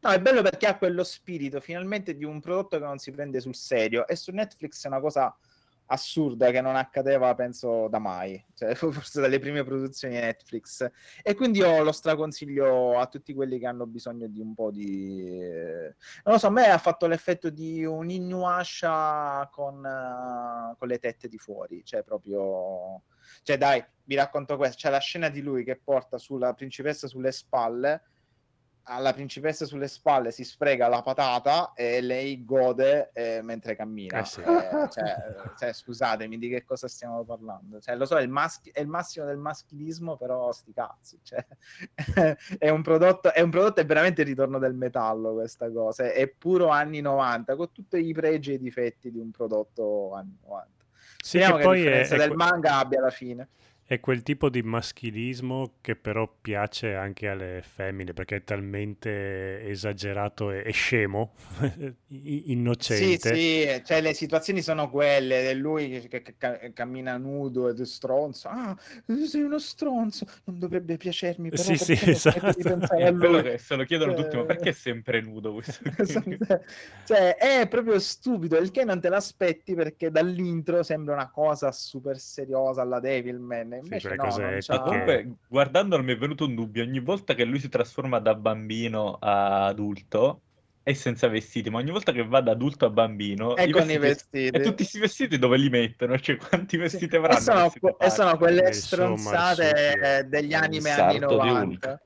No, è bello perché ha quello spirito finalmente di un prodotto che non si prende sul serio e su Netflix è una cosa assurda che non accadeva penso da mai, cioè forse dalle prime produzioni Netflix. E quindi io lo straconsiglio a tutti quelli che hanno bisogno di un po' di eh, non lo so, a me ha fatto l'effetto di un Inuyasha con, eh, con le tette di fuori, cioè proprio cioè dai, vi racconto questo, c'è la scena di lui che porta sulla principessa sulle spalle alla principessa sulle spalle si sfrega la patata e lei gode eh, mentre cammina. Eh sì. Eh, cioè, cioè, scusatemi, di che cosa stiamo parlando? Cioè, lo so, è il, maschi- è il massimo del maschilismo, però sti cazzi. Cioè, è, un prodotto, è un prodotto, è veramente il ritorno del metallo questa cosa. È puro anni 90, con tutti i pregi e i difetti di un prodotto anni 90. Sì, Speriamo che che, poi a è, differenza è del manga abbia la fine. È quel tipo di maschilismo che però piace anche alle femmine perché è talmente esagerato e, e scemo, i- Sì, innocente. sì, cioè le situazioni sono quelle, è lui che, che- che ca- cammina nudo ed è stronzo. Ah, sei uno stronzo, non dovrebbe piacermi, però Sì, sì, esatto. quello che se lo chiedono tutti, ma Cioè- perché è sempre nudo questo? Cioè, è proprio stupido, il che non te l'aspetti perché dall'intro sembra una cosa super seriosa alla Devilman, invece quelle no, cose Ma comunque, guardandolo mi è venuto un dubbio. Ogni volta che lui si trasforma da bambino a adulto è senza vestiti, ma ogni volta che va da adulto a bambino È i con i vestiti- vestiti. E tutti questi vestiti dove li mettono? Cioè, quanti vestiti avranno? E sono, e sono quelle Eh, insomma, stronzate eh, degli anime anni sarto di 90. Hulk.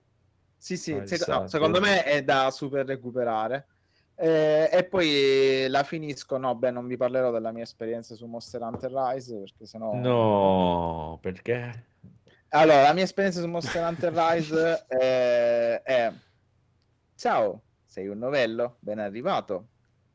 Sì, sì, Ah, il sec- no, secondo me è da super recuperare. Eh, e poi la finisco. No, beh, non vi parlerò della mia esperienza su Monster Hunter Rise perché sennò. No, perché? Allora, la mia esperienza su Monster Hunter Rise eh, è: Ciao, sei un novello? Ben arrivato.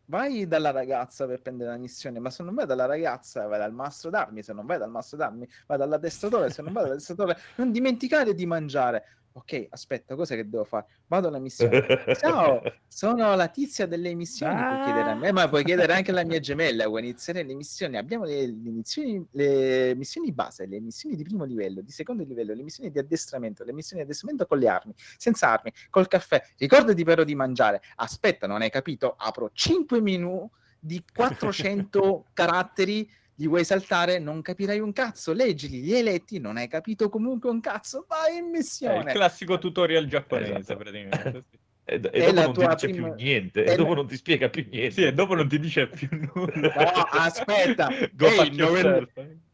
Vai dalla ragazza per prendere la missione, ma se non vai dalla ragazza, vai dal mastro d'armi. Se non vai dal mastro d'armi, vai dall'addestratore. Se non vai dall'addestratore, non dimenticare di mangiare. Ok, aspetta, cos'è che devo fare? Vado alla missione. Ciao, sono la tizia delle missioni. Puoi chiedere a me, ma puoi chiedere anche alla mia gemella. Vuoi iniziare le missioni? Abbiamo le, le missioni, le missioni base, le missioni di primo livello, di secondo livello, le missioni di addestramento, le missioni di addestramento con le armi, senza armi, col caffè. Ricordati però di mangiare. Aspetta, non hai capito? Apro 5 menu di 400 caratteri. Li vuoi saltare? Non capirai un cazzo. Leggili, li hai letti, non hai capito comunque un cazzo. Vai in È il missione. classico tutorial giapponese, Esatto. praticamente. sì. E, e dopo la non ti tua dice prima- più niente, e dopo la- non ti spiega più niente. Sì, e dopo non ti dice più nulla. No, aspetta. Go novello- yourself.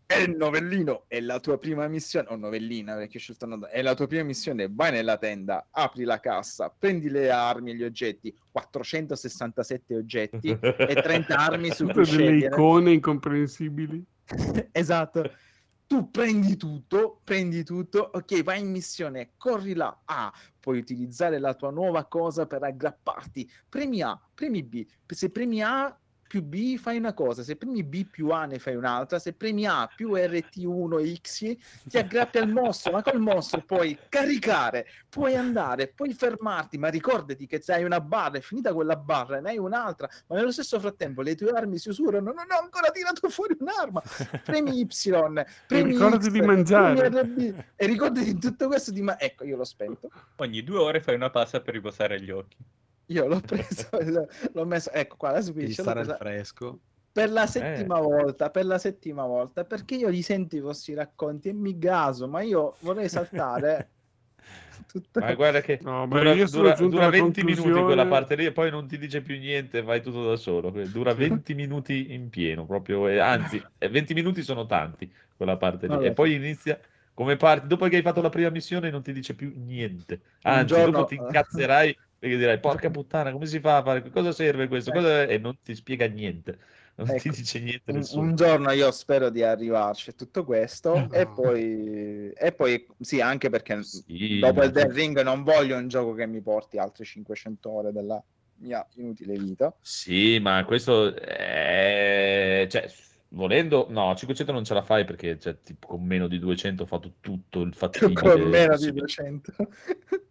È il novellino, è la tua prima missione, o novellina perché ho scelto una- è la tua prima missione, vai nella tenda, apri la cassa, prendi le armi e gli oggetti, 467 oggetti e 30 armi su cui delle icone incomprensibili. esatto. Tu prendi tutto, prendi tutto, ok, vai in missione, corri là, A, puoi utilizzare la tua nuova cosa per aggrapparti, premi A, premi B, se premi A più B fai una cosa, se premi B più A ne fai un'altra, se premi A più RT1 X ti aggrappi al mostro, ma col mostro puoi caricare, puoi andare, puoi fermarti, ma ricordati che se hai una barra, è finita quella barra, ne hai un'altra, ma nello stesso frattempo le tue armi si usurano, non ho ancora tirato fuori un'arma, premi Y, premi ricordati X, di mangiare. premi RB, e ricordati di tutto questo di ma ecco io l'ho spento Ogni due ore fai una pausa per riposare gli occhi. Io l'ho preso l'ho messo ecco qua la Switch al presa fresco. per Eh. la settima volta per la settima volta perché io li sento i vostri racconti e mi gaso ma io vorrei saltare tutto Ma guarda che No, beh, dura, io dura- dura alla 20 minuti conclusione- quella parte lì e poi non ti dice più niente, vai tutto da solo. Dura 20 minuti in pieno, proprio, e anzi, eh, 20 minuti sono tanti quella parte lì. Vabbè. E poi inizia come parti, dopo che hai fatto la prima missione non ti dice più niente. Anzi, giorno- dopo ti incazzerai perché dirai, porca puttana, come si fa a fare, cosa serve questo? Cosa-" E non ti spiega niente, non ti Ecco, dice niente un, nessuno. un giorno io spero di arrivarci a tutto questo e poi e poi sì anche perché Sì, dopo il Dead Ring non voglio un gioco che mi porti altre 500 ore della mia inutile vita Sì, ma questo è... cioè, volendo, no, 500 non ce la fai perché cioè, tipo, con meno di 200 ho fatto tutto il fattibile. con meno di possibile. 200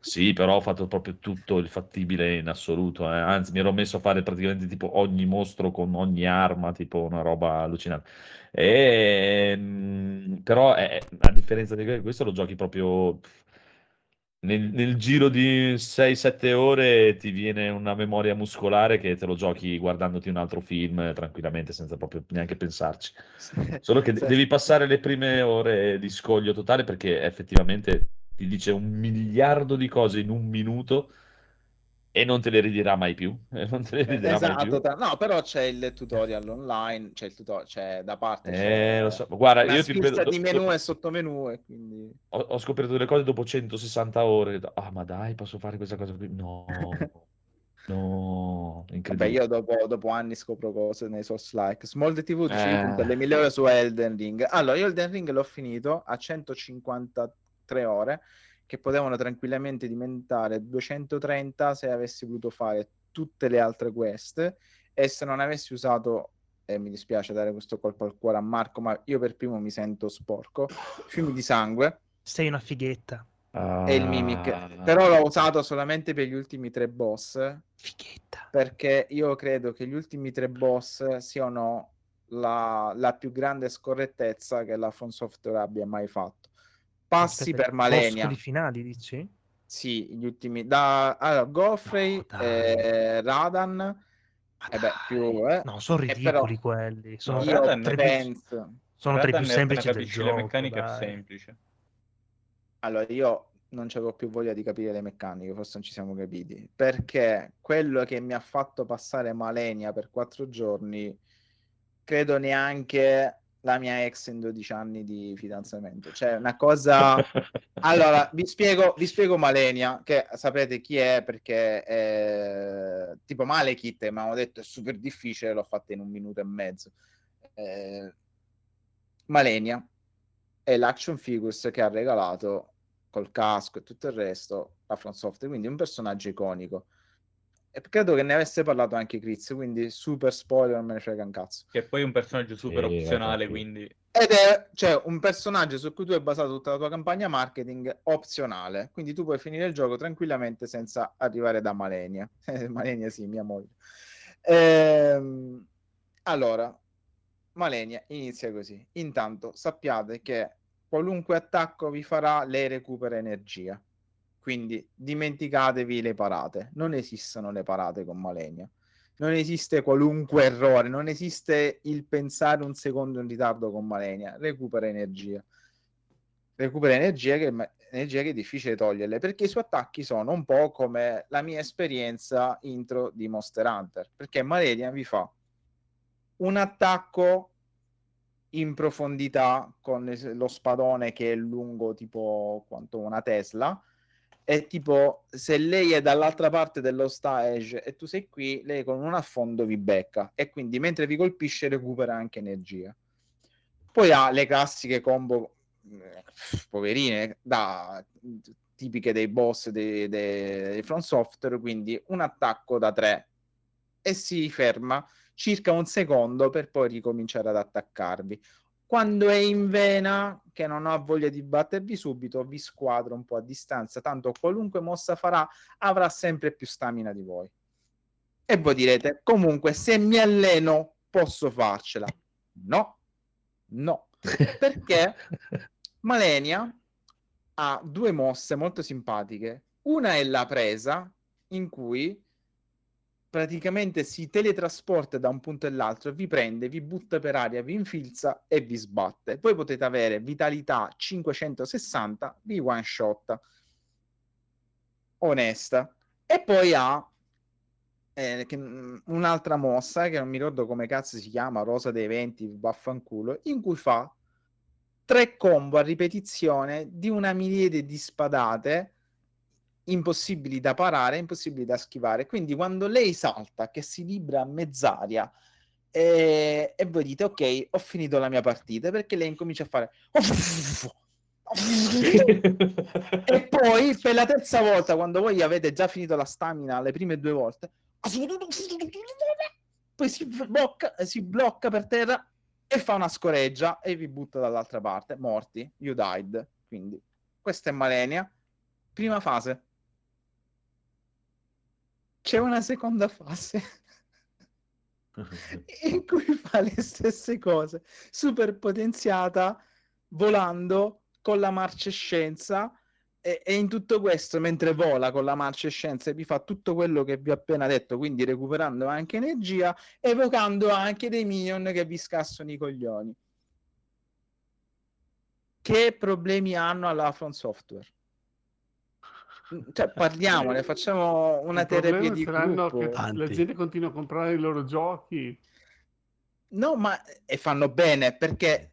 Sì, però ho fatto proprio tutto il fattibile in assoluto. eh. Anzi, mi ero messo a fare praticamente tipo ogni mostro con ogni arma, tipo una roba allucinante. E, mm, però, eh, a differenza di questo, lo giochi proprio nel, nel giro di 6-7 ore ti viene una memoria muscolare che te lo giochi guardandoti un altro film tranquillamente senza proprio neanche pensarci. Solo che Sì. devi passare le prime ore di scoglio totale perché effettivamente ti dice un miliardo di cose in un minuto E non te le ridirà mai più. E non te le ridirà mai Esatto, più. tra- no, però c'è il tutorial online, c'è il tutorial, c'è da parte Eh, c'è lo so. Guarda, io ti ripeto, di menu e sottomenu e quindi ho, ho scoperto delle cose dopo 160 ore. Ah, ma dai, posso fare questa cosa qui? No, no, Vabbè, incredibile. io dopo, dopo anni scopro cose nei source like. Small TV dice Eh. le mille ore su Elden Ring. Allora, io Elden Ring l'ho finito a 153 ore, che potevano tranquillamente diventare 230 se avessi voluto fare tutte le altre quest e se non avessi usato, e mi dispiace dare questo colpo al cuore a Marco, ma io per primo mi sento sporco, fiumi di sangue Sei una fighetta. e il Mimic. Però l'ho usato solamente per gli ultimi tre boss Fighetta. perché io credo che gli ultimi tre boss siano la, la più grande scorrettezza che la From Software abbia mai fatto. Passi Aspetta, per i Malenia, boss finali, dici? sì, gli ultimi da allora, Godfrey, No, eh, Radan, Ma eh beh, più, eh. No, sono E ridicoli però quelli. Sono, No, io Radan tra i più, penso, sono tra i più Radan, semplici del gioco. le meccaniche è dai. semplice. allora io non avevo più voglia di capire le meccaniche, forse non ci siamo capiti, perché quello che mi ha fatto passare Malenia per quattro giorni, credo neanche la mia ex in 12 anni di fidanzamento. Cioè, una cosa... Allora, vi spiego, vi spiego Malenia, che sapete chi è, perché è... tipo Malekith, mi hanno detto è super difficile, l'ho fatta in un minuto e mezzo. Eh, Malenia è l'action figures che ha regalato col casco e tutto il resto la From Software, quindi un personaggio iconico. E credo che ne avesse parlato anche Chris, quindi super spoiler, non me ne frega un cazzo. Che poi è un personaggio super Sì, opzionale, quindi Ed è cioè, un personaggio su cui tu hai basato tutta la tua campagna marketing opzionale, quindi tu puoi finire il gioco tranquillamente senza arrivare da Malenia. Malenia sì, mia moglie. Ehm, allora, Malenia inizia così. Intanto sappiate che qualunque attacco vi farà, lei recupera energia. Quindi dimenticatevi le parate. Non esistono le parate con Malenia. Non esiste qualunque errore, non esiste il pensare un secondo in ritardo con Malenia. Recupera energia. Recupera energia che, energia che è difficile toglierle perché i suoi attacchi sono un po' come la mia esperienza intro di Monster Hunter. Perché Malenia vi fa un attacco in profondità con lo spadone che è lungo tipo quanto una Tesla è tipo se lei è dall'altra parte dello stage e tu sei qui, lei con un affondo vi becca e quindi mentre vi colpisce recupera anche energia. Poi ha le classiche combo eh, poverine da tipiche dei boss dei, dei, dei From Software, quindi un attacco da tre e si ferma circa un secondo per poi ricominciare ad attaccarvi. Quando è in vena, che non ha voglia di battervi subito, vi squadra un po' a distanza, tanto qualunque mossa farà avrà sempre più stamina di voi. E voi direte, comunque, se mi alleno posso farcela. No, no, perché Malenia ha due mosse molto simpatiche. Una è la presa, in cui praticamente si teletrasporta da un punto all'altro, vi prende, vi butta per aria, vi infilza e vi sbatte. Poi potete avere vitalità 560, vi one shot. Onesta. E poi ha eh, mm, un'altra mossa che non mi ricordo come cazzo si chiama, Rosa dei Venti, vaffanculo, in cui fa tre combo a ripetizione di una miriade di spadate impossibili da parare, impossibili da schivare. Quindi quando lei salta, che si libra a mezz'aria, e, e voi dite ok, ho finito la mia partita, perché lei incomincia a fare... e poi per la terza volta, quando voi avete già finito la stamina le prime due volte, poi si blocca, si blocca per terra e fa una scoreggia e vi butta dall'altra parte, morti, you died. Quindi questa è Malenia. Prima fase. C'è una seconda fase in cui fa le stesse cose, super potenziata, volando con la marcescenza e, e in tutto questo, mentre vola con la marcescenza, vi fa tutto quello che vi ho appena detto, quindi recuperando anche energia, evocando anche dei minion che vi scassano i coglioni. Che problemi hanno alla From Software? Cioè, parliamone, facciamo una Il terapia di gruppo. che la gente continua a comprare i loro giochi. No, ma e fanno bene perché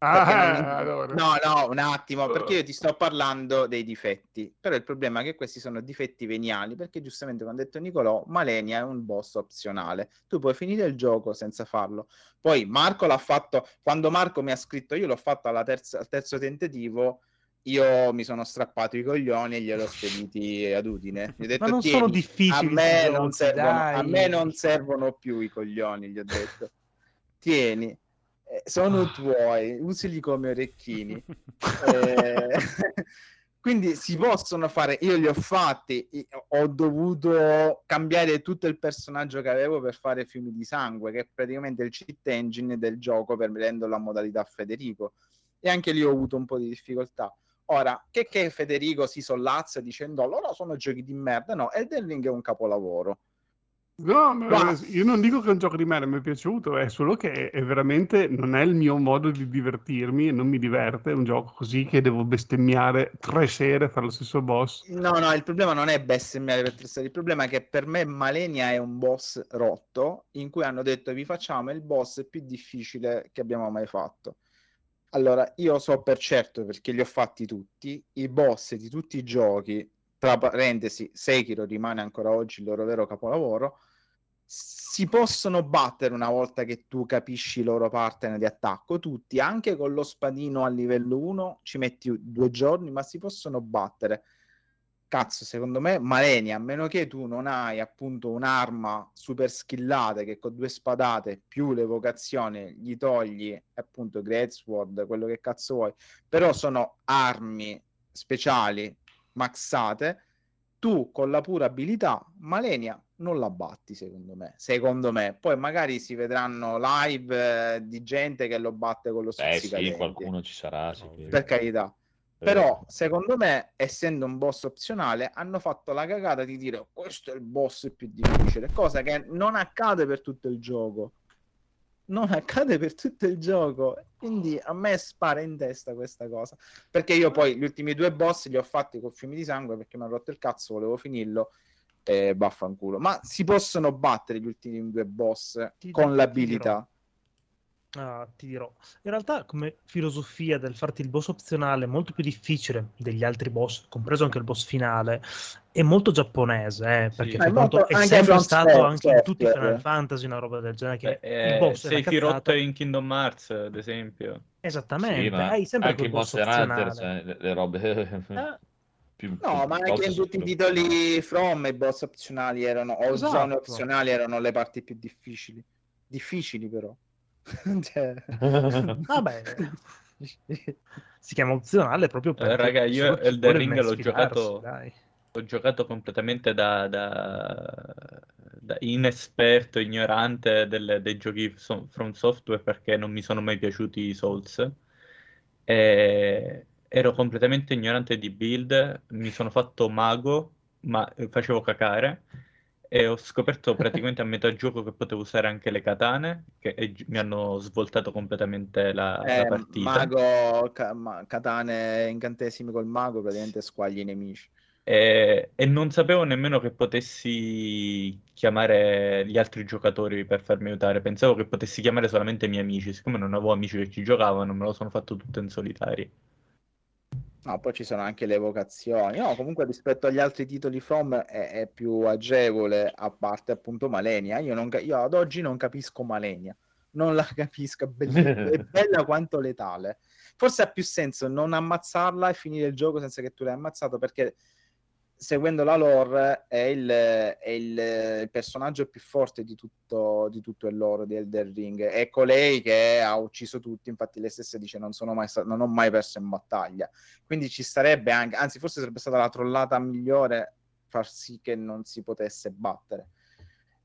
Ah, Perché non- allora. No, no, un attimo, perché io ti sto parlando dei difetti, però il problema è che questi sono difetti veniali, perché giustamente come ha detto Nicolò, Malenia è un boss opzionale, tu puoi finire il gioco senza farlo. Poi Marco l'ha fatto, quando Marco mi ha scritto io l'ho fatto alla terza- al terzo tentativo, io mi sono strappato i coglioni e gliel'ho spediti ad Udine. Gli ho detto, Ma non "Tieni, sono difficili a me, sti non giochi, servono, a dai." me non servono più i coglioni, gli ho detto. Tieni, eh, sono Ah. tuoi, usali come orecchini. Eh, quindi si possono fare, io li ho fatti, ho dovuto cambiare tutto il personaggio che avevo per fare fiumi di sangue, che è praticamente il cheat engine del gioco per renderlo a modalità Federico. E anche lì ho avuto un po' di difficoltà. Ora, che, che Federico si sollazza dicendo loro sono giochi di merda, no, Elden Ring è un capolavoro. No, ma io non dico che è un gioco di merda, mi è piaciuto, è solo che è veramente non è il mio modo di divertirmi e non mi diverte. È un gioco così che devo bestemmiare tre sere fare lo stesso boss. No, no, il problema non è bestemmiare per tre stelle, il problema è che per me Malenia è un boss rotto in cui hanno detto vi facciamo il boss più difficile che abbiamo mai fatto. Allora, io so per certo perché li ho fatti tutti, i boss di tutti i giochi, tra parentesi, Sekiro rimane ancora oggi il loro vero capolavoro, si possono battere una volta che tu capisci i loro pattern di attacco, tutti, anche con lo spadino a livello 1, ci metti due giorni, ma si possono battere. Cazzo, secondo me, Malenia, a meno che tu non hai appunto un'arma super skillata che con due spadate più l'evocazione gli togli appunto Great Sword, quello che cazzo vuoi, però sono armi speciali maxate, tu con la pura abilità Malenia non la batti secondo me, secondo me. Poi magari si vedranno live eh, di gente che lo batte con lo Eh sì, qualcuno ci sarà. Ovvio. per carità. Però, secondo me, essendo un boss opzionale, hanno fatto la cagata di dire questo è il boss più difficile, cosa che non accade per tutto il gioco. Non accade per tutto il gioco. Quindi a me spara in testa questa cosa. Perché io poi gli ultimi due boss li ho fatti con fiumi di sangue perché mi ha rotto il cazzo, volevo finirlo e vaffanculo. Ma si possono battere gli ultimi due boss Ti- con l'abilità. Ah, ti dirò. In realtà, come filosofia del farti il boss opzionale molto più difficile degli altri boss, compreso anche il boss finale, è molto giapponese, eh, perché Sì. È molto- è sempre stato Software, anche in tutti i Software. Final Fantasy una roba del genere, che Eh, il boss sei era rotto cazzato. in Kingdom Hearts, ad esempio. Esattamente, Sì, hai sempre anche quel in boss Monster Hunter, opzionale. cioè, le, le robe Eh, più, No, più ma anche in tutti i titoli From i boss opzionali erano, o Esatto. zone opzionali erano le parti più difficili. Difficili però. Cioè... Vabbè, si chiama opzionale proprio perché raga, io Elden vuole Ring l'ho giocato- dai. Ho giocato completamente da, da- da inesperto, ignorante del- dei giochi so- From Software perché non mi sono mai piaciuti i Souls. E ero completamente ignorante di build, mi sono fatto mago, ma eh, facevo cacare. E ho scoperto praticamente a metà gioco che potevo usare anche le katane, che e mi hanno svoltato completamente la, la Eh, partita. mago, ca- ma- katane, incantesimi col mago, praticamente squagli i nemici. E, e non sapevo nemmeno che potessi chiamare gli altri giocatori per farmi aiutare. Pensavo che potessi chiamare solamente i miei amici. Siccome non avevo amici che ci giocavano, me lo sono fatto tutto in solitario. No, poi ci sono anche le evocazioni. No, comunque rispetto agli altri titoli From è, è più agevole, a parte appunto Malenia. Io, non io ad oggi non capisco Malenia. Non la capisco, è, belli- è bella quanto letale. Forse ha più senso non ammazzarla e finire il gioco senza che tu l'hai ammazzato, perché seguendo la lore è il, è il- personaggio più forte di tutto, di tutto il lore di Elder Ring. È colei che ha ucciso tutti, infatti lei stessa dice non, sono mai sta- non ho mai perso in battaglia. Quindi ci starebbe anche, anzi forse sarebbe stata la trollata migliore far sì che non si potesse battere.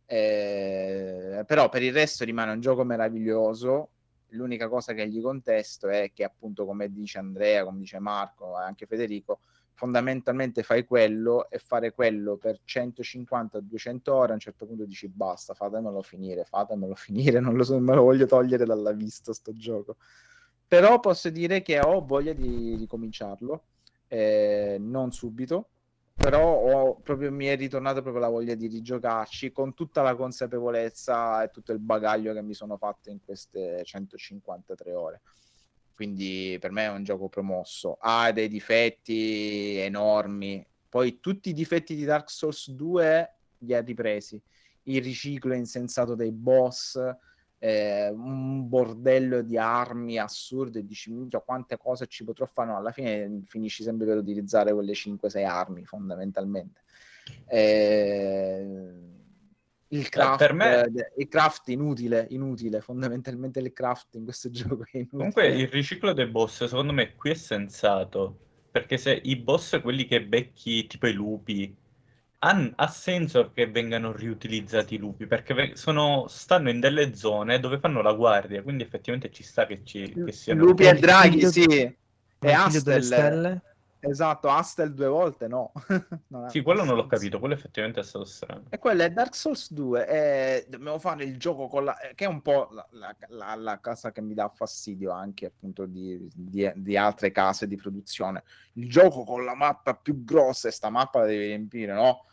Eh, però per il resto rimane un gioco meraviglioso. L'unica cosa che gli contesto è che appunto come dice Andrea, come dice Marco e anche Federico, fondamentalmente fai quello e fare quello per 150-200 ore a un certo punto dici basta, fatemelo finire, fatemelo finire, non lo so, me lo voglio togliere dalla vista sto gioco. Però posso dire che ho voglia di, di cominciarlo, eh, non subito, però ho proprio, mi è ritornata proprio la voglia di rigiocarci con tutta la consapevolezza e tutto il bagaglio che mi sono fatto in queste 153 ore. Quindi per me è un gioco promosso. Ha dei difetti enormi. Poi tutti i difetti di Dark Souls 2 li ha ripresi. Il riciclo insensato dei boss, eh, un bordello di armi assurde, e dici minchia quante cose ci potrò fare, no, alla fine finisci sempre per utilizzare quelle 5-6 armi fondamentalmente. Eh, il craft, per me- eh, il craft inutile, inutile, fondamentalmente il craft in questo gioco è inutile. Comunque il riciclo dei boss secondo me qui è sensato, perché se i boss, quelli che becchi tipo i lupi, han- ha senso che vengano riutilizzati i lupi, perché sono- stanno in delle zone dove fanno la guardia, quindi effettivamente ci sta che, ci, che siano... Lupi e draghi, sì. E Astel, stelle? Esatto, Astel due volte no. Sì, quello non l'ho capito, quello effettivamente è stato strano. E quello è Dark Souls 2. E dobbiamo fare il gioco con la. che è un po' la, la- la- la cosa che mi dà fastidio anche appunto di, di- di altre case di produzione. Il gioco con la mappa più grossa e sta mappa la devi riempire, no?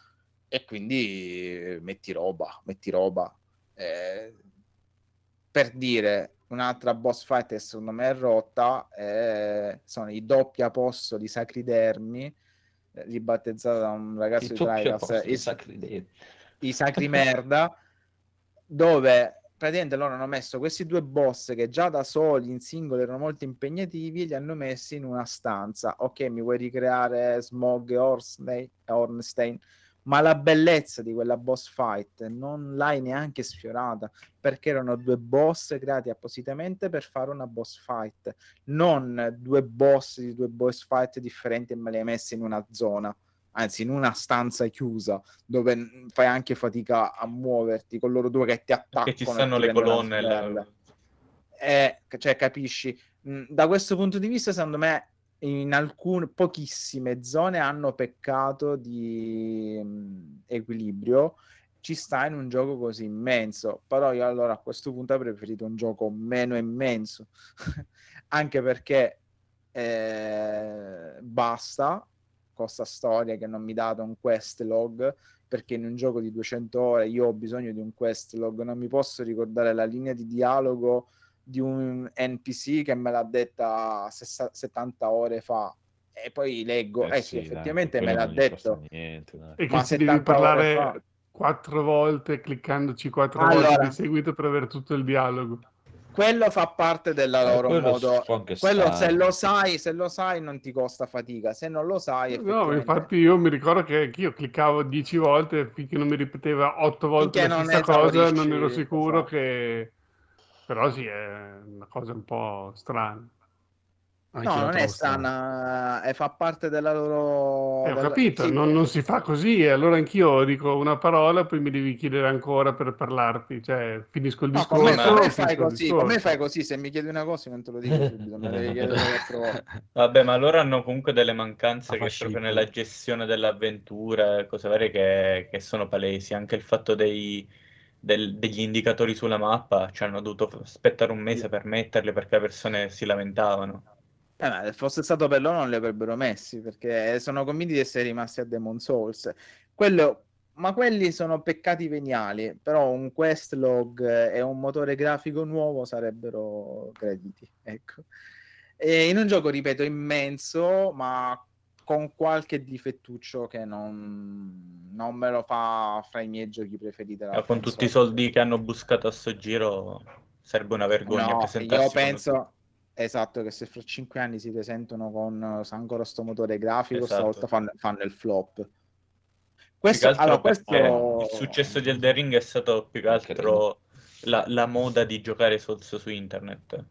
E quindi eh, metti roba, metti roba. Eh, per dire un'altra boss fight che secondo me è rotta eh, sono i doppi apostoli sacridermi eh, ribattezzata da un ragazzo Il di posto i, sacri i sacri merda dove praticamente loro hanno messo questi due boss che già da soli in singolo erano molto impegnativi e li hanno messi in una stanza. Ok mi vuoi ricreare Smog e Ornstein ma la bellezza di quella boss fight non l'hai neanche sfiorata perché erano due boss creati appositamente per fare una boss fight non due boss di due boss fight differenti e me li hai messi in una zona anzi in una stanza chiusa dove fai anche fatica a muoverti con loro due che ti attaccano Perché ci stanno le colonne, la-. Eh, cioè capisci da questo punto di vista secondo me in alcune pochissime zone hanno peccato di mm, equilibrio. Ci sta in un gioco così immenso. Però io allora a questo punto avrei preferito un gioco meno immenso. Anche perché eh, basta con sta storia che non mi date un quest log perché in un gioco di 200 ore io ho bisogno di un quest log. Non mi posso ricordare la linea di dialogo di un NPC che me l'ha detta sessa- 70 ore fa e poi leggo eh, sì, dai, effettivamente me l'ha detto niente, dai. E Ma che ci devi 70 ore parlare fa. quattro volte, cliccandoci quattro Allora. volte di seguito per avere tutto il dialogo. quello fa parte della Eh, loro quello modo quello se lo sai se lo sai non ti costa fatica se non lo sai No, infatti io mi ricordo che io cliccavo dieci volte finché non mi ripeteva otto volte Finché la stessa cosa, non ero sicuro esatto. che... Però sì, è una cosa un po' strana. Anche no non è strana è, fa parte della loro Eh, ho della- capito, sì, non, non si fa così, e allora anch'io dico una parola, poi mi devi chiedere ancora per parlarti, cioè finisco il No, discorso. come, ma- come finisco fai così? discorso. Come fai così? Se mi chiedi una cosa, non te lo dico subito, me devi chiedere. Vabbè, ma loro hanno comunque delle mancanze Ma che proprio nella gestione dell'avventura, cose varie che, che sono palesi. Anche il fatto dei, del- degli indicatori sulla mappa, ci hanno dovuto aspettare un mese per metterli perché le persone si lamentavano. Eh, fosse stato per loro non li avrebbero messi, perché sono convinti di essere rimasti a Demon Souls. Quello, ma quelli sono peccati veniali, però un quest log e un motore grafico nuovo sarebbero crediti, ecco. E in un gioco, ripeto, immenso, ma con qualche difettuccio che non, non me lo fa fra i miei giochi preferiti. della con tutti i soldi che hanno buscato a sto giro, sarebbe una vergogna No, presentarsi io penso esatto che se fra cinque anni si presentano con eh, ancora sto motore grafico, Esatto. stavolta fanno, fanno il flop. Più Questo, che altro allora, questo... il successo di Elden Ring è stato più che altro la, la moda di giocare Souls su internet.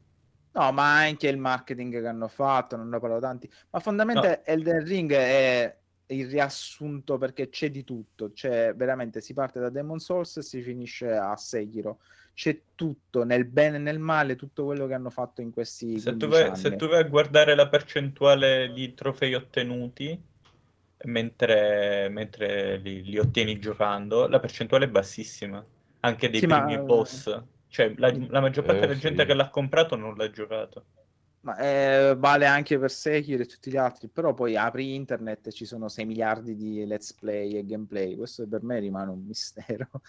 No, ma anche il marketing che hanno fatto, non ne parlo tanti, ma fondamentalmente Elden Ring è il riassunto perché c'è di tutto, c'è veramente si parte da Demon Souls e si finisce a Sekiro. C'è tutto, nel bene e nel male, tutto quello che hanno fatto in questi Se tu, 15 vai, se tu vai a guardare la percentuale di trofei ottenuti mentre, mentre li, li ottieni giocando, la percentuale è bassissima, anche dei Sì, ma- primi boss. Cioè, la, la maggior parte Eh, della gente sì. che l'ha comprato non l'ha giocato. Ma eh, vale anche per Sekiro e tutti gli altri, però poi apri internet e ci sono 6 miliardi di let's play e gameplay, questo per me rimane un mistero.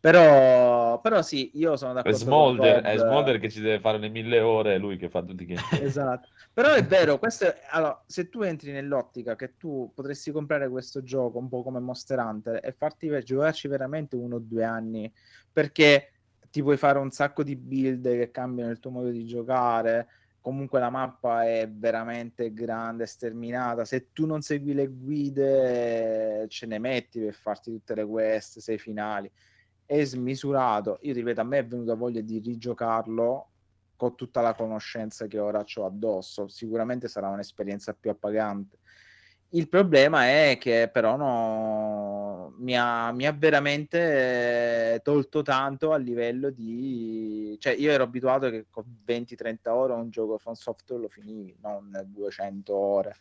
Però, però sì, io sono È d'accordo con Smolder, è Smolder che ci deve fare le mille ore, è lui che fa tutti i game. Esatto. Però è vero, questo è- allora, se tu entri nell'ottica che tu potresti comprare questo gioco un po' come Monster Hunter e farti ve- giocarci veramente uno o due anni, perché ti puoi fare un sacco di build che cambiano il tuo modo di giocare, comunque la mappa è veramente grande, sterminata, se tu non segui le guide ce ne metti per farti tutte le quest, sei finali, è smisurato. Io ripeto, a me è venuta voglia di rigiocarlo con tutta la conoscenza che ora ho addosso. Sicuramente sarà un'esperienza più appagante. Il problema è che però no, mi, ha, mi ha veramente eh, tolto tanto a livello di... Cioè io ero abituato che con 20-30 ore un gioco From Software lo finivi, non 200 ore.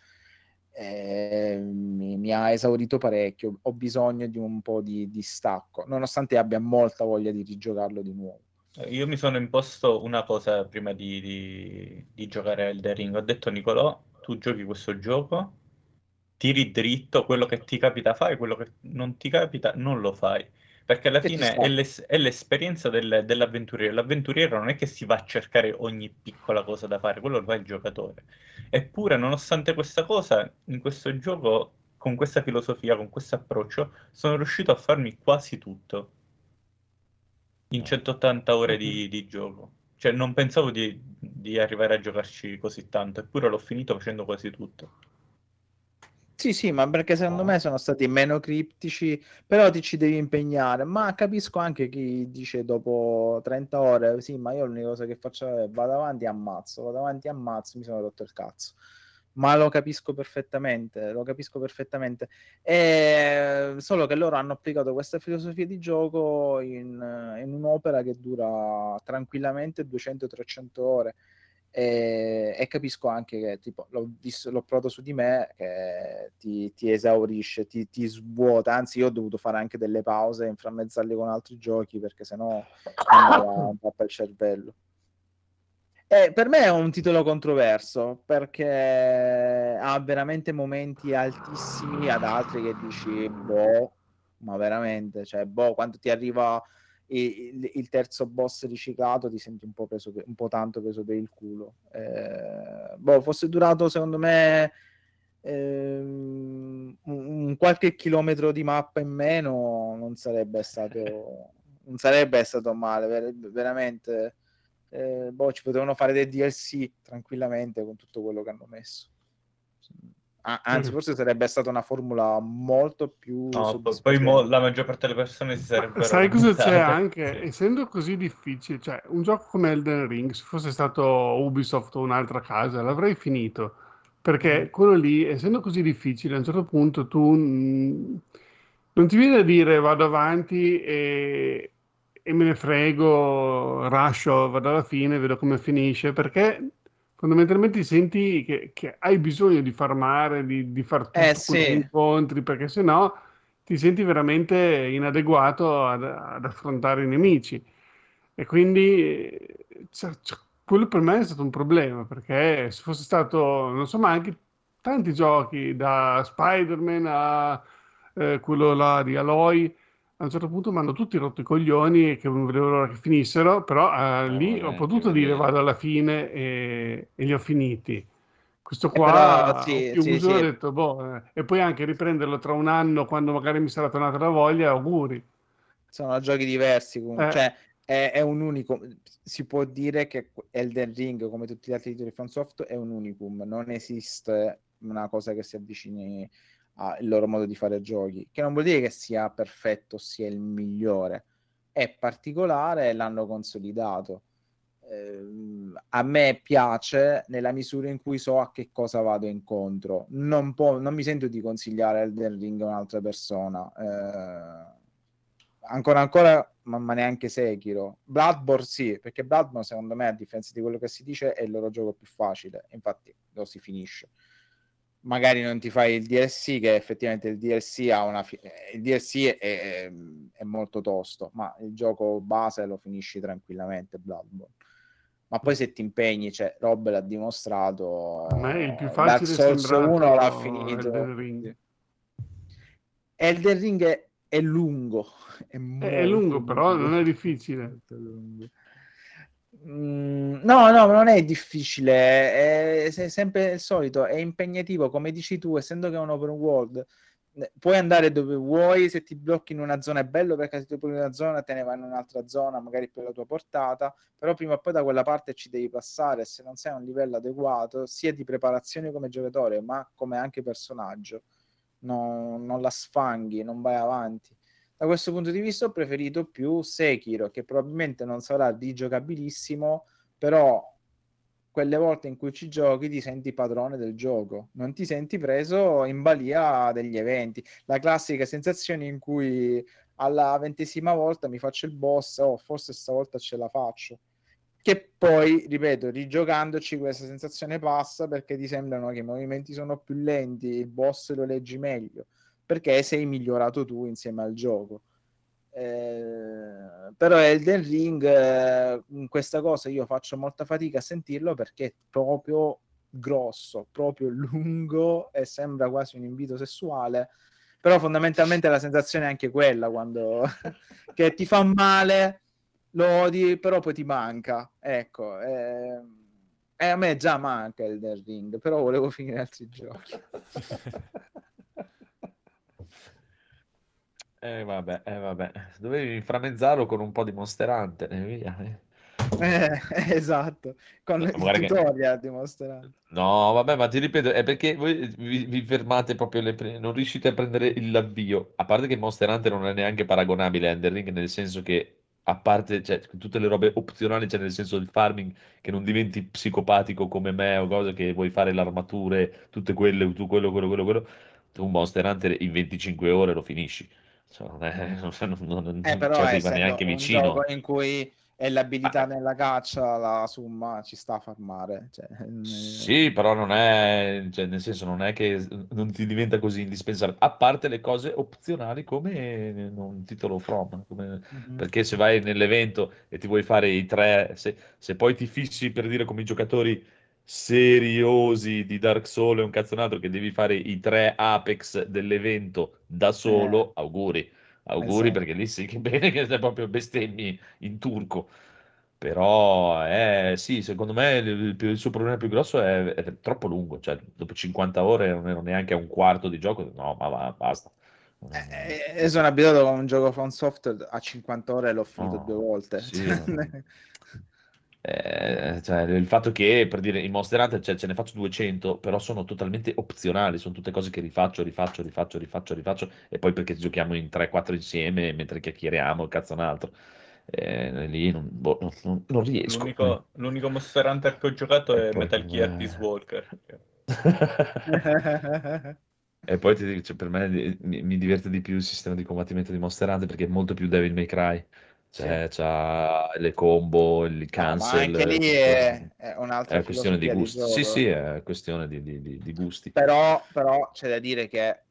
Eh, mi, mi ha esaurito parecchio, ho bisogno di un po' di, di stacco, nonostante abbia molta voglia di rigiocarlo di nuovo. Io mi sono imposto una cosa prima di, di- di giocare a Elden Ring. Ho detto, Nicolò, tu giochi questo gioco, tiri dritto, quello che ti capita fai, quello che non ti capita non lo fai. Perché alla fine è, l'es- è l'esperienza del- dell'avventuriero. L'avventuriero non è che si va a cercare ogni piccola cosa da fare, quello lo fa il giocatore. Eppure, nonostante questa cosa, in questo gioco, con questa filosofia, con questo approccio, sono riuscito a farmi quasi tutto in 180 ore di, di gioco. Cioè, non pensavo di, di arrivare a giocarci così tanto, eppure l'ho finito facendo quasi tutto. Sì, sì, ma perché secondo me sono stati meno criptici, però ti ci devi impegnare. Ma capisco anche chi dice dopo 30 ore, sì, ma io l'unica cosa che faccio è vado avanti e ammazzo, vado avanti e ammazzo, mi sono rotto il cazzo. Ma lo capisco perfettamente, lo capisco perfettamente. E solo che loro hanno applicato questa filosofia di gioco in, in un'opera che dura tranquillamente 200-300 ore. E, e capisco anche che tipo, l'ho, visto, l'ho provato su di me che ti, ti esaurisce, ti, ti svuota. Anzi, io ho dovuto fare anche delle pause, inframmezzarli con altri giochi perché sennò andava un po' per il cervello. E per me è un titolo controverso perché ha veramente momenti altissimi ad altri che dici, boh, ma veramente, cioè, boh, quando ti arriva il, il terzo boss riciclato ti senti un po', preso per- un po' tanto preso per il culo. Eh, boh, fosse durato secondo me ehm, un, un qualche chilometro di mappa in meno non sarebbe stato, non sarebbe stato male, ver- veramente. Eh, boh, ci potevano fare dei DLC tranquillamente con tutto quello che hanno messo. Anzi, Mm. forse sarebbe stata una formula molto più No, po- poi mo la maggior parte delle persone si sarebbero Sai cosa c'è anche? Sì. Essendo così difficile, cioè un gioco come Elden Ring, se fosse stato Ubisoft o un'altra casa, l'avrei finito. Perché quello lì, essendo così difficile, a un certo punto tu mm, non ti viene a dire vado avanti e, e me ne frego, rascio, vado alla fine, vedo come finisce, perché fondamentalmente senti che, che hai bisogno di farmare, di, di far tutti Eh, sì. incontri, perché sennò ti senti veramente inadeguato ad, ad affrontare i nemici. E quindi cioè, cioè, quello per me è stato un problema, perché se fosse stato, non so, ma anche tanti giochi, da Spider-Man a eh, quello là di Aloy, a un certo punto mi hanno tutti rotto i coglioni e che non vedevo l'ora che finissero, però eh, lì ho eh, potuto dire vado alla fine e, e li ho finiti. Questo Eh, qua però, sì, sì, chiuso e ho sì. detto, boh, eh, e poi anche riprenderlo tra un anno quando magari mi sarà tornata la voglia, auguri. sono giochi diversi comunque. Eh. Cioè, è, è un unico. Si può dire che Elden Ring, come tutti gli altri titoli di FromSoft, è un unicum. Non esiste una cosa che si avvicini al loro modo di fare giochi. Che non vuol dire che sia perfetto, sia il migliore. È particolare e l'hanno consolidato. Ehm, a me piace nella misura in cui so a che cosa vado incontro. Non, può- non mi sento di consigliare Elden Ring a un'altra persona. Eh, ancora ancora, ma, ma neanche Sekiro. Bloodborne sì, perché Bloodborne secondo me, a differenza di quello che si dice, è il loro gioco più facile. Infatti lo si finisce. Magari non ti fai il DLC, che effettivamente il DLC ha una fi- eh, il DLC è, è- è molto tosto, ma il gioco base lo finisci tranquillamente, Bloodborne. ma poi se ti impegni, cioè, Rob l'ha dimostrato. A me il più Dark facile è Souls sembrato 1 l'ha finito. Elden Ring. Elden Ring è, è lungo. È, È, è lungo, però non è difficile. lungo. Mm, no, no, non è difficile, è, è sempre il solito, è impegnativo, come dici tu, essendo che è un open world, eh, puoi andare dove vuoi, se ti blocchi in una zona è bello perché se ti blocchi in una zona te ne vai in un'altra zona, magari per la tua portata, però prima o poi da quella parte ci devi passare, se non sei a un livello adeguato, sia di preparazione come giocatore, ma come anche personaggio, non, non la sfanghi, non vai avanti. Da questo punto di vista ho preferito più Sekiro, che probabilmente non sarà rigiocabilissimo, però quelle volte in cui ci giochi ti senti padrone del gioco, non ti senti preso in balia degli eventi. La classica sensazione in cui alla ventesima volta mi faccio il boss, oh, forse stavolta ce la faccio. Che poi, ripeto, rigiocandoci questa sensazione passa perché ti sembrano che i movimenti sono più lenti, il boss lo leggi meglio perché sei migliorato tu insieme al gioco. Eh, però Elden Ring, eh, questa cosa io faccio molta fatica a sentirlo perché è proprio grosso, proprio lungo e sembra quasi un invito sessuale. Però fondamentalmente la sensazione è anche quella quando che ti fa male, lo odi, però poi ti manca. Ecco, eh, e a me già manca Elden Ring, però volevo finire altri giochi. Eh vabbè, eh vabbè, dovevi inframmezzarlo con un po' di Monster Hunter e via. eh. Eh, esatto, con il Guarda che- tutorial dimostrato. No, vabbè, ma ti ripeto, è perché voi vi, vi fermate proprio, le pre- non riuscite a prendere l'avvio. A parte che Monster Hunter non è neanche paragonabile a Elden Ring, nel senso che, a parte, cioè, tutte le robe opzionali, cioè nel senso del farming, che non diventi psicopatico come me o cose che vuoi fare le armature, tutte quelle, tu quello, quello, quello, quello, tu un Monster Hunter in 25 ore lo finisci. Cioè, non, è, non, non- non- Eh, non però ci arriva neanche vicino. gioco in cui è l'abilità Ah. nella caccia, la summa ci sta a farmare. Cioè, eh, Sì, però non è, cioè, nel senso, non è che non ti diventa così indispensabile, a parte le cose opzionali come un titolo From, come- mhm. perché se vai nell'evento e ti vuoi fare i tre, se, se poi ti fissi per dire come i giocatori seriosi di Dark Souls e un cazzo un altro che devi fare i tre Apex dell'evento da solo, auguri, auguri Esatto. perché lì sì che bene che sei proprio bestemmi in turco. Però eh, sì, secondo me il, il suo problema più grosso è, è troppo lungo, cioè dopo 50 ore non ero neanche a un quarto di gioco, no, ma va, basta. Eh, eh, sono abituato con un gioco from software a 50 ore e l'ho finito No, due volte. sì, Eh, cioè, il fatto che per dire in Monster Hunter cioè, ce ne faccio 200, però sono totalmente opzionali, sono tutte cose che rifaccio, rifaccio, rifaccio, rifaccio, rifaccio, e poi perché giochiamo in 3-4 insieme mentre chiacchieriamo, cazzo un altro. Eh, lì non, boh, non- non- non riesco. L'unico, l'unico Monster Hunter che ho giocato E è poi Metal Gear eh. Peace Walker. E poi ti dico, cioè, per me mi, mi diverte di più il sistema di combattimento di Monster Hunter perché è molto più Devil May Cry. Cioè, c'ha le combo, il No, ma cancel. anche lì è, è È un'altra una questione di gusti. Sì, gioco. sì, è questione di, di- di- di gusti. Però, però c'è da dire che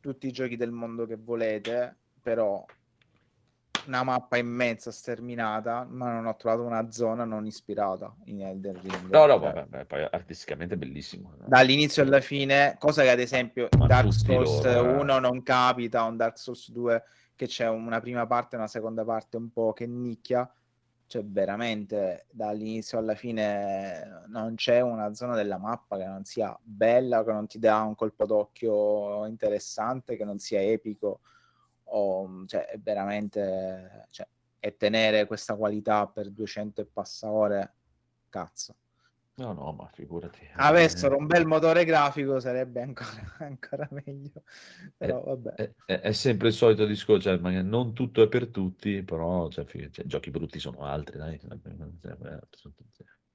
tutti i giochi del mondo che volete, però una mappa immensa sterminata, ma non ho trovato una zona non ispirata in Elden Ring. No, no, vabbè, beh, poi artisticamente è bellissimo. dall'inizio alla fine, cosa che ad esempio in Dark Souls loro, eh. 1 non capita, un Dark Souls 2 che c'è una prima parte e una seconda parte un po' che nicchia, cioè veramente dall'inizio alla fine non c'è una zona della mappa che non sia bella, che non ti dà un colpo d'occhio interessante, che non sia epico, o, cioè veramente... Cioè, e tenere questa qualità per 200 e passa ore, cazzo. No, no, ma figurati. Avessero Eh, un bel motore grafico sarebbe ancora, ancora meglio. Però vabbè. È, è- è sempre il solito discorso, cioè, non tutto è per tutti, però cioè, cioè, giochi brutti sono altri, dai. Eh,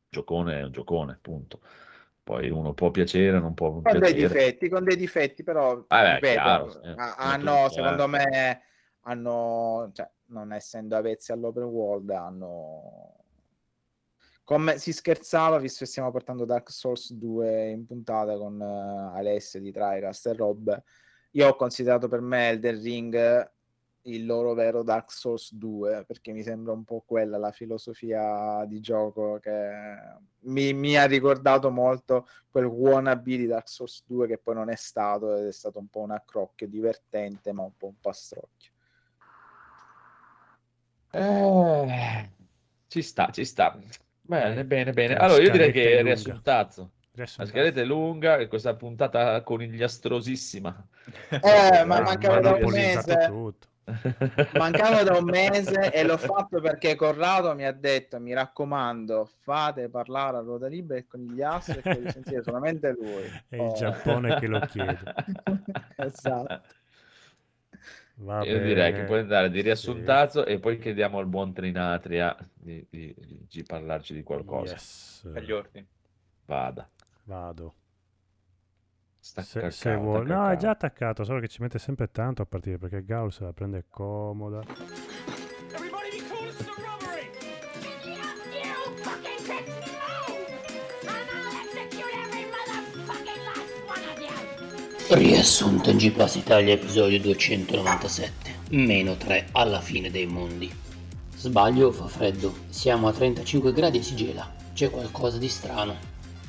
Giocone è un giocone, punto. Poi uno può piacere, non può Con dei piacere. difetti, con dei difetti, però Vabbè, ripeto, chiaro, hanno, tutto, secondo eh. me, hanno, cioè, non essendo avvezzi all'open world, hanno come si scherzava, visto che stiamo portando Dark Souls 2 in puntata con eh, Alessio di Tricast e Rob, io ho considerato per me Elden Ring il loro vero Dark Souls 2, perché mi sembra un po' quella la filosofia di gioco che mi, mi ha ricordato molto quel wannabe di Dark Souls 2 che poi non è stato ed è stato un po' un accrocchio divertente ma un po' un pastrocchio. Eh, ci sta, ci sta. Bene, Eh, bene, bene. la Allora, io direi scaletta che è lunga. riassuntazzo. La scaletta è lunga e questa puntata conigliastrosissima. Eh, ma mancava da un monopolizzato mese. tutto. Mancavo da un mese e l'ho fatto perché Corrado mi ha detto: Mi raccomando, fate parlare a ruota libera e con gli astri e voglio sentire solamente lui. È il Oh. Giappone che lo chiede. Esatto. Va Io direi che puoi andare di Sì. riassuntazzo e poi chiediamo al buon Trinatria di, di- di parlarci di qualcosa. Yes. Agli ordini. Vada. Vado. Sta Se, cacao, se sta No, è già attaccato, solo che ci mette sempre tanto a partire perché Gaul se la prende comoda. Everybody be cool, Riassunto in G Plus Italia episodio 297 Meno 3 alla fine dei mondi. Sbaglio fa freddo? Siamo a 35 gradi e si gela. C'è qualcosa di strano.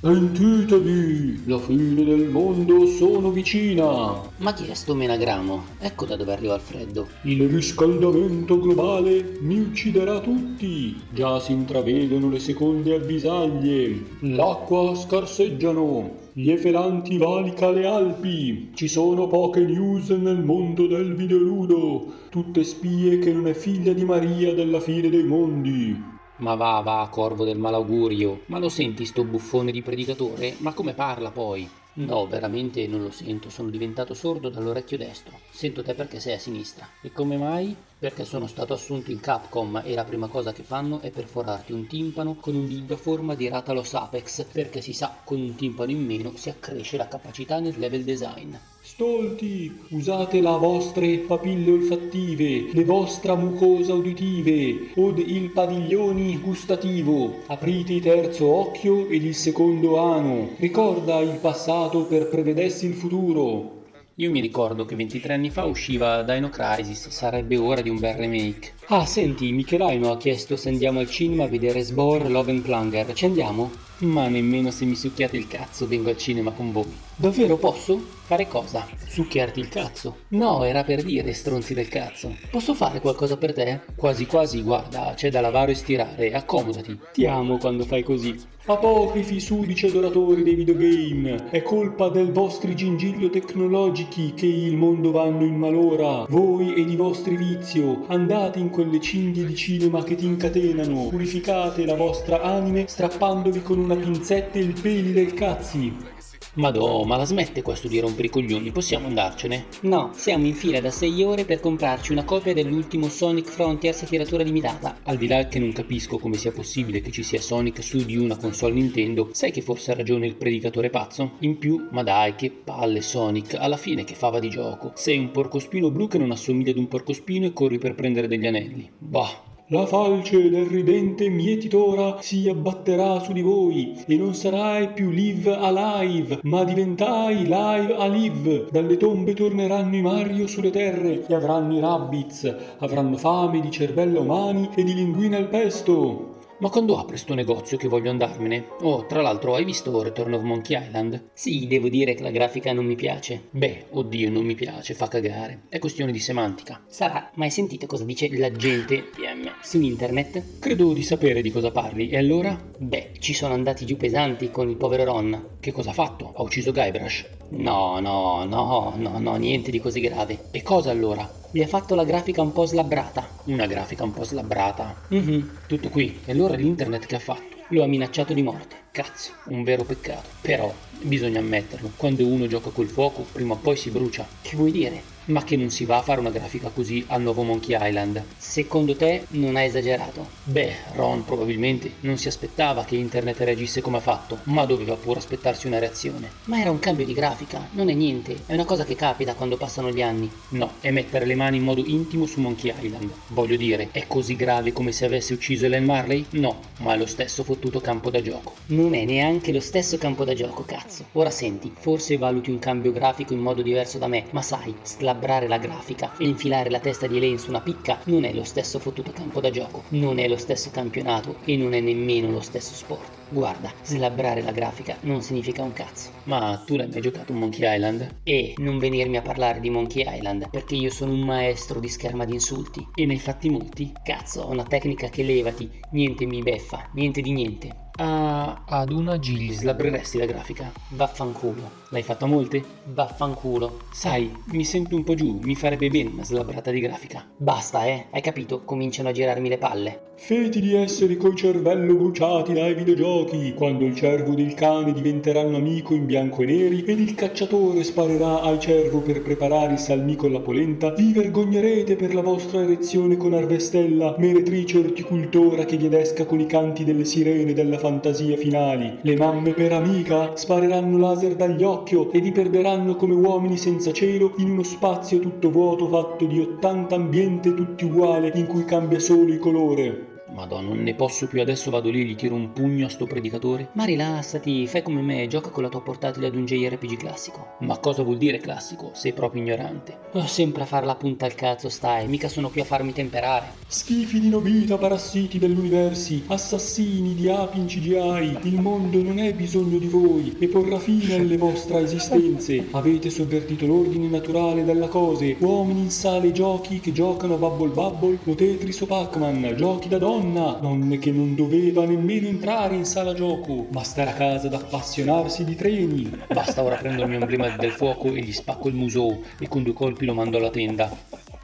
Sentitevi, la fine del mondo sono vicina. Ma chi è sto menagramo? Ecco da dove arriva il freddo. Il riscaldamento globale mi ucciderà tutti. Già si intravedono le seconde avvisaglie. L'acqua scarseggiano gli efelanti valica le Alpi. Ci sono poche news nel mondo del videoludo. Tutte spie che non è figlia di Maria della fine dei mondi. Ma va, va, corvo del malaugurio. Ma lo senti sto buffone di predicatore? Ma come parla poi? No, veramente non lo sento, sono diventato sordo dall'orecchio destro. Sento te perché sei a sinistra. E come mai? Perché sono stato assunto in Capcom e la prima cosa che fanno è perforarti un timpano con un dildo a forma di Ratalos Apex, perché si sa, con un timpano in meno si accresce la capacità nel level design. Stolti, usate le vostre papille olfattive, le vostre mucose uditive, od il padiglioni gustativo. Aprite il terzo occhio ed il secondo ano. Ricorda il passato per prevedessi il futuro. Io mi ricordo che 23 anni fa usciva Dino Crisis, sarebbe ora di un bel remake. Ah, senti, Michelaino ha chiesto se andiamo al cinema a vedere Sbor Love and Plunger. Ci andiamo? Ma nemmeno se mi succhiate il cazzo vengo al cinema con voi. Davvero posso? Fare cosa? Succhiarti il cazzo? No, era per dire stronzi del cazzo. Posso fare qualcosa per te? Quasi quasi, guarda, c'è da lavare e stirare, accomodati. Ti amo quando fai così. Apocrifi sudici adoratori dei videogame, è colpa del vostri gingillo tecnologici che il mondo vanno in malora. Voi ed i vostri vizio, andate in quelle cinghie di cinema che ti incatenano, purificate la vostra anime strappandovi con una pinzetta il peli del cazzi. Madò, ma la smette questo di rompere i coglioni, possiamo andarcene? No, siamo in fila da 6 ore per comprarci una copia dell'ultimo Sonic Frontiers a tiratura limitata. Al di là che non capisco come sia possibile che ci sia Sonic su di una console Nintendo, sai che forse ha ragione il predicatore pazzo? In più, ma dai, che palle Sonic, alla fine che fava di gioco. Sei un porcospino blu che non assomiglia ad un porcospino e corri per prendere degli anelli. Bah, la falce del ridente mietitora si abbatterà su di voi e non sarai più live alive, ma diventai live alive. Dalle tombe torneranno i Mario sulle terre e avranno i rabbits, avranno fame di cervella umani e di linguine al pesto. Ma quando apre sto negozio che voglio andarmene? Oh, tra l'altro, hai visto Return of Monkey Island? Sì, devo dire che la grafica non mi piace. Beh, oddio, non mi piace, fa cagare. È questione di semantica. Sarà, ma hai sentito cosa dice la gente PM su internet? Credo di sapere di cosa parli. E allora? Beh, ci sono andati giù pesanti con il povero Ron. Che cosa ha fatto? Ha ucciso Guybrush? No, no, no, no, no, niente di così grave. E cosa allora? Gli ha fatto la grafica un po' slabbrata. Una grafica un po' slabbrata. Mhm, tutto qui. E allora l'internet che ha fatto? Lo ha minacciato di morte. Cazzo, un vero peccato. Però, bisogna ammetterlo, quando uno gioca col fuoco, prima o poi si brucia. Che vuoi dire? Ma che non si va a fare una grafica così al nuovo Monkey Island? Secondo te non ha esagerato? Beh, Ron probabilmente non si aspettava che internet reagisse come ha fatto, ma doveva pure aspettarsi una reazione. Ma era un cambio di grafica, non è niente, è una cosa che capita quando passano gli anni. No, è mettere le mani in modo intimo su Monkey Island. Voglio dire, è così grave come se avesse ucciso Ellen Marley? No, ma è lo stesso fottuto campo da gioco. Non è neanche lo stesso campo da gioco, cazzo. Ora senti, forse valuti un cambio grafico in modo diverso da me, ma sai, slabbrare Slabrare la grafica e infilare la testa di Elaine su una picca non è lo stesso fottuto campo da gioco, non è lo stesso campionato e non è nemmeno lo stesso sport. Guarda, slabbrare la grafica non significa un cazzo. Ma tu l'hai mai giocato un Monkey Island? E non venirmi a parlare di Monkey Island, perché io sono un maestro di scherma di insulti. E ne hai fatti molti? Cazzo, ho una tecnica che levati, niente mi beffa, niente di niente. Ah, ad una G gli slabreresti la grafica? Vaffanculo. L'hai fatta molte? Vaffanculo. Sai, mi sento un po' giù, mi farebbe bene una slabbrata di grafica. Basta, eh, hai capito? Cominciano a girarmi le palle. Feti di essere coi cervello bruciati dai videogiochi, quando il cervo del cane diventerà un amico in bianco e neri ed il cacciatore sparerà al cervo per preparare il salmì con la polenta, vi vergognerete per la vostra erezione con Arvestella, meretrice orticultora che vi adesca con i canti delle sirene della fantasia finali. Le mamme per amica spareranno laser dagli occhio e vi perderanno come uomini senza cielo in uno spazio tutto vuoto fatto di 80 ambiente tutti uguali in cui cambia solo il colore. Madonna, non ne posso più, adesso vado lì e gli tiro un pugno a sto predicatore. Ma rilassati, fai come me, gioca con la tua portatile ad un JRPG classico. Ma cosa vuol dire classico? Sei proprio ignorante. Oh, sempre a far la punta al cazzo stai, mica sono qui a farmi temperare. Schifi di Nobita, parassiti dell'universi, assassini di api in CGI, il mondo non è bisogno di voi e porrà fine alle vostre esistenze. Avete sovvertito l'ordine naturale della cose, uomini in sale giochi che giocano a Bubble Bubble o Tetris o Pac-Man, giochi da donna, donne che non doveva nemmeno entrare in sala gioco, ma stare a casa ad appassionarsi di treni. Basta ora prendo il mio emblema del fuoco e gli spacco il muso e con due colpi lo mando alla tenda.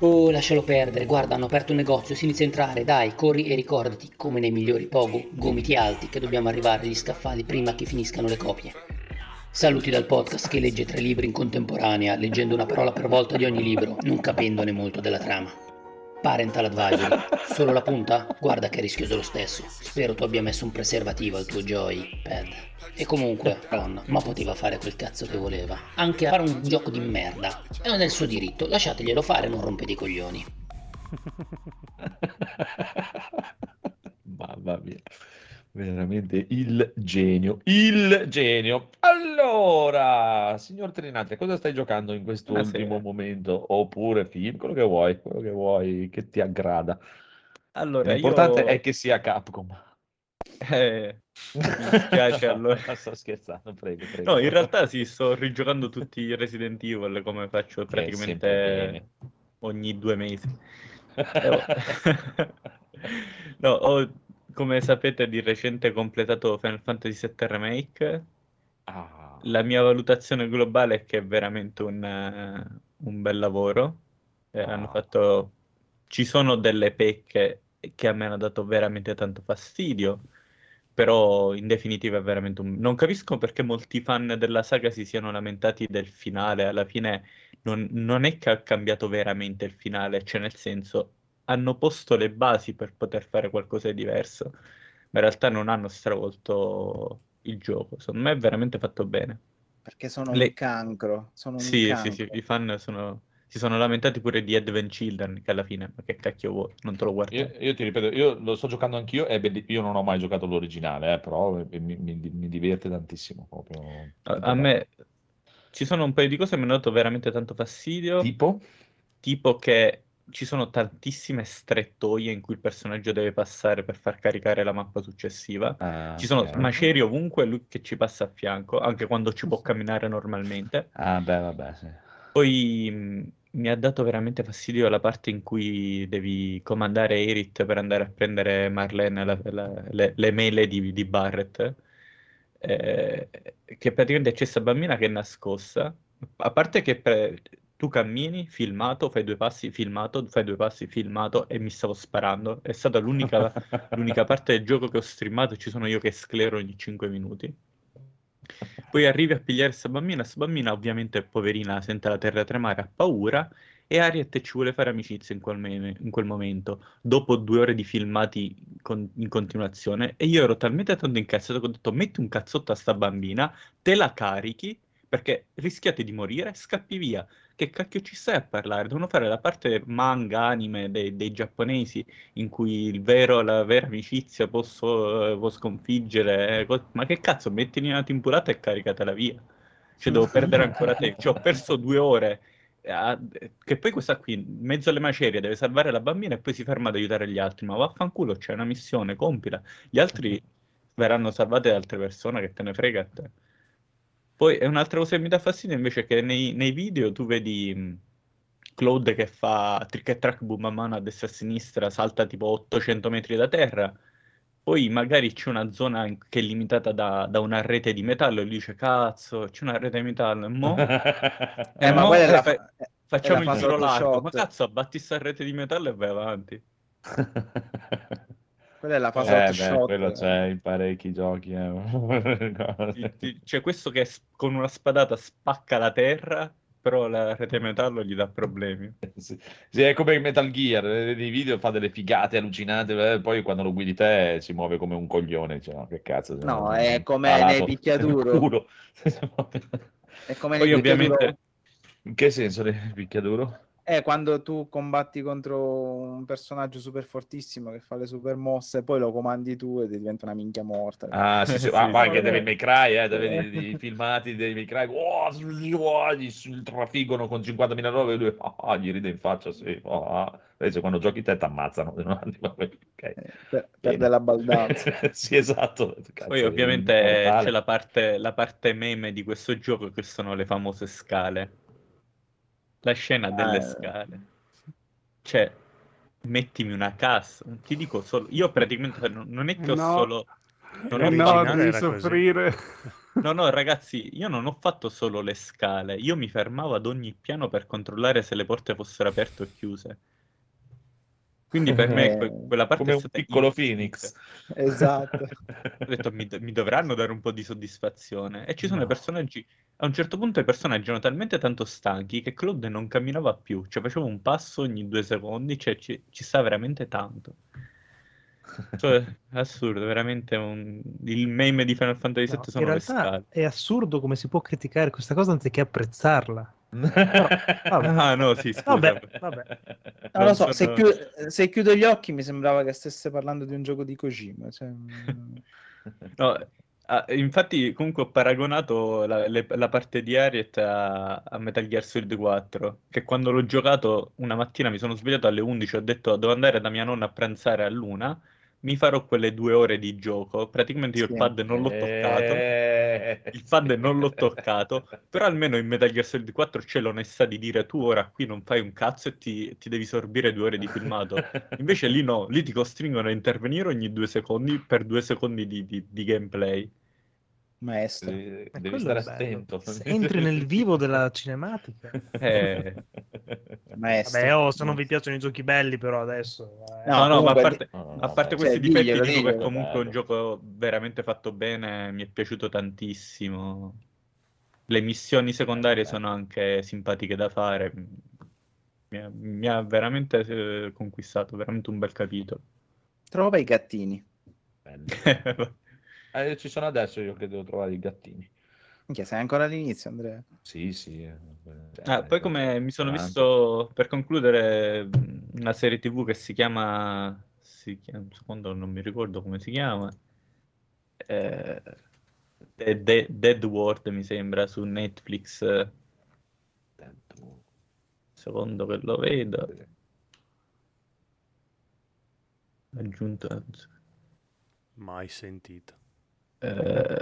Oh, lascialo perdere, guarda, hanno aperto un negozio, si inizia a entrare, dai, corri e ricordati, come nei migliori pogo, gomiti alti, che dobbiamo arrivare agli scaffali prima che finiscano le copie. Saluti dal podcast che legge tre libri in contemporanea, leggendo una parola per volta di ogni libro, non capendone molto della trama. Parental advisory, solo la punta? Guarda che è rischioso lo stesso. Spero tu abbia messo un preservativo al tuo joypad. E comunque, Ron, ma poteva fare quel cazzo che voleva. Anche a fare un gioco di merda. È nel suo diritto, lasciateglielo fare, non rompete i coglioni. Veramente il genio, il genio. Allora, signor Trinatri, cosa stai giocando in quest'ultimo Buonasera. momento? Oppure film, quello che vuoi, quello che vuoi, che ti aggrada. Allora, L'importante io... è che sia Capcom. Eh, mi dispiace allora. Sto scherzando, prego, prego. No, in realtà sì, sto rigiocando tutti i Resident Evil come faccio sempre praticamente ogni due mesi. Eh. No, ho, come sapete, di recente completato Final Fantasy VII Remake. Ah, La mia valutazione globale è che è veramente un, eh, un bel lavoro. Eh, hanno Ah. fatto... Ci sono delle pecche che a me hanno dato veramente tanto fastidio, però in definitiva è veramente un... Non capisco perché molti fan della saga si siano lamentati del finale. Alla fine non, non è che ha cambiato veramente il finale, cioè nel senso hanno posto le basi per poter fare qualcosa di diverso, ma in realtà non hanno stravolto il gioco. Secondo me è veramente fatto bene. Perché sono Le- un cancro. Sono un Sì, cancro. sì, sì, i fan sono... si sono lamentati pure di Advent Children, che alla fine, ma che cacchio vuoi, non te lo guardi. Io, io ti ripeto, io lo sto giocando anch'io, belli- io non ho mai giocato l'originale, eh, però mi, mi- mi diverte tantissimo. Proprio, A, a me ci sono un paio di cose che mi hanno dato veramente tanto fastidio, Tipo? tipo che ci sono tantissime strettoie in cui il personaggio deve passare per far caricare la mappa successiva. Ah, Ci sono ok. macerie ovunque, lui che ci passa a fianco, anche quando ci può camminare normalmente. Ah, beh, vabbè, sì. Poi mh, mi ha dato veramente fastidio la parte in cui devi comandare Aerith per andare a prendere Marlene, la- la- le, le mele di, di Barrett, eh, che praticamente c'è questa bambina che è nascosta, a parte che pre- tu cammini, filmato, fai due passi, filmato, fai due passi, filmato e mi stavo sparando. È stata l'unica l'unica parte del gioco che ho streamato, ci sono io che sclero ogni 5 minuti. Poi arrivi a pigliare questa bambina, questa bambina ovviamente poverina sente la terra tremare, ha paura e Ariet ci vuole fare amicizia in quel, me- in quel momento, dopo due ore di filmati con- in continuazione e io ero talmente tanto incazzato che ho detto metti un cazzotto a sta bambina, te la carichi perché rischiate di morire, scappi via. Che cacchio ci stai a parlare? Devono fare la parte manga, anime dei, dei giapponesi in cui vero, la vera amicizia posso, può sconfiggere. eh, Ma che cazzo, mettili una timpurata e caricatela via. Cioè, devo perdere ancora tempo. Cioè, ho perso due ore ha- che poi questa qui, in mezzo alle macerie, deve salvare la bambina e poi si ferma ad aiutare gli altri. Ma vaffanculo, c'è una missione, compila. Gli altri verranno salvati da altre persone, che te ne frega a te. Poi è un'altra cosa che mi dà fastidio invece è che nei, nei video tu vedi mh, Claude che fa trick e track boom a mano a destra e a sinistra, salta tipo 800 metri da terra, poi magari c'è una zona che è limitata da, da una rete di metallo e lui dice cazzo, c'è una rete di metallo, mo? Eh, ma mo la, fa- fa- è facciamo la il giro largo, ma cazzo abbatti sta rete di metallo e vai avanti. Quella è la fase Eh, hot beh, shot. quello c'è in parecchi giochi. eh. C'è questo che con una spadata spacca la terra, però la rete metallo gli dà problemi. Sì. Sì, è come Metal Gear, eh, nei video fa delle figate allucinanti, eh, poi quando lo guidi te si muove come un coglione, dice, no, che cazzo. No, è come picchiaduro. nel culo. È come Poi nel ovviamente picchiaduro. In che senso ne picchiaduro? È quando tu combatti contro un personaggio super fortissimo che fa le super mosse, poi lo comandi tu e ti diventa una minchia morta. Ah, sì, sì, Sì, ah, sì. ma anche dei May Cry, eh, dove vedi i filmati dei May Cry, oh, oh, gli s- trafiggono con 50.000 robe e lui ah, gli ride in faccia, sì, ah. Invece quando giochi te ti ammazzano. Ok. Eh, per- perde la baldanza. sì, esatto. Cazzo, Poi ovviamente c'è la parte, la parte meme di questo gioco che sono le famose scale. La scena delle Eh. scale. Cioè, mettimi una cassa. non Ti dico solo... Io praticamente non, non è che ho No. solo... Non Eh ho no, devi soffrire. No, no, ragazzi, io non ho fatto solo le scale. Io mi fermavo ad ogni piano per controllare se le porte fossero aperte o chiuse. Quindi per me que- quella parte Come è un stata piccolo infinita. Phoenix. Esatto. Ho detto mi, mi dovranno dare un po' di soddisfazione. E ci sono No. i personaggi. A un certo punto i personaggi erano talmente tanto stanchi che Claude non camminava più, cioè faceva un passo ogni due secondi, cioè ci, ci sta veramente tanto. Cioè, assurdo, veramente un... il meme di Final Fantasy VII No, sono in realtà scale. è assurdo come si può criticare questa cosa anziché apprezzarla. Vabbè. Ah no, sì, scusa. Vabbè, vabbè. Non lo so, Non se, sono- chiu- se chiudo gli occhi mi sembrava che stesse parlando di un gioco di Kojima. cioè, mm, No, ah, infatti comunque ho paragonato la, le- la parte di Harriet a, a Metal Gear Solid 4, che quando l'ho giocato una mattina mi sono svegliato alle 11, ho detto devo andare da mia nonna a pranzare a luna, mi farò quelle due ore di gioco, praticamente io Sì. il pad non l'ho toccato, Eh, il pad non l'ho toccato, però almeno in Metal Gear Solid 4 c'è l'onestà di dire tu ora qui non fai un cazzo e ti, ti devi sorbire due ore di filmato. Invece lì no, lì ti costringono a intervenire ogni due secondi per due secondi di, di- di gameplay. Maestro. Devi, devi stare attento. Entri nel vivo della cinematica. Eh, maestro. Vabbè, oh, se non vi piacciono i giochi belli, però adesso. eh. No, no, no, ma a parte, No, a parte questi Cioè, difetti, diglielo, dico che comunque è un gioco veramente fatto bene, mi è piaciuto tantissimo. Le missioni secondarie sono anche simpatiche da fare. Mi ha, mi ha veramente eh, conquistato, veramente un bel capitolo. Trova i gattini. Bello. Eh, ci sono adesso io che devo trovare i gattini. Minchia, sei ancora all'inizio, Andrea. Sì, sì. eh, cioè, Ah, poi come mi sono visto, per concludere, una serie TV che si chiama, si chiama, un secondo non mi ricordo come si chiama, eh, De- De- Dead World mi sembra, su Netflix, secondo che lo vedo, aggiunto, Mai sentito. Eh,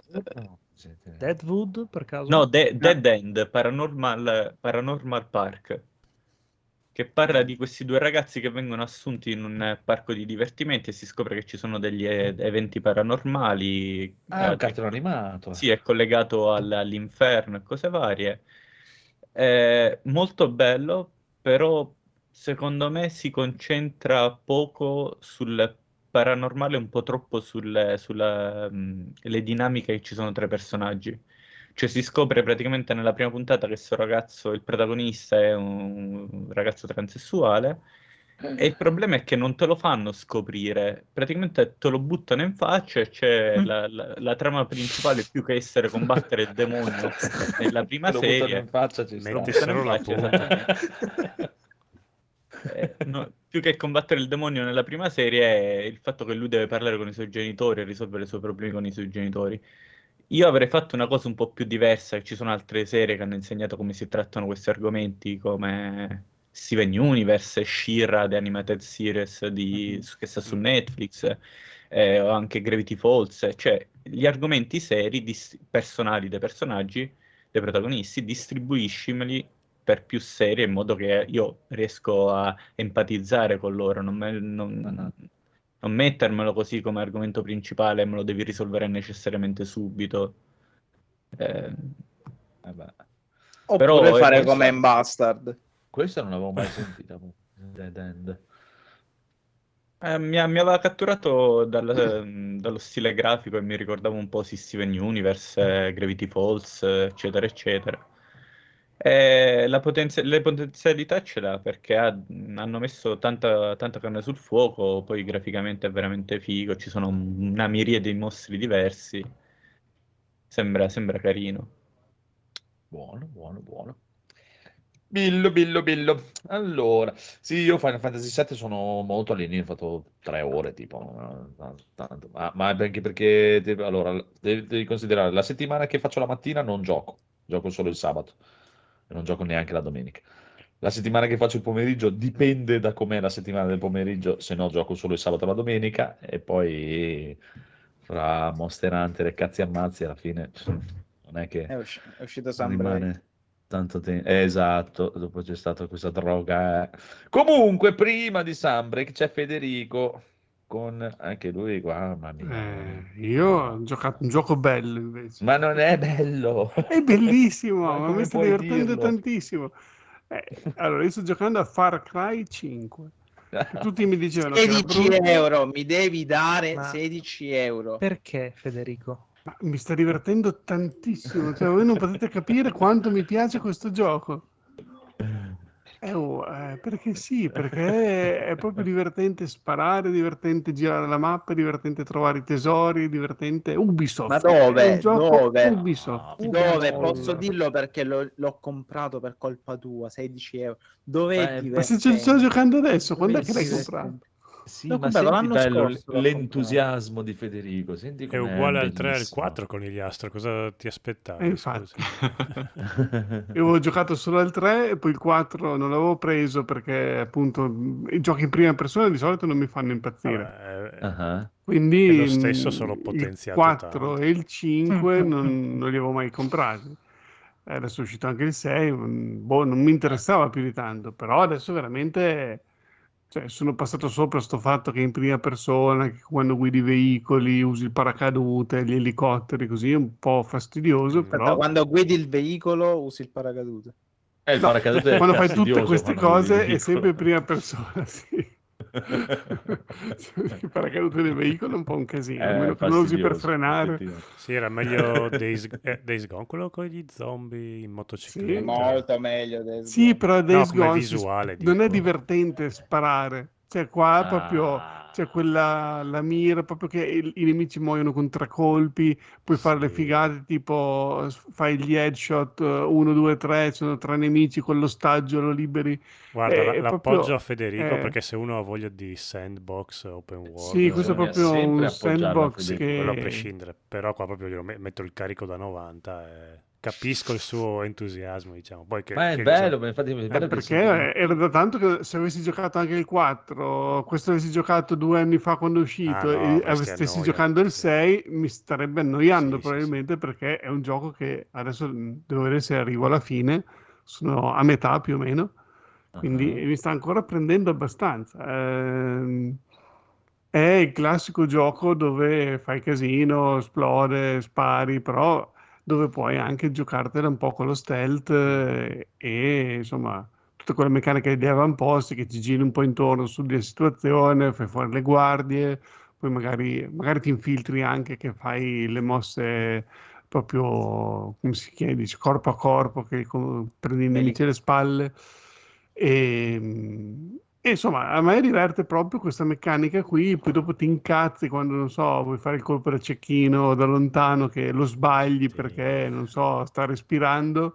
siete- Deadwood, per caso? no, De- Dead End, Paranormal, Paranormal Park, che parla di questi due ragazzi che vengono assunti in un parco di divertimenti e si scopre che ci sono degli e- eventi paranormali. Ah, eh, un cartone animato. Sì, è collegato al- all'inferno e cose varie. È molto bello, però secondo me si concentra poco sul paranormale, un po' troppo sulle, sulla, mh, le dinamiche che ci sono tra i personaggi. Cioè si scopre praticamente nella prima puntata che questo ragazzo, il protagonista, è un ragazzo transessuale e il problema è che non te lo fanno scoprire, praticamente te lo buttano in faccia e c'è la, la- la trama principale più che essere combattere il demonio nella prima Te lo buttano serie. in faccia, ci sta. Metti solo la faccia, punta. Eh, no, più che combattere il demonio nella prima serie è il fatto che lui deve parlare con i suoi genitori e risolvere i suoi problemi con i suoi genitori. Io avrei fatto una cosa un po' più diversa, ci sono altre serie che hanno insegnato come si trattano questi argomenti, come Steven Universe, Shira, The Animated Series di- che sta su Netflix, eh, o anche Gravity Falls, cioè gli argomenti seri, dis- personali dei personaggi, dei protagonisti, distribuiscimeli per più serie in modo che io riesco a empatizzare con loro, non, me- non- non mettermelo così come argomento principale me lo devi risolvere necessariamente subito. Eh, Vabbè. Oppure Però, eh, fare questo- come in Bastard. Questa non l'avevo mai sentita. Dead End. Eh, mi, mi aveva catturato dal- dallo stile grafico e mi ricordava un po' Steven Universe, eh, Gravity Falls, eh, eccetera, eccetera. E la potenza- le potenzialità ce l'ha perché ha- hanno messo tanta, tanta carne sul fuoco, poi graficamente è veramente figo, ci sono una miriade di mostri diversi. Sembra, sembra carino. Buono, buono, buono. Billo, billo, billo. Allora, sì, io Final Fantasy VII sono molto all'inizio, ho fatto tre ore tipo, eh, tanto. Ma, ma perché, te- allora, devi, devi considerare, la settimana che faccio la mattina non gioco, gioco solo il sabato e non gioco neanche la domenica. La settimana che faccio il pomeriggio dipende da com'è la settimana del pomeriggio, se no gioco solo il sabato e la domenica e poi fra Monster Hunter e cazzi ammazzi alla fine non è che È, usci- è uscito rimane tanto tempo. Esatto, dopo c'è stata questa droga. eh. Comunque, prima di Sunbreak c'è Federico con anche lui qua, mamma mia. Eh, io ho giocato un gioco bello invece. Ma non è bello. È bellissimo, Ma mi sta puoi divertendo dirlo? tantissimo. Eh, allora, io sto giocando a Far Cry 5. Tutti mi dicevano che era 16 brutto, euro, mi devi dare Ma- 16 euro. Perché Federico? ma mi sta divertendo tantissimo. Cioè, voi non potete capire quanto mi piace questo gioco. Eh, oh, eh, perché sì, perché è proprio divertente sparare, divertente girare la mappa, è divertente trovare i tesori, è divertente Ubisoft. Ma dove? È Dove? Ubisoft. Dove? Ubisoft. Posso dirlo perché l'ho, l'ho comprato per colpa tua, 16 euro. Dov'è Eh, Ma se ci sto giocando adesso, quando è che l'hai comprato? Sì, L'ho ma comprato senti l'anno bello l'entusiasmo di Federico, senti È uguale al 3 e al bellissimo. 4 con gli astro, cosa ti aspettavi? Eh, infatti. scusa? Io avevo giocato solo al 3 e poi il 4 non l'avevo preso perché appunto i giochi in prima persona di solito non mi fanno impazzire. Ah, Quindi È lo stesso, mh, solo il potenziato 4 tanto. e il 5 non, non li avevo mai comprati. Adesso è uscito anche il 6, mh, boh, non mi interessava più di tanto, però adesso veramente cioè, sono passato sopra sto fatto che in prima persona, che quando guidi i veicoli usi il paracadute, gli elicotteri, così è un po' fastidioso, Aspetta, però quando guidi il veicolo usi il paracadute. Eh, il No, paracadute è quando fai tutte queste quando cose è sempre in prima persona, sì. Il paracadute del veicolo è un po' un casino, Eh, a meno che non lo usi per frenare. Sì, era meglio Days, eh, Days Gone, quello con gli zombie in È motocicletta. molto meglio. del- Sì, però Days come Gone si- visuale, non è divertente sparare. Cioè, qua proprio Ah. c'è quella la mira, proprio che i, i nemici muoiono con tre colpi, puoi fare le Sì. figate, tipo fai gli headshot 1, 2, 3, sono tre nemici con l'ostaggio, lo liberi. Guarda, È la- proprio- l'appoggio a Federico eh. perché se uno ha voglia di sandbox, open world, Sì, questo è bisogna proprio un sandbox Federico, quello a che... prescindere, però qua proprio io me- metto il carico da 90 e capisco il suo entusiasmo, diciamo. Poi che, Ma è che- bello, ma infatti è bello Eh, che perché era da tanto che se avessi giocato anche il 4, questo avessi giocato due anni fa quando è uscito Ah, no, e stessi annoia, giocando il sì. 6, mi starebbe annoiando Sì, sì, probabilmente perché è un gioco che adesso mh, devo vedere se arrivo alla fine, sono a metà più o meno, quindi Ah. mi sta ancora prendendo abbastanza. Ehm, è il classico gioco dove fai casino, esplode, spari, però dove puoi anche giocartela un po' con lo stealth eh, e insomma tutte quelle meccaniche di avamposti che ti giri un po' intorno sulla situazione, fai fuori le guardie, poi magari, magari ti infiltri anche che fai le mosse proprio, come si chiama, dice, corpo a corpo, che prendi i nemici alle spalle. E, e insomma, a me diverte proprio questa meccanica qui, poi dopo ti incazzi quando, non so, vuoi fare il colpo da cecchino da lontano che lo sbagli Sì. perché, non so, sta respirando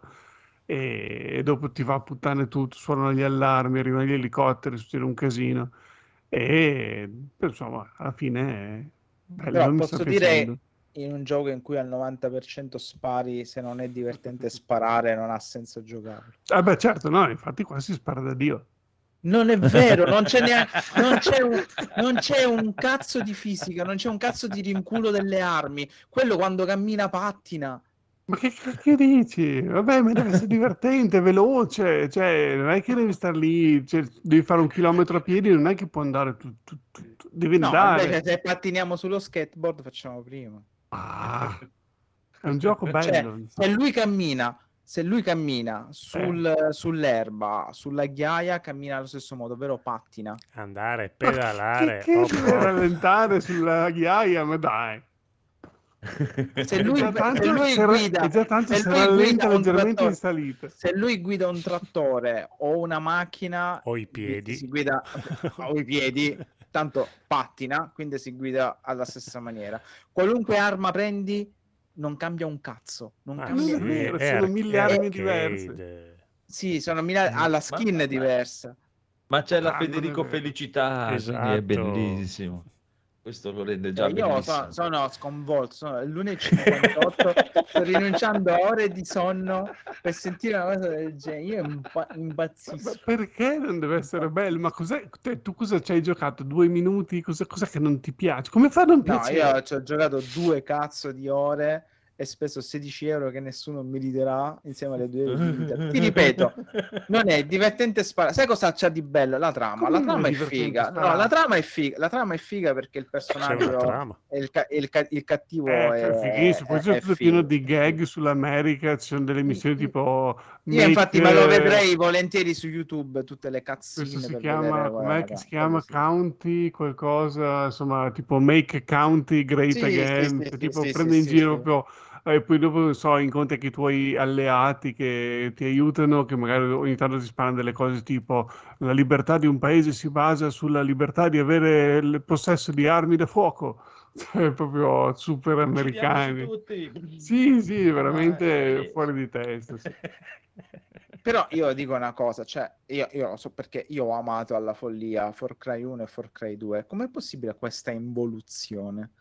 e, dopo ti va a puttane tutto, suonano gli allarmi, arrivano gli elicotteri, succede un casino e insomma, alla fine è bello, posso dire in un gioco in cui al 90% spari, se non è divertente sparare, non ha senso giocarlo. Ah beh, certo, no, infatti qua si spara da Dio. Non è vero, non c'è, neanche, non, c'è un, non c'è un cazzo di fisica, non c'è un cazzo di rinculo delle armi. Quello quando cammina pattina. Ma che cacchio dici? Vabbè, ma deve essere divertente, veloce, cioè non è che devi stare lì, cioè, devi fare un chilometro a piedi, non è che puoi andare, tu, tu- tu- devi No, andare. invece se pattiniamo sullo skateboard facciamo prima. Ah, è un gioco Cioè, bello. se lui cammina, se lui cammina sul- Eh. sull'erba, sulla ghiaia, cammina allo stesso modo, ovvero pattina. Andare, pedalare. Che, che deve hop. rallentare sulla ghiaia, ma dai. Se lui, se lui se guida, è già tanto se se lui rallenta leggermente trattore- in salita. se lui guida un trattore o una macchina, O i piedi. si guida o i piedi, tanto pattina, quindi si guida alla stessa maniera. Qualunque arma prendi, non cambia un cazzo. Non Ah, cambia sì, vero, è sono mille armi diverse. Sì, sono mila- ha la skin Ma- diversa. Ma c'è la Ah, Federico. Felicità, Esatto. è bellissimo. Questo lo rende già Cioè, io so- sono sconvolto, sono le 1.58, sto rinunciando a ore di sonno per sentire una cosa del genere. Io impa- Ma impazzisco. perché non deve essere bello? Ma cos'è? te- tu cosa ci hai giocato? Due minuti? Cosa, cos'è che non ti piace? Come fa a non No, piacere? io ci ho giocato due cazzo di ore e speso 16 euro che nessuno mi riderà insieme alle due vite. Ti ripeto, non è divertente sparare. Sai cosa c'ha di bello? La trama. Come La trama è è figa. No, la trama è figa. La trama è figa perché il C'è personaggio e il, ca- il ca- il cattivo Eh, è, è fighissimo. Poi è- c'è è tutto pieno di gag sull'America. Ci sono delle missioni tipo. Io make, infatti me lo vedrei volentieri su YouTube tutte le cazzine Questo si per chiama, vedere, si chiama? sì. County, qualcosa, insomma, tipo Make County Great Sì, Again, sì, sì, cioè, sì, tipo sì, prende sì, in sì, giro sì. proprio, e poi dopo, non so, incontri anche i tuoi alleati che ti aiutano, che magari ogni tanto ti sparano delle cose tipo la libertà di un paese si basa sulla libertà di avere il possesso di armi da fuoco, cioè proprio super americani. Sì, sì, veramente Vai. fuori di testa. sì. Però io dico una cosa, cioè, io, io lo so perché io ho amato alla follia Far Cry 1 e Far Cry 2. Com'è possibile questa involuzione?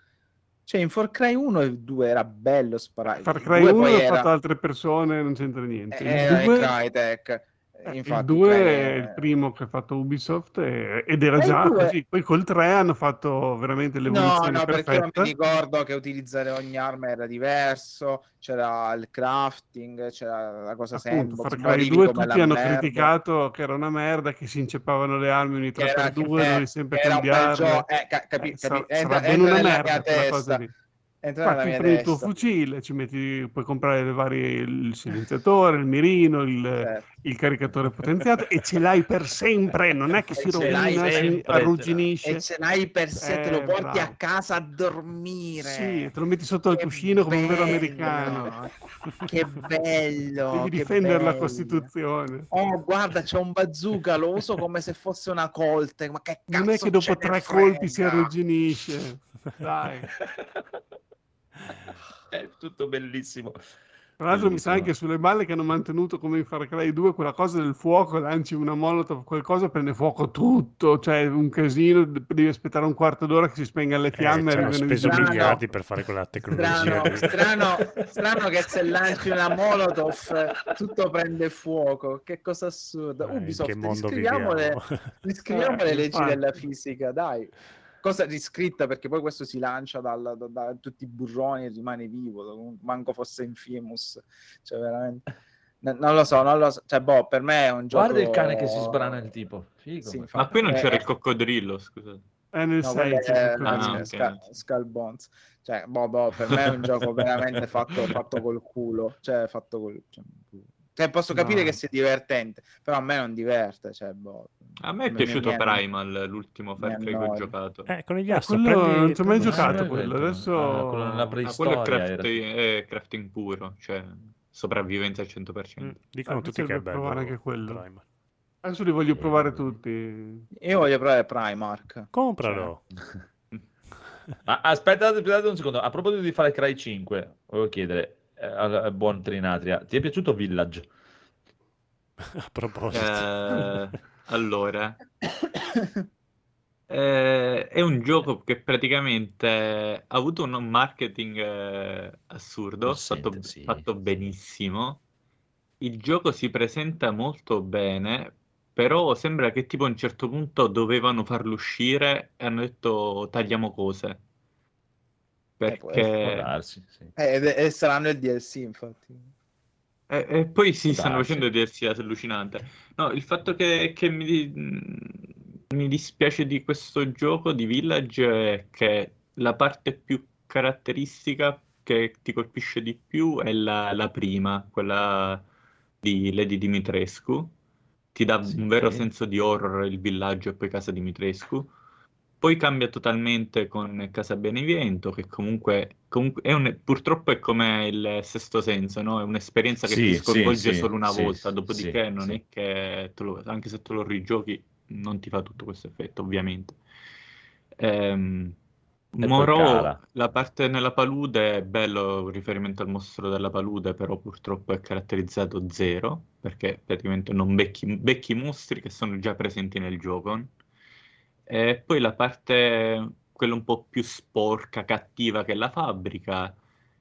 Cioè, in Far Cry 1 e 2 era bello sparare. Far Cry 2 1 poi l'ho era, fatto altre persone, non c'entra niente. Era in 2 Crytek. Eh, Infatti, il 2 Cry- è il primo che ha fatto Ubisoft e- ed era Eh, già due- così. Poi col 3 hanno fatto veramente No, l'evoluzione no, perché io perfetta. mi ricordo che utilizzare ogni arma era diverso, c'era il crafting, c'era la cosa Appunto, sandbox, Far Cry morivi 2 come tutti hanno merda. criticato che era una merda, che si inceppavano le armi ogni Che 3x2, era, dovevi eh, sempre cambiarle. gioco, eh, ca- capi- Eh, capi- sa- entra, sarà bene entra una merda quella cosa testa, lì. Entra nella mia prendi il tuo fucile, ci metti, puoi comprare le varie, il silenziatore, il mirino, il, Certo. il caricatore potenziato e ce l'hai per sempre, non è che si rovina, si sempre, arrugginisce. E ce l'hai per sé, te lo Eh, porti a bravo. casa a dormire. Sì, te lo metti sotto Che cuscino come un vero bello, americano. Che bello. Devi difendere la bello. Costituzione. Oh, guarda, c'è un bazooka, lo uso come se fosse una colte. Ma che cazzo Non è che dopo tre frega? colpi si arrugginisce. Dai. È tutto bellissimo. Tra l'altro mi sa anche sulle balle che hanno mantenuto come in Far Cry 2 quella cosa del fuoco, lanci una molotov, qualcosa prende fuoco tutto, cioè un casino, devi aspettare un quarto d'ora che si spenga le Eh, fiamme ci e hanno speso Strano. miliardi per fare quella tecnologia. Strano, strano, strano che se lanci una molotov tutto prende fuoco. Che cosa assurda. Eh, Ubisoft, riscriviamo le, riscriviamo Eh, le leggi infatti. della fisica, dai. Cosa riscritta perché poi questo si lancia dal- da, da tutti i burroni e rimane vivo, manco fosse Infamous. Cioè, veramente. n- Non lo so, non lo so. Cioè, boh, per me è un gioco... Guarda il cane che si sbrana il tipo. Figo. Sì, ma- infatti. Ma qui non Eh, c'era eh. il coccodrillo, scusate. È nel No, 6 quello c'è è Ah, coccodrillo. ok. Skull, Skull Bones. Cioè, boh, boh, per me è un gioco veramente fatto, fatto col culo. Cioè, fatto col... Cioè, cioè, posso capire No. che sia divertente, però a me non diverte. Cioè, boh, A me è piaciuto mi- Primal, l'ultimo Far Cry che ho giocato. Eh, con gli Eh, astro, quello prendi- non ci ho mai giocato Ah, quello, quello. adesso... Ah, quello Ah, quello è, crafting, era. è crafting puro, cioè sopravvivenza al 100%. Mm, Dicono Ah, tutti che è bello. provare anche quello. Primal. Adesso li voglio provare tutti. Io voglio provare Primark. Compralo. Ma aspettate, aspettate un secondo. A proposito di Far Cry 5, volevo chiedere eh, al buon Trinatria, ti è piaciuto Village? A proposito. Eh, allora, Eh, è un gioco che praticamente ha avuto un marketing eh, assurdo, fatto, Possente, sì. fatto benissimo. Il gioco si presenta molto bene, però sembra che tipo a un certo punto dovevano farlo uscire e hanno detto tagliamo cose. Eh, Perché... darsi, sì. Eh, e saranno il DLC, infatti. E, e poi si Può stanno darsi. facendo DLC allucinante. No, il fatto che, che mi, mi dispiace di questo gioco di Village è che la parte più caratteristica che ti colpisce di più è la, la prima, quella di Lady Dimitrescu. Ti dà Sì. un vero senso di horror il villaggio e poi casa Dimitrescu. Poi cambia totalmente con Casa Benevento, che comunque, comunque è un- purtroppo è come il sesto senso, no? È un'esperienza che Sì, ti sconvolge sì, solo una sì, volta, dopodiché non è che lo- anche se te lo rigiochi non ti fa tutto questo effetto, ovviamente. Ehm, cala. la parte nella palude è bello, riferimento al mostro della palude, però purtroppo è caratterizzato zero, perché praticamente non becchi, becchi mostri che sono già presenti nel gioco. E poi la parte, quella un po' più sporca, cattiva che è la fabbrica,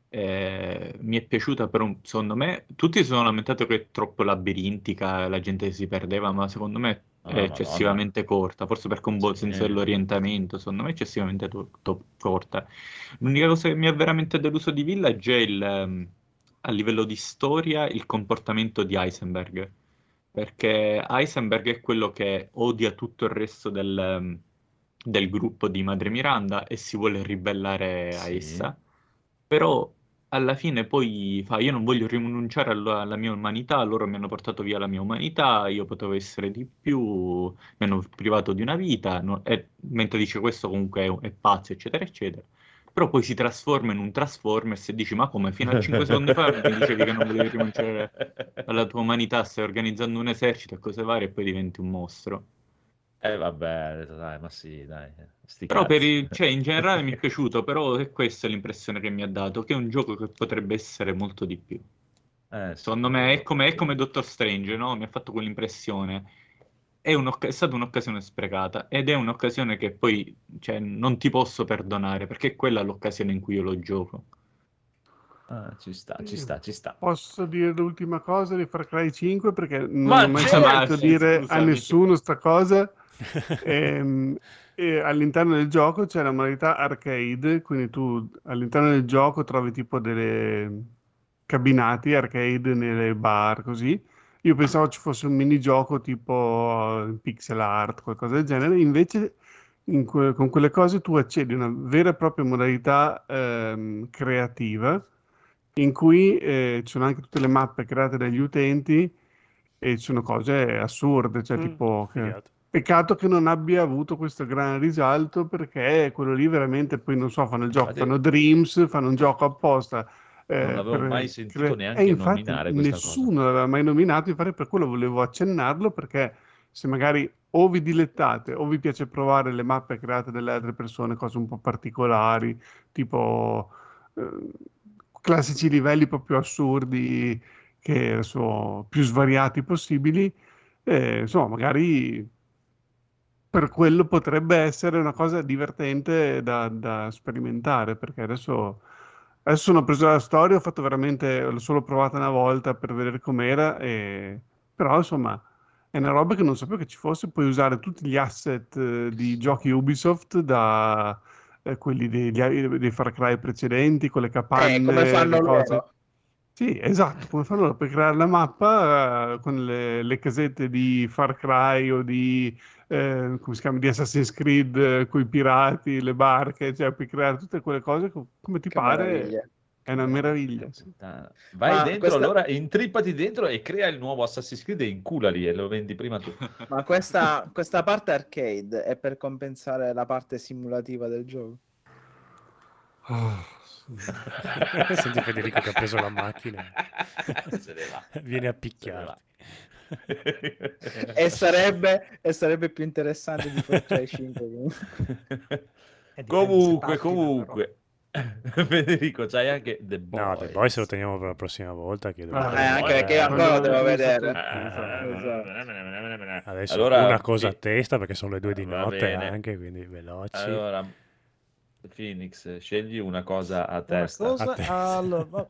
eh, mi è piaciuta, però secondo me tutti si sono lamentati che è troppo labirintica, la gente si perdeva, ma secondo me Ah, è Madonna. eccessivamente corta, forse perché un buon Sì. senso dell'orientamento, secondo me è eccessivamente to- to- corta. L'unica cosa che mi ha veramente deluso di Village è il, ehm, a livello di storia il comportamento di Heisenberg, perché Heisenberg è quello che odia tutto il resto del, ehm, del gruppo di Madre Miranda e si vuole ribellare a Sì. essa, però alla fine poi fa io non voglio rinunciare alla, alla mia umanità, loro mi hanno portato via la mia umanità, io potevo essere di più, mi hanno privato di una vita, no- e mentre dice questo comunque è, è pazzo, eccetera, eccetera. Però poi si trasforma in un Transformers e dici, ma come, fino a 5 secondi fa mi dicevi che non volevi rinunciare alla tua umanità, stai organizzando un esercito e cose varie e poi diventi un mostro. Eh vabbè, dai, ma sì, dai. Sti Però il- cioè, in generale mi è piaciuto, però è questa l'impressione che mi ha dato, che è un gioco che potrebbe essere molto di più. Eh, sì. Secondo me è come, è come Doctor Strange, no? Mi ha fatto quell'impressione. È, è stata un'occasione sprecata ed è un'occasione che poi cioè, non ti posso perdonare perché è quella l'occasione in cui io lo gioco. Ah, ci sta, ci sta, ci sta. Posso dire l'ultima cosa di Far Cry 5 perché non Ma ho mai certo! sentito dire a Scusami. nessuno sta cosa. Ehm, e all'interno del gioco c'è la modalità arcade, quindi tu all'interno del gioco trovi tipo delle cabinati arcade nelle bar così. Io pensavo ci fosse un minigioco tipo eh, pixel art, qualcosa del genere, invece in que- con quelle cose tu accedi a una vera e propria modalità ehm, creativa in cui eh, ci sono anche tutte le mappe create dagli utenti e ci sono cose assurde, cioè Mm, tipo che- peccato che non abbia avuto questo gran risalto perché quello lì veramente poi non so, fanno il gioco, fanno Dreams, fanno un gioco apposta. Eh, Non l'avevo per mai sentito cre- neanche e infatti nominare nessuno l'aveva mai nominato, infatti per quello volevo accennarlo perché se magari o vi dilettate o vi piace provare le mappe create dalle altre persone, cose un po' particolari, tipo eh, classici livelli proprio assurdi che sono più svariati possibili, eh, insomma, magari per quello potrebbe essere una cosa divertente da, da sperimentare, perché adesso, adesso sono preso la storia, ho fatto veramente, l'ho solo provata una volta per vedere com'era, e- però insomma è una roba che non sapevo che ci fosse, puoi usare tutti gli asset eh, di giochi Ubisoft da eh, quelli degli- dei Far Cry precedenti, con le capanne, Eh, come fanno le cose. loro. Sì, esatto, come fanno loro per creare la mappa eh, con le, le casette di Far Cry o di, eh, come si chiama, di Assassin's Creed con i pirati, le barche, cioè puoi creare tutte quelle cose co- come ti Che pare, meraviglia. è una meraviglia. sì. Vai Ma dentro, questa- allora intrippati dentro e crea il nuovo Assassin's Creed e inculali e lo vendi prima tu. Ma questa, questa parte arcade è per compensare la parte simulativa del gioco. Ah, Senti Federico che ha preso la macchina. Se ne va. Viene a picchiarti. E sarebbe, e sarebbe più interessante di Far Cry 5 comunque. Eh, Comunque, comunque. Federico, c'hai anche The Boys. No, The Boys lo teniamo per la prossima volta. Che devo Ah, Eh, anche perché ancora devo vedere. Eh, Adesso Allora, una cosa a sì. testa perché sono le due di Va notte bene. anche, quindi veloci. Allora, Phoenix, scegli una cosa a Una testa. cosa- A te. allora, va-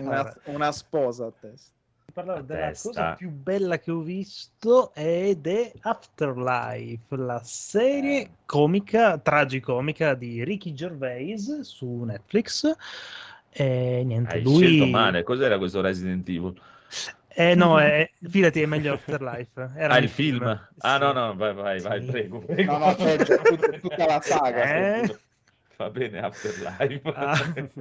Una, una sposa a testa. Parlare A della testa. cosa più bella che ho visto è The Afterlife, la serie comica, tragicomica di Ricky Gervais su Netflix. E niente, Hai lui... scelto male. Cos'era questo Resident Evil? Eh no, è... fidati, è meglio Afterlife. Era Ah, il film? Ah, no, no, vai, vai, vai, Sì. prego, prego. No, no, peggio, tut- tutta la saga. Eh? Va bene, Afterlife. Ah,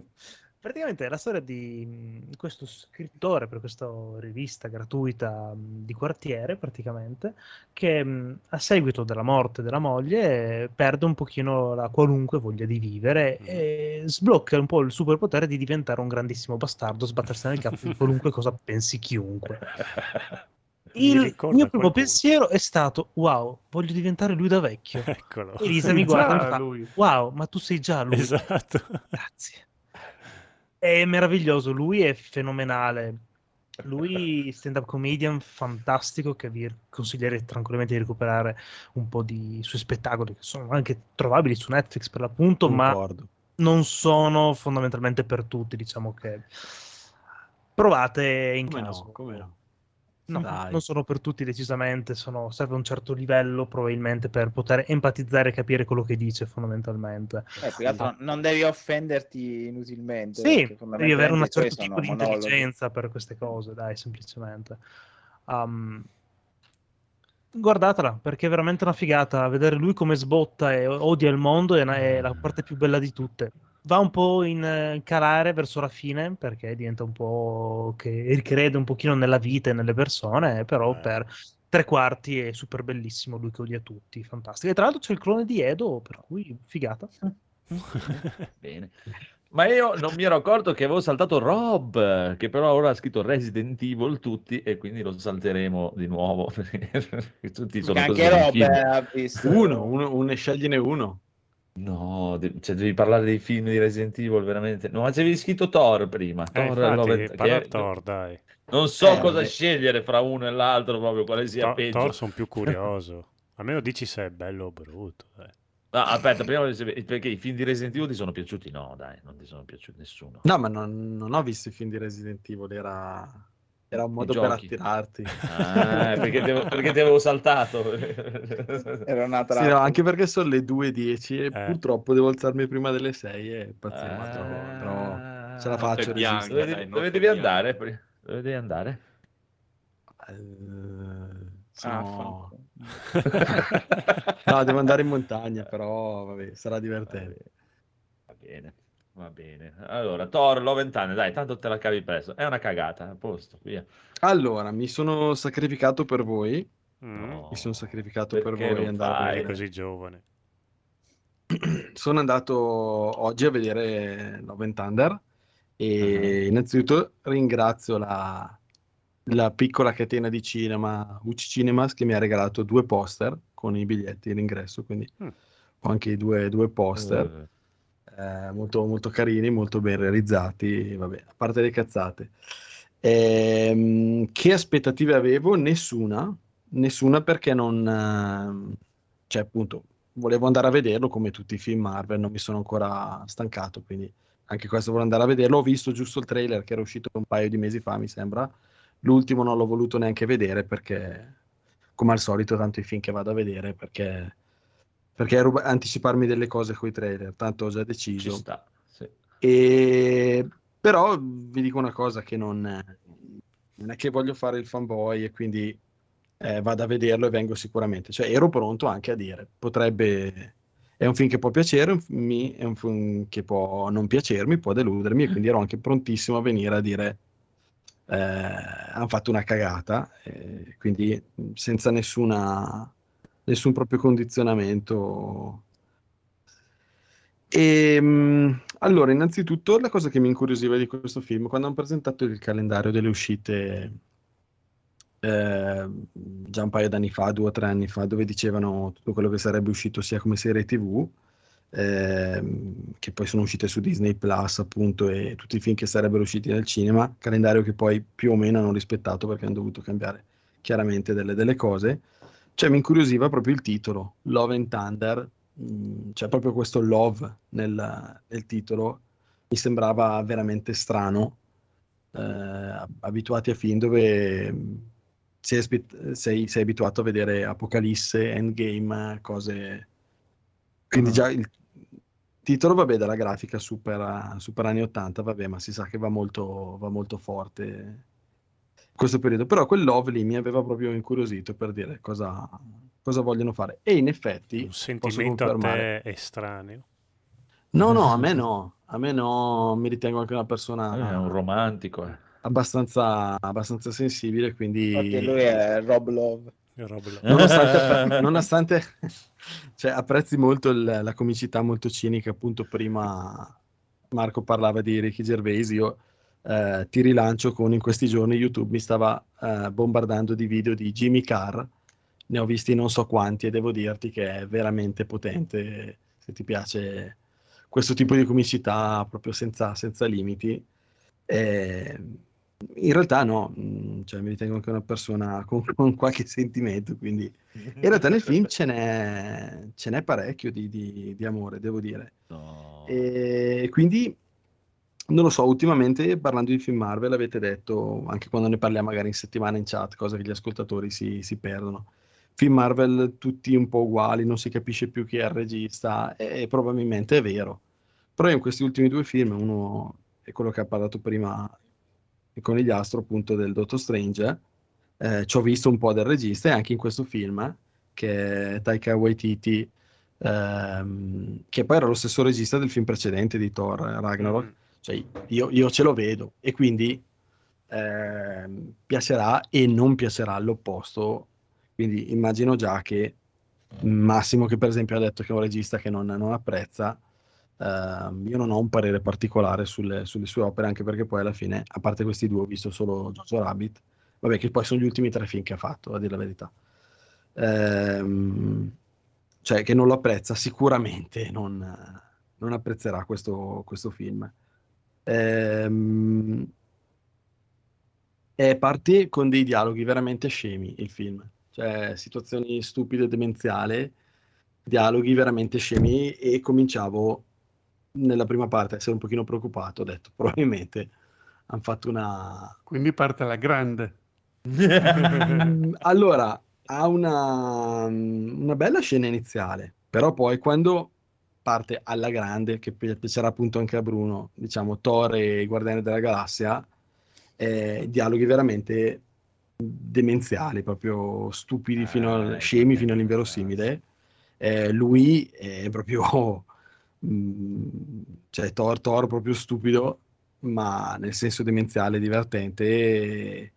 praticamente è la storia di questo scrittore per questa rivista gratuita di quartiere, praticamente, che a seguito della morte della moglie perde un pochino la qualunque voglia di vivere Mm. e sblocca un po' il superpotere di diventare un grandissimo bastardo, sbattersi nel capo di qualunque cosa pensi chiunque. Il mio primo qualcuno. pensiero è stato: Wow, voglio diventare lui da vecchio. Eccolo. Elisa mi guarda e mi fa: lui. Wow, ma tu sei già lui. Esatto. Grazie. È meraviglioso, lui è fenomenale. Lui, stand-up comedian fantastico, che vi consiglierei tranquillamente di recuperare un po' di suoi spettacoli, che sono anche trovabili su Netflix per l'appunto, ma Concordo. non sono fondamentalmente per tutti, diciamo che provate in Come caso. no, come no. No, Dai. non sono per tutti decisamente, sono- serve un certo livello probabilmente per poter empatizzare e capire quello che dice fondamentalmente. Eh, più altro non devi offenderti inutilmente. Sì, devi avere un certo tipo di monologhi. intelligenza per queste cose, dai, semplicemente. Um, guardatela, perché è veramente una figata. Vedere lui come sbotta e odia il mondo è, una- è la parte più bella di tutte. Va un po' in eh, calare verso la fine, perché diventa un po' che ricrede un pochino nella vita e nelle persone, però Eh. per tre quarti è super bellissimo, lui che odia tutti, fantastico. E tra l'altro c'è il clone di Edo, per cui figata. Bene. Ma io non mi ero accorto che avevo saltato Rob, che però ora ha scritto Resident Evil tutti e quindi lo salteremo di nuovo. perché tutti sono anche Rob eh, ha visto. Uno, uno, uno, scegliene uno. No, de- cioè, devi parlare dei film di Resident Evil, veramente. No, ma c'avevi scritto Thor prima. Eh, Thor infatti, Love parla che- Thor, dai. Non so Eh, cosa vabbè. scegliere fra uno e l'altro, proprio quale sia Thor, peggio. Thor sono più curioso. Almeno dici se è bello o brutto. dai. Ah, aspetta, prima perché i film di Resident Evil ti sono piaciuti? No, dai, non ti sono piaciuti nessuno. No, ma non, non ho visto i film di Resident Evil, era, era un modo per attirarti. Ah, perché, ti avevo, perché ti avevo saltato. Era una Sì, no, anche perché sono le 2.10 e Eh. purtroppo devo alzarmi prima delle 6 e pazienza, Ah, però ce la faccio. Bianca. Dove, dai, dove devi bianca. andare? Dove devi andare? Eh, Ah, sono- fanculo. No, devo andare in montagna, però vabbè, sarà divertente. Va bene, va bene. Allora, Thor, Love and Thunder, dai, tanto te la cavi presto. È una cagata, a posto, via. Allora, mi sono sacrificato per voi. Mm, No, Mi sono sacrificato per voi andare fai? Così giovane. Sono andato oggi a vedere Love and Thunder e Ah. innanzitutto ringrazio la, la piccola catena di cinema UC Cinemas che mi ha regalato due poster con i biglietti all'ingresso, quindi Mm. ho anche i due, due poster. Eh, eh, molto, molto carini, molto ben realizzati, vabbè, a parte le cazzate. Ehm, che aspettative avevo? Nessuna, nessuna perché non, ehm, cioè appunto, volevo andare a vederlo come tutti i film Marvel, non mi sono ancora stancato, quindi anche questo volevo andare a vederlo. Ho visto giusto il trailer che era uscito un paio di mesi fa, mi sembra. L'ultimo non l'ho voluto neanche vedere perché, come al solito, tanto i film che vado a vedere perché, perché ruba- anticiparmi delle cose con i trailer, tanto ho già ci deciso. sta, sì. E... Però vi dico una cosa che non, non è che voglio fare il fanboy e quindi eh, vado a vederlo e vengo sicuramente. Cioè ero pronto anche a dire, potrebbe... È un film che può piacere, è un film che può non piacermi, può deludermi e quindi ero anche prontissimo a venire a dire eh, hanno fatto una cagata, eh, quindi senza nessuna, nessun proprio condizionamento. E, mh, allora, innanzitutto, la cosa che mi incuriosiva di questo film, quando hanno presentato il calendario delle uscite eh, già un paio d'anni fa, due o tre anni fa, dove dicevano tutto quello che sarebbe uscito sia come serie TV, ehm, che poi sono uscite su Disney Plus, appunto, e tutti i film che sarebbero usciti nel cinema, calendario che poi più o meno hanno rispettato perché hanno dovuto cambiare chiaramente delle, delle cose. Cioè, mi incuriosiva proprio il titolo, Love and Thunder, mm, c'è proprio questo love nel, nel titolo, mi sembrava veramente strano, eh, abituati a film dove mm, sei, sei- sei abituato a vedere Apocalisse, Endgame, cose... Quindi già il titolo, vabbè, della grafica super, super anni 80, vabbè, ma si sa che va molto, va molto forte questo periodo. Però quel love lì mi aveva proprio incuriosito per dire cosa, cosa vogliono fare. E in effetti, Un sentimento a te estraneo. No, no, a me no, a me no, mi ritengo anche una persona Eh, È un romantico. eh. abbastanza, abbastanza sensibile, quindi Infatti lui è Rob Love. nonostante, nonostante cioè, apprezzi molto il- la comicità molto cinica, appunto prima Marco parlava di Ricky Gervais, io eh, ti rilancio con in questi giorni YouTube mi stava eh, bombardando di video di Jimmy Carr, ne ho visti non so quanti e devo dirti che è veramente potente se ti piace questo tipo di comicità proprio senza, senza limiti. E in realtà no, mm, cioè mi ritengo anche una persona con, con qualche sentimento, quindi in realtà nel film ce n'è, ce n'è parecchio di, di- di amore, devo dire. E quindi non lo so, ultimamente parlando di film Marvel avete detto, anche quando ne parliamo magari in settimana in chat, cosa che gli ascoltatori si, si perdono. Film Marvel tutti un po' uguali, non si capisce più chi è il regista, e probabilmente è vero. Però in questi ultimi due film, uno è quello che ha parlato prima il conigliastro, appunto, del Dottor Strange, eh, ci ho visto un po' del regista e anche in questo film, che è Taika Waititi, ehm, che poi era lo stesso regista del film precedente di Thor, eh, Ragnarok. Cioè, io, io ce lo vedo e quindi ehm, piacerà e non piacerà all'opposto. Quindi immagino già che Massimo, che per esempio ha detto che è un regista che non, non apprezza, ehm, io non ho un parere particolare sulle, sulle sue opere, anche perché poi alla fine, a parte questi due, ho visto solo Jojo Rabbit, vabbè, che poi sono gli ultimi tre film che ha fatto, a dire la verità. Ehm, cioè, che non lo apprezza, sicuramente non, non apprezzerà questo, questo film. Ehm, e parte con dei dialoghi veramente scemi il film, cioè situazioni stupide e demenziali, dialoghi veramente scemi e cominciavo nella prima parte a essere un pochino preoccupato, ho detto probabilmente hanno fatto una... Quindi parte alla grande. Mm, allora, ha una, una bella scena iniziale, però poi quando parte alla grande, che pi- piacerà appunto anche a Bruno, diciamo Thor e i Guardiani della Galassia, eh, dialoghi veramente demenziali, proprio stupidi fino al, scemi fino all'inverosimile. Eh, lui è proprio, mm, cioè Thor, Thor proprio stupido, ma nel senso demenziale, divertente. E,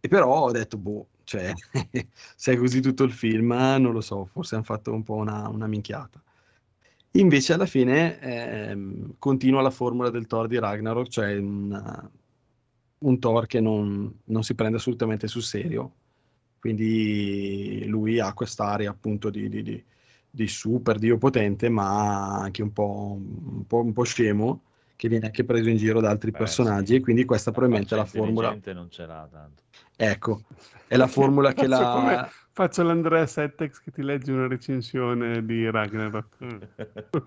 e però ho detto, boh, cioè, se è così tutto il film, non lo so, forse hanno fatto un po' una, una minchiata. Invece alla fine ehm, continua la formula del Thor di Ragnarok, cioè un, un Thor che non, non si prende assolutamente sul serio. Quindi lui ha quest'aria appunto di, di- di- di super dio potente, ma anche un po', un po', un po' scemo, che viene anche preso in giro da altri personaggi. E quindi questa probabilmente è la formula. Non ce l'ha tanto. Ecco, è la formula che la... Faccio l'Andrea Settex che ti legge una recensione di Ragnarok.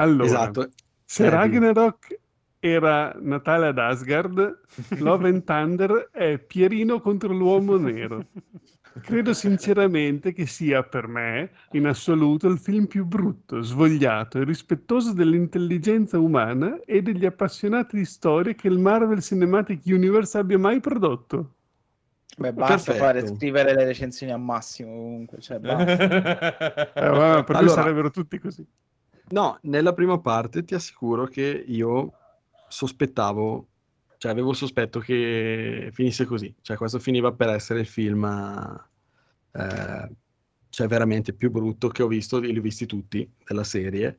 Allora, Esatto. se Eh, Ragnarok era Natale ad Asgard, Love and Thunder è Pierino contro l'uomo nero. Credo sinceramente che sia per me, in assoluto, il film più brutto, svogliato e rispettoso dell'intelligenza umana e degli appassionati di storia che il Marvel Cinematic Universe abbia mai prodotto. Beh, basta Perfetto. fare scrivere le recensioni a Massimo comunque, cioè basta. Eh, vabbè, per Allora- sarebbero tutti così. No, nella prima parte ti assicuro che io sospettavo, cioè avevo il sospetto che finisse così, cioè questo finiva per essere il film eh, cioè veramente più brutto che ho visto, li ho visti tutti della serie,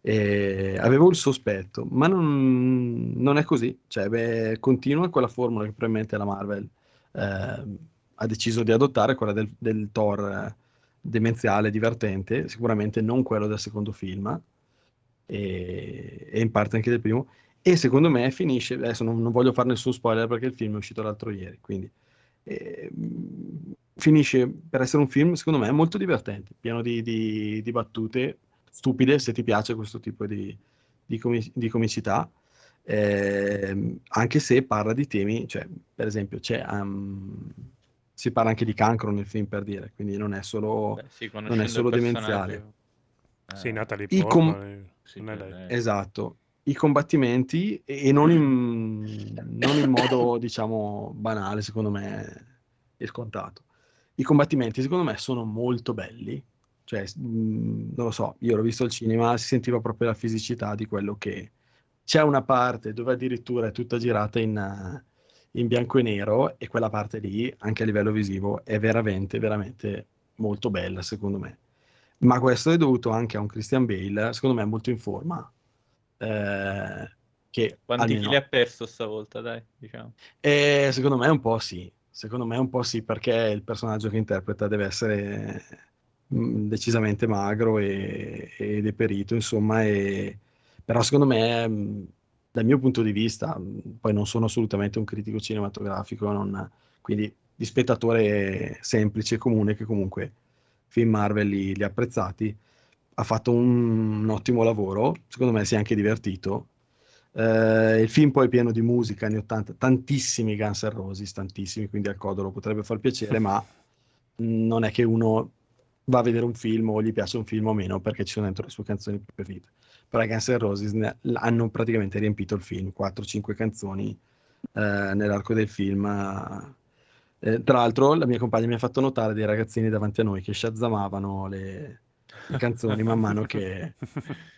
e avevo il sospetto, ma non, non è così, cioè beh, continua quella formula che probabilmente la Marvel eh, ha deciso di adottare, quella del, del Thor eh, demenziale, divertente, sicuramente non quello del secondo film, e, e in parte anche del primo. E secondo me finisce, adesso non, non voglio fare nessun spoiler perché il film è uscito l'altro ieri, quindi eh, finisce per essere un film, secondo me, molto divertente, pieno di, di- di battute stupide, se ti piace questo tipo di, di comi- di comicità, Ehm, anche se parla di temi, cioè, per esempio, c'è, um, si parla anche di cancro nel film, per dire, quindi non è solo, Beh, sì, non è solo demenziale. personaggio. Sì, Natalie Portman, com- eh, Sì, non è per lei. Esatto, i combattimenti e e non in, non in modo, diciamo, banale, secondo me, e scontato. I combattimenti, secondo me, sono molto belli, cioè, mh, non lo so, io l'ho visto al cinema, si sentiva proprio la fisicità di quello che... C'è una parte dove addirittura è tutta girata in, eh, in bianco e nero e quella parte lì, anche a livello visivo, è veramente, veramente molto bella, secondo me. Ma questo è dovuto anche a un Christian Bale, secondo me, molto in forma. eh, che Quanti almeno- chili ha perso stavolta, dai, diciamo. eh, secondo me un po' sì, secondo me un po' sì perché il personaggio che interpreta deve essere mm, decisamente magro e, e deperito, insomma, e... però secondo me, dal mio punto di vista, poi non sono assolutamente un critico cinematografico, non- quindi di spettatore semplice, comune, che comunque film Marvel li, li ha apprezzati, ha fatto un, un ottimo lavoro, secondo me si è anche divertito. Eh, il film poi è pieno di musica anni 80, tantissimi Guns N' Roses, tantissimi, quindi al codolo potrebbe far piacere, ma non è che uno va a vedere un film o gli piace un film o meno perché ci sono dentro le sue canzoni preferite. Però i Guns N' Roses ne- hanno praticamente riempito il film, 4-5 canzoni eh, nell'arco del film. Eh, tra l'altro la mia compagna mi ha fatto notare dei ragazzini davanti a noi che shazzamavano le, le canzoni man mano che...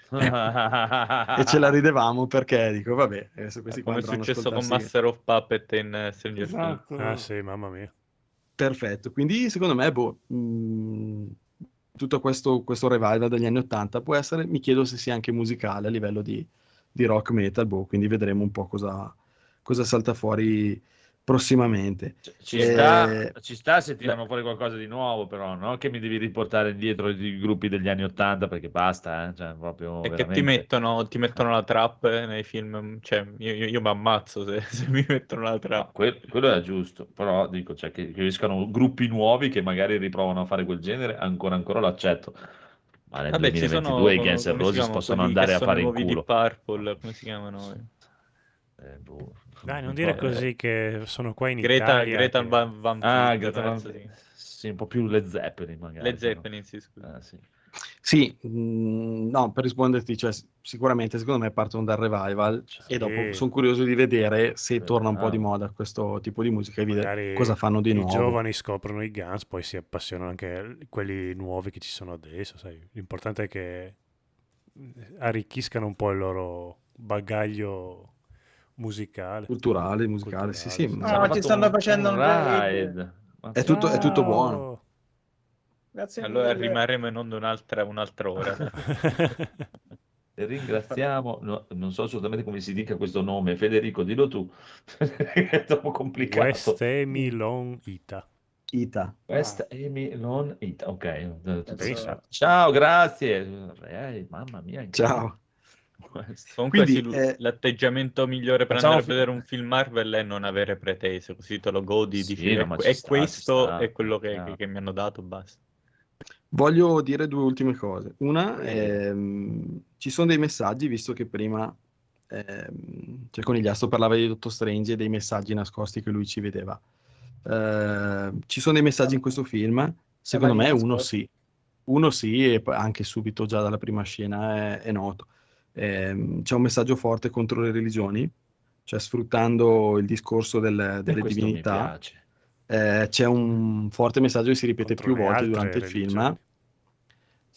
e ce la ridevamo perché dico, vabbè, adesso questi qua Come è successo con Master of Puppet in eh, Stranger Things. Esatto. Ah sì, mamma mia. Perfetto, quindi secondo me, boh, mh, tutto questo, questo revival degli anni 80 può essere, mi chiedo se sia anche musicale a livello di, di rock metal, boh, quindi vedremo un po' cosa, cosa salta fuori prossimamente. Ci Eh, sta, ci sta se tirano fuori qualcosa di nuovo, però, no? Che mi devi riportare indietro i gruppi degli anni Ottanta perché basta, eh? Cioè, proprio E che ti veramente- mettono, ti mettono la trap nei film, cioè io, io, io mi ammazzo se, se mi mettono la trap. Que- quello è giusto, però dico, cioè, che, che escano gruppi nuovi che magari riprovano a fare quel genere, ancora ancora lo accetto. Ma nel Vabbè, ci 2022 sono i Guns N' Roses possono andare a fare in nuovi di culo. Purple, come si chiamano? Eh, boh. Dai, non dire così che sono qua in Greta, Italia. Greta che- Van, Van Ah, Greta Van sì. Sì, un po' più Led Zeppelin magari. Però. Zeppelin, sì, scusa. Ah, sì. Sì, mh, no, per risponderti, cioè, sicuramente secondo me partono dal revival e dopo sono curioso di vedere se torna un po' di moda questo tipo di musica e vedere cosa fanno di i nuovo. giovani scoprono i Guns, poi si appassionano anche quelli nuovi che ci sono adesso, sai. L'importante è che arricchiscano un po' il loro bagaglio musicale. Culturale, musicale, sì, sì. Culturale, ma- No, ci stanno un- facendo un. Ma- È tutto, è tutto buono. Grazie Allora mille. rimarremo in onda un'altra, un'altra ora. Ringraziamo, no, non so assolutamente come si dica questo nome, Federico, dillo tu, è troppo complicato. West Emilon Ita. Ita. West Emilon It, ok. Pensa. Ciao, grazie. Eh, mamma mia. Ciao. Comunque Quindi, sì, eh, l'atteggiamento migliore per andare a vedere un film Marvel è non avere pretese, così te lo godi Sì, di film. no, E sta, questo è quello che, Ah. che- che mi hanno dato, basta. Voglio dire due ultime cose. Una, ehm, ci sono dei messaggi, visto che prima ehm, cioè Conigliastro parlava di Dottor Strange e dei messaggi nascosti che lui ci vedeva. Eh, ci sono dei messaggi in questo film, secondo me uno sì, uno sì e poi anche subito già dalla prima scena è, è noto. Ehm, c'è un messaggio forte contro le religioni, cioè sfruttando il discorso del- E delle divinità. piace. Eh, c'è un forte messaggio che si ripete Contro più volte durante il religioni. film.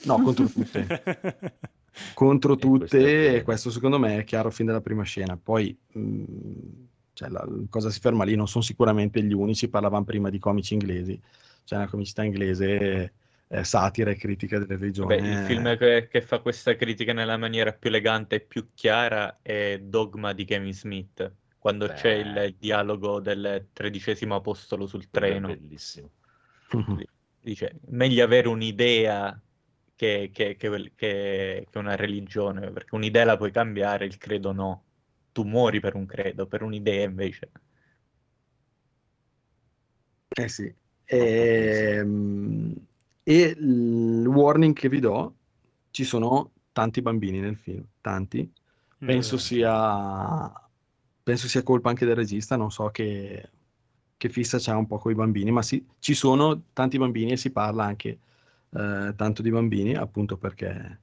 No, contro tutte. Contro E tutte, e questo secondo me è chiaro fin dalla prima scena. Poi, mh, cioè, la, la cosa si ferma lì, non sono sicuramente gli unici, parlavamo prima di comici inglesi, c'è una comicità inglese, eh, satira e critica delle religioni. Beh, il film che, che fa questa critica nella maniera più elegante e più chiara è Dogma di Kevin Smith, quando Beh. c'è il dialogo del tredicesimo apostolo sul treno. Bellissimo. Dice, meglio avere un'idea che, che- che- che- una religione, perché un'idea la puoi cambiare, il credo no. Tu muori per un credo, per un'idea invece. Eh sì. Ehm, E, il warning che vi do, ci sono tanti bambini nel film, tanti. Penso Eh. sia, penso sia colpa anche del regista, non so che, che fissa c'ha un po' con i bambini, ma sì, ci sono tanti bambini e si parla anche eh, tanto di bambini, appunto perché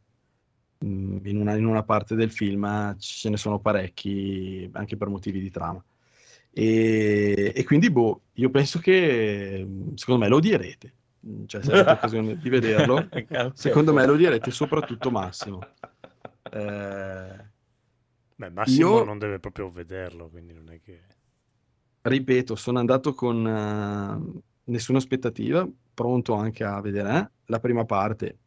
mh, in una, in una parte del film ce ne sono parecchi, anche per motivi di trama. E, e quindi, boh, io penso che secondo me lo odierete. Cioè, se avete occasione di vederlo, secondo me lo odierete, soprattutto Massimo. Eh, Beh, Massimo io- non deve proprio vederlo, quindi non è che... ripeto, sono andato con eh, nessuna aspettativa, pronto anche a vedere eh, la prima parte.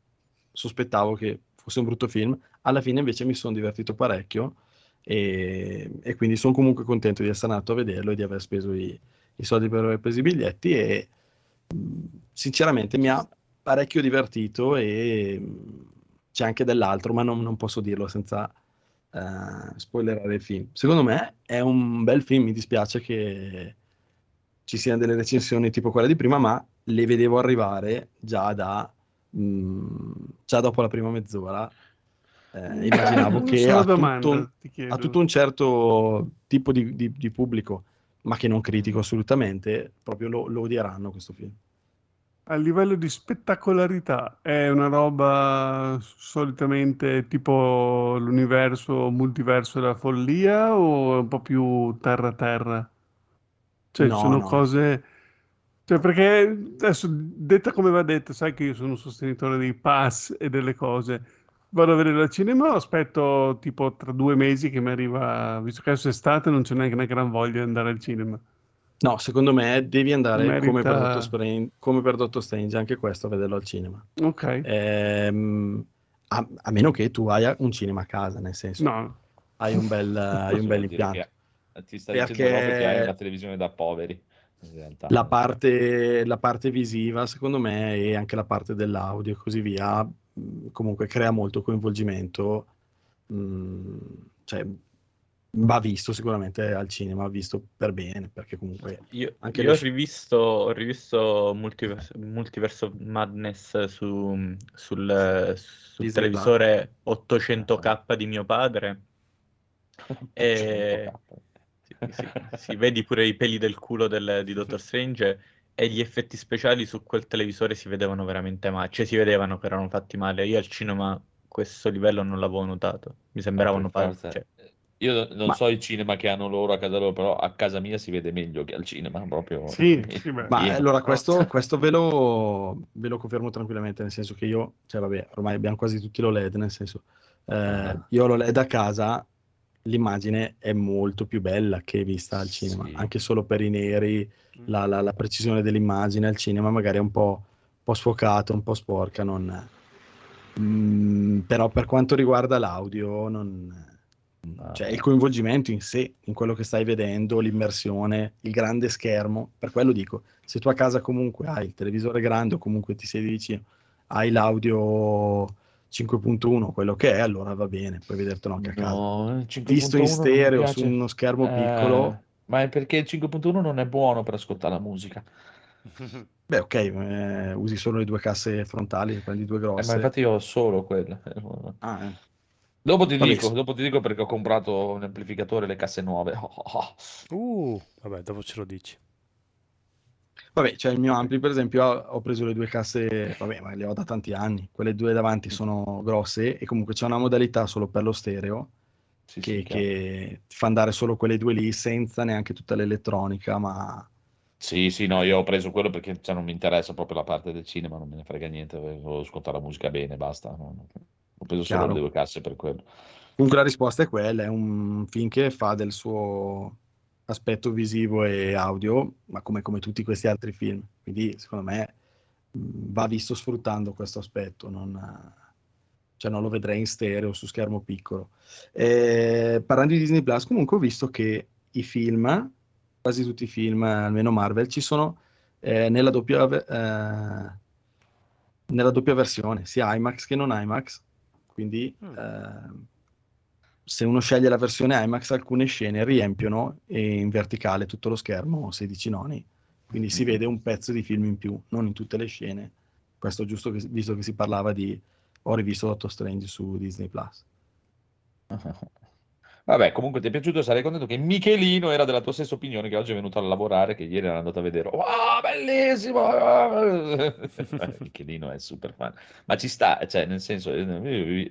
Sospettavo che fosse un brutto film, alla fine invece mi sono divertito parecchio e, e quindi sono comunque contento di essere andato a vederlo e di aver speso i, i soldi per aver preso i biglietti e sinceramente mi ha parecchio divertito e c'è anche dell'altro, ma non, non posso dirlo senza eh, spoilerare il film. Secondo me è un bel film, mi dispiace che ci siano delle recensioni tipo quella di prima, ma le vedevo arrivare già da mh, già dopo la prima mezz'ora. Eh, immaginavo che a tutto, domanda, a tutto un certo tipo di, di- di pubblico, ma che non critico assolutamente, proprio lo, lo odieranno questo film. A livello di spettacolarità, è una roba solitamente tipo l'universo multiverso della follia o è un po' più terra-terra? Cioè, No, sono no. cose... Cioè, perché adesso, detta come va detta, sai che io sono un sostenitore dei pass e delle cose. Vado a vedere al cinema o aspetto tipo tra due mesi che mi arriva, visto che adesso è estate, non c'è neanche una gran voglia di andare al cinema. No, secondo me devi andare come per Merita- Doctor Strange, come per Doctor Strange, anche questo a vederlo al cinema. Ok. Ehm, a, a meno che tu hai un cinema a casa, nel senso, No, hai un bel, hai un bel impianto. che ti sta Perché- dicendo proprio che hai una televisione da poveri. La parte, la parte visiva, secondo me, e anche la parte dell'audio e così via, comunque crea molto coinvolgimento. mh, cioè, va visto sicuramente al cinema, visto per bene, perché comunque Io, Anche io lo ho rivisto, ho rivisto Multiverse, Multiverse of Madness su, sul, sul televisore 800k di mio padre. E sì, sì, sì, vedi pure i peli del culo del- di Doctor Strange e gli effetti speciali su quel televisore si vedevano veramente male, cioè si vedevano che erano fatti male. Io al cinema questo livello non l'avevo notato, mi sembravano pa- forza. cioè, Io non Ma- so i cinema che hanno loro a casa loro, però a casa mia si vede meglio che al cinema, proprio. Sì, sì. Ma allora questo, questo ve, lo, ve lo confermo tranquillamente, nel senso che io, cioè vabbè, ormai abbiamo quasi tutti l'OLED, nel senso, eh, io ho l'OLED a casa, l'immagine è molto più bella che vista al cinema, Sì. anche solo per i neri, la, la- la precisione dell'immagine al cinema magari è un po', un po' sfocata, un po' sporca, non... Mm, però per quanto riguarda l'audio, non... Ah, Cioè, il coinvolgimento in sé, in quello che stai vedendo, l'immersione, il grande schermo, per quello dico, se tu a casa comunque hai il televisore grande o comunque ti siedi vicino, hai l'audio 5.1, quello che è, allora va bene, puoi vedertelo anche a casa. No, il 5.1 Visto in stereo su uno schermo Eh, piccolo, ma è perché il 5.1 non è buono per ascoltare la musica. beh ok, eh, usi solo le due casse frontali, prendi due Eh, ma grosse. infatti io ho solo quella. Ah, eh. Dopo ti Vabbè, dico, dopo ti dico perché ho comprato un amplificatore e le casse nuove. Oh, oh. Uh, vabbè, dopo ce lo dici. Vabbè, cioè il mio ampli, per esempio, ho, preso le due casse, vabbè, ma le ho da tanti anni. Quelle due davanti sono grosse e comunque c'è una modalità solo per lo stereo Sì, che, sì, che ti fa andare solo quelle due lì senza neanche tutta l'elettronica, ma Sì, sì, no, io ho preso quello perché cioè, non mi interessa proprio la parte del cinema, non me ne frega niente, volevo ascoltare la musica bene, basta. no. Ho preso solo Chiaro. le due casse per quello. comunque la risposta è quella, è un film che fa del suo aspetto visivo e audio, ma come, come tutti questi altri film. Quindi secondo me mh, va visto sfruttando questo aspetto, non, cioè non lo vedrei in stereo su schermo piccolo. Eh, parlando di Disney Plus, comunque ho visto che i film, quasi tutti i film, almeno Marvel, ci sono eh, nella doppia, eh, nella doppia versione, sia IMAX che non IMAX. Quindi Mm. Se uno sceglie la versione IMAX, alcune scene riempiono in verticale tutto lo schermo 16 noni. Quindi si vede un pezzo di film in più, non in tutte le scene. Questo giusto che- visto che si parlava di ho rivisto Doctor Strange su Disney Plus. Vabbè, comunque ti è piaciuto, sarei contento che Michelino era della tua stessa opinione che oggi è venuto a lavorare, che ieri era andato a vedere. Wow, bellissimo! Michelino è super fan. Ma ci sta, cioè, nel senso, eh,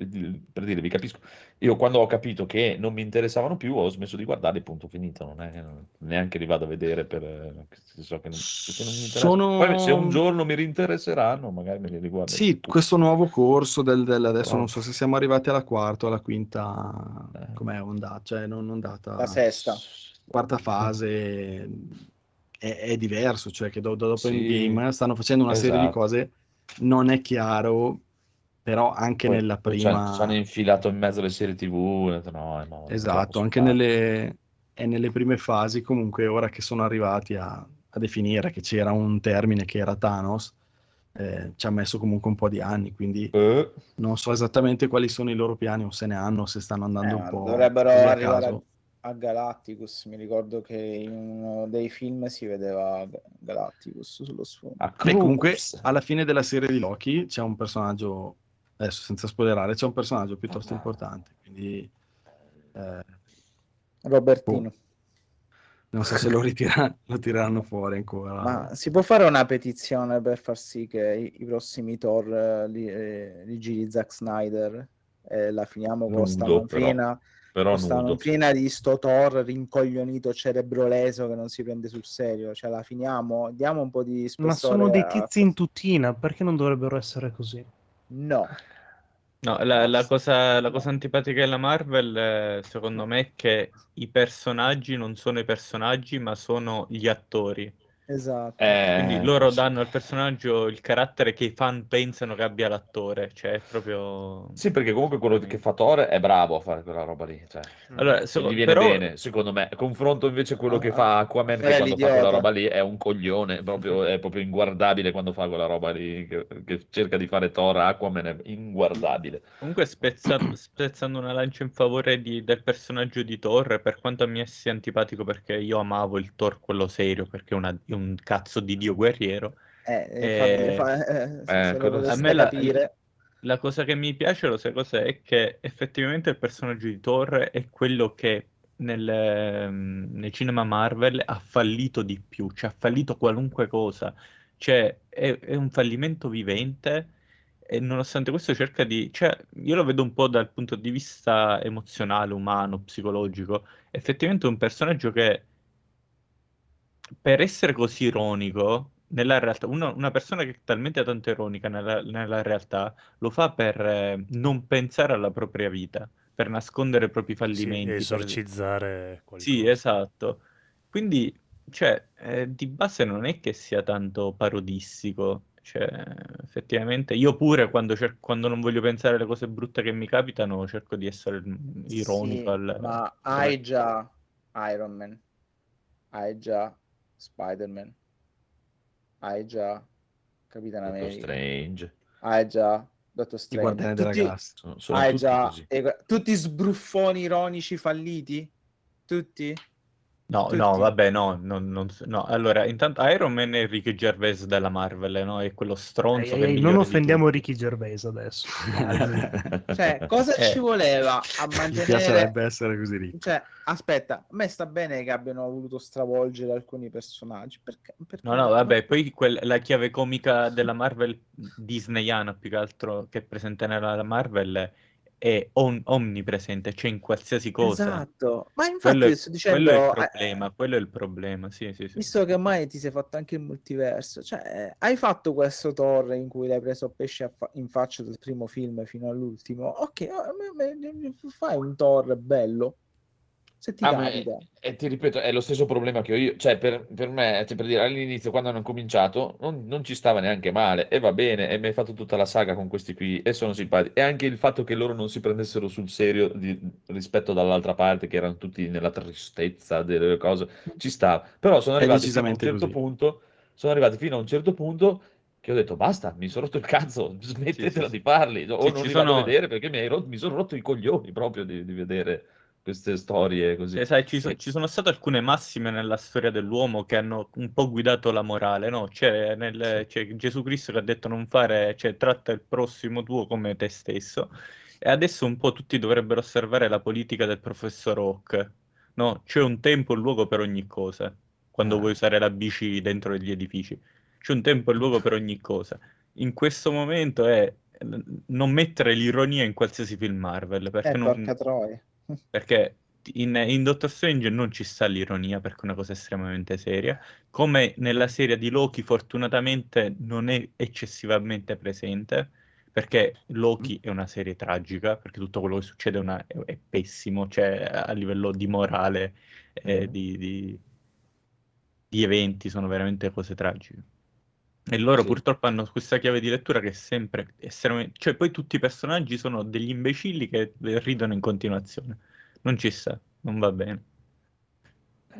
per dire, vi capisco. Io quando ho capito che non mi interessavano più, ho smesso di guardarli, punto finito. Non è neanche li vado a vedere per... eh, so che non, perché non mi. Sono- Poi se un giorno mi rinteresseranno, magari me li riguardo. Sì, questo nuovo corso del, del- adesso Oh. non so se siamo arrivati alla quarta o alla quinta, Eh. com'è ondata, cioè non ondata, La sesta. quarta fase è, è diverso, cioè che do- dopo Sì. Endgame stanno facendo una serie di Esatto. cose, non è chiaro, però anche Poi- nella prima... ci hanno infilato in mezzo alle serie TV. no, no, Esatto, anche nelle, e nelle prime fasi, comunque, ora che sono arrivati a, a definire che c'era un termine che era Thanos, eh, ci ha messo comunque un po' di anni, quindi Eh, non so esattamente quali sono i loro piani o se ne hanno, se stanno andando Eh, un po' dovrebbero arrivare a, a Galacticus. Mi ricordo che in uno dei film si vedeva Ga- Galacticus sullo sfondo. a Beh, comunque, alla fine della serie di Loki c'è un personaggio, adesso senza spoilerare, c'è un personaggio Ah. piuttosto importante, quindi eh, Robertino. Non so se lo, ritira- lo tireranno fuori ancora. Ma si può fare una petizione per far sì che i, i prossimi Thor eh, li, eh, li giri Zack Snyder e la finiamo con Nudo, sta però. manfrina, Però con sta manfrina di sto Thor rincoglionito, cerebroleso che non si prende sul serio. Cioè la finiamo, diamo un po' di spessore Ma sono dei a- tizi in tutina, perché non dovrebbero essere così? No, No, la, la cosa, la cosa antipatica della Marvel, eh, secondo me, è che i personaggi non sono i personaggi, ma sono gli attori. Esatto. Eh, Quindi loro danno al personaggio il carattere che i fan pensano che abbia l'attore, cioè è proprio... Sì, perché comunque quello che fa Thor è bravo a fare quella roba lì. Cioè, Allora, e so- gli viene però- bene, secondo me. Confronto invece quello che fa Aquaman, che quando fa quella roba lì è un coglione, proprio, è proprio inguardabile quando fa quella roba lì, che, che cerca di fare Thor, Aquaman è inguardabile. Comunque spezza- spezzando una lancia in favore di- del personaggio di Thor, per quanto mi sia antipatico perché io amavo il Thor quello serio, perché è, una- un cazzo di dio guerriero. Eh, Eh, fa- eh, quello- poteste a me la- capire. La cosa che mi piace, lo sai cos'è? È che effettivamente il personaggio di Thor è quello che nel, ehm, nel cinema Marvel ha fallito di più, cioè ha fallito qualunque cosa, cioè è, è un fallimento vivente e nonostante questo cerca di, cioè io lo vedo un po' dal punto di vista emozionale, umano, psicologico, effettivamente è un personaggio che per essere così ironico nella realtà, una, una persona che è talmente tanto ironica nella, nella realtà lo fa per eh, non pensare alla propria vita, per nascondere i propri Sì, fallimenti. per- esorcizzare qualcosa. Sì, esatto. Quindi, cioè, eh, di base non è che sia tanto parodistico. Cioè, effettivamente, io pure quando, cer- quando non voglio pensare alle cose brutte che mi capitano, cerco di essere mm, ironico. Sì, al- ma hai già Iron Man, hai già Spider-Man, hai già Capitan Doctor America, Strange. hai già Doctor Strange. Della Tutti, Galassia. Sono, sono hai tutti già così. tutti sbruffoni ironici falliti? Tutti? No, Tutti. no, vabbè, no, non- non no. Allora, intanto Iron Man è Ricky Gervais della Marvel, no? È quello stronzo Ehi, che non di offendiamo. Ricky Gervais adesso. Cioè, cosa Eh. ci voleva a Mi mantenere piacerebbe essere così ricco. Cioè, aspetta, a me sta bene che abbiano voluto stravolgere alcuni personaggi. Perché, perché No, no, vabbè, poi quel- la chiave comica della Marvel disneyana più che altro che è presente nella Marvel è on- omnipresente, cioè in qualsiasi cosa. Esatto, ma infatti Quello è, sto quello è dicendo, il eh, problema, quello è il problema, sì, sì, sì. visto che ormai ti sei fatto anche il multiverso, cioè, eh, hai fatto questo Thor in cui l'hai preso pesce fa- in faccia dal primo film fino all'ultimo, ok, eh, me- fai un Thor bello, se ti Ah, ma capita. è- e ti ripeto, è lo stesso problema che ho io. Cioè, per, per me, cioè, per dire, all'inizio, quando hanno cominciato, non, non ci stava neanche male. E va bene, e mi hai fatto tutta la saga con questi qui, e sono simpatici. E anche il fatto che loro non si prendessero sul serio di- rispetto dall'altra parte, che erano tutti nella tristezza delle cose, ci stava. Però sono arrivati a un certo così. punto, sono arrivati fino a un certo punto che ho detto basta, mi sono rotto il cazzo, smettetela sì, di farli, o Sì, non li vado a sono- vedere perché mi, hai rotto- mi sono rotto i coglioni proprio di, di vedere queste storie così. Eh, sai, ci, so- ci sono state alcune massime nella storia dell'uomo che hanno un po' guidato la morale, no? C'è, nel- c'è Gesù Cristo che ha detto non fare, cioè tratta il prossimo tuo come te stesso. E adesso un po' tutti dovrebbero osservare la politica del professor Hawk, no? C'è un tempo e un luogo per ogni cosa, quando Ah. vuoi usare la bici dentro gli edifici. C'è un tempo e un luogo per ogni cosa. In questo momento è non mettere l'ironia in qualsiasi film Marvel, perché Eh, non, troia. Perché in, in Doctor Strange non ci sta l'ironia perché è una cosa estremamente seria, come nella serie di Loki fortunatamente non è eccessivamente presente, perché Loki è una serie tragica, perché tutto quello che succede è, una- è- è pessimo, cioè a livello di morale, eh, di, di- di eventi, sono veramente cose tragiche. E loro Sì. purtroppo hanno questa chiave di lettura che è sempre estremamente... Cioè poi tutti i personaggi sono degli imbecilli che ridono in continuazione. Non ci sta, non va bene.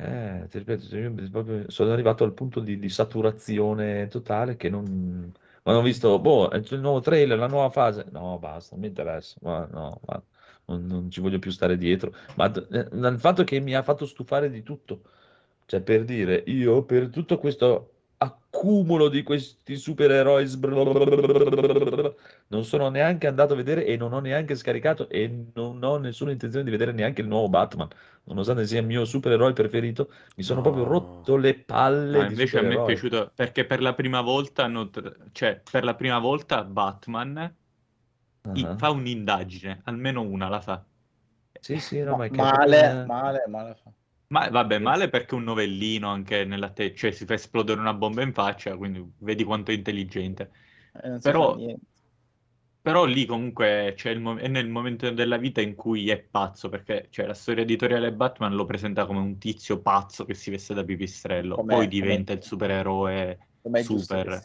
Eh, ti ripeto, sono arrivato al punto di, di saturazione totale che non... Quando ho visto, boh, è il nuovo trailer, la nuova fase, no, basta, non mi interessa, ma no, ma non, non ci voglio più stare dietro. Ma eh, dal fatto che mi ha fatto stufare di tutto, cioè per dire, io per tutto questo accumulo di questi supereroi sbr- non sono neanche andato a vedere e non ho neanche scaricato e non ho nessuna intenzione di vedere neanche il nuovo Batman nonostante sia il mio supereroe preferito, mi sono proprio No. rotto le palle di invece a me è piaciuto perché per la prima volta, hanno cioè per la prima volta Batman Ah. fa un'indagine, almeno una la fa. Sì, sì, no, ma è che Male, proprio- male, male. fa. Ma vabbè, male perché è un novellino anche nella te, cioè si fa esplodere una bomba in faccia, quindi vedi quanto è intelligente. E si Però-. Però lì comunque c'è il mo- è nel momento della vita in cui è pazzo, perché cioè, la storia editoriale Batman lo presenta come un tizio pazzo che si veste da pipistrello, Com'è- poi com'è- diventa il supereroe Com'è super.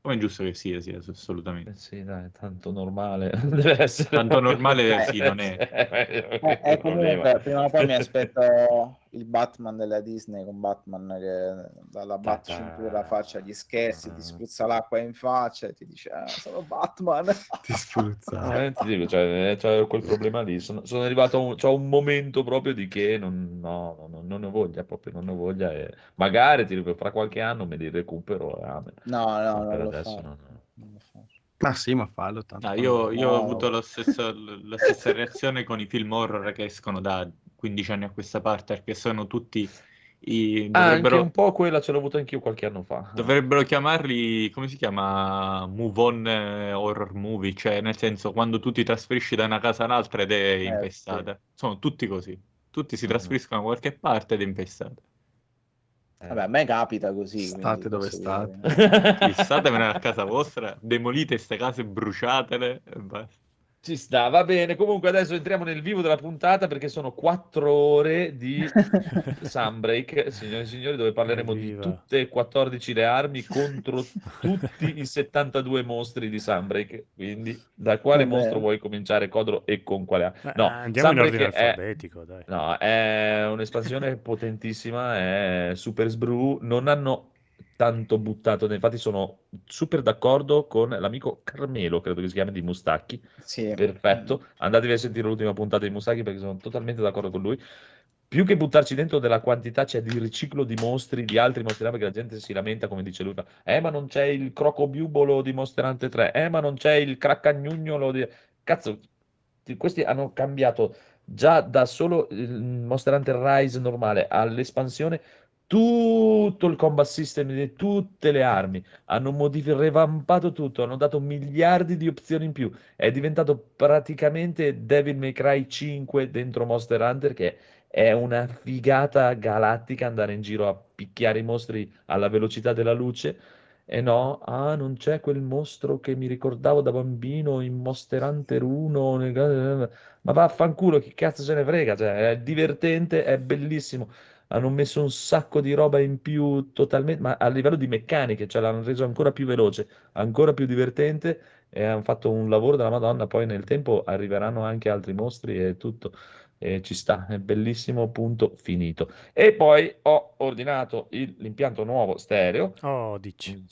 Come è giusto che sia, sì, assolutamente. Eh sì, dai, tanto normale. Deve essere... Tanto normale, Eh, sì, non è. Eh, eh, comunque, prima o poi mi aspetto il Batman della Disney con Batman che dalla bat cintura faccia gli scherzi, ti spruzza l'acqua in faccia e ti dice ah, sono Batman. Ti spruzza. No, eh, ti dico, cioè, c'è quel problema lì. Sono, sono arrivato a un, c'ho un momento proprio di che non, no, no, no, non ne ho voglia, proprio non ne ho voglia. E magari ti dico, fra qualche anno me li recupero. e amen. No, no, non lo adesso fa. no, no. Non lo fa. Ma sì, ma fallo tanto. Ah, io, io ho No. avuto lo stesso- la stessa reazione con i film horror che escono da 15 anni a questa parte, perché sono tutti i... Ah, anche dovrebbero, un po' quella ce l'ho avuta anch'io qualche anno fa. dovrebbero chiamarli, come si chiama? Move on eh, horror movie, cioè nel senso quando tu ti trasferisci da una casa all'altra ed è sì. infestata. Sono tutti così. Tutti si Mhm. trasferiscono da qualche parte ed è infestata. Eh. Vabbè, a me capita così. State dove state. Sì, Statevene a casa vostra, demolite queste case, bruciatele e basta. Ci sta, va bene. Comunque adesso entriamo nel vivo della puntata perché sono quattro ore di Sunbreak, signori e signori, dove parleremo di Evviva. tutte e 14 le armi contro tutti i 72 mostri di Sunbreak. Quindi, da quale Vabbè. mostro vuoi cominciare, Codro, e con quale arma? Beh, No, andiamo in Sunbreak ordine è- alfabetico, dai. No, è un'espansione potentissima, è super sbru, non hanno tanto buttato, infatti sono super d'accordo con l'amico Carmelo, credo che si chiami, di Mustacchi, Sì. perfetto, andatevi a sentire l'ultima puntata di Mustacchi perché sono totalmente d'accordo con lui, più che buttarci dentro della quantità c'è di riciclo di mostri, di altri mostri, perché la gente si lamenta, come dice lui, eh ma non c'è il crocobiubolo di Monster Hunter 3, eh ma non c'è il craccagnugnolo di... Cazzo, ti- questi hanno cambiato già da solo il Monster Hunter Rise normale all'espansione tutto il combat system di tutte le armi hanno modificato, revampato tutto, hanno dato miliardi di opzioni in più. È diventato praticamente Devil May Cry 5 dentro Monster Hunter, che è una figata galattica andare in giro a picchiare i mostri alla velocità della luce. E no, ah, non c'è quel mostro che mi ricordavo da bambino in Monster Hunter 1. nel- Ma vaffanculo, chi cazzo se ne frega? Cioè, è divertente, è bellissimo hanno messo un sacco di roba in più totalmente, ma a livello di meccaniche, cioè l'hanno reso ancora più veloce, ancora più divertente e hanno fatto un lavoro della Madonna, poi nel tempo arriveranno anche altri mostri e tutto. E ci sta, è bellissimo, punto finito. E poi ho ordinato il- l'impianto nuovo stereo. Oh, dici.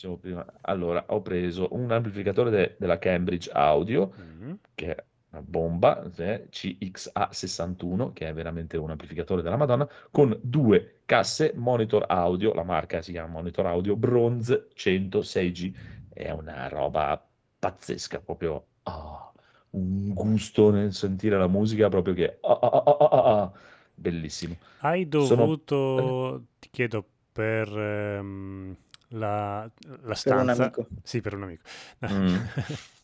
Allora ho preso un amplificatore de- della Cambridge Audio, Mm. che una bomba, eh, CXA61, che è veramente un amplificatore della Madonna, con due casse monitor audio, la marca si chiama Monitor Audio Bronze 106G, è una roba pazzesca, proprio ah, un gusto nel sentire la musica, proprio che ah, ah, bellissimo. Hai Sono- dovuto, ti chiedo, per ehm, la, la un stanza... amico. Sì, per un amico. Mm.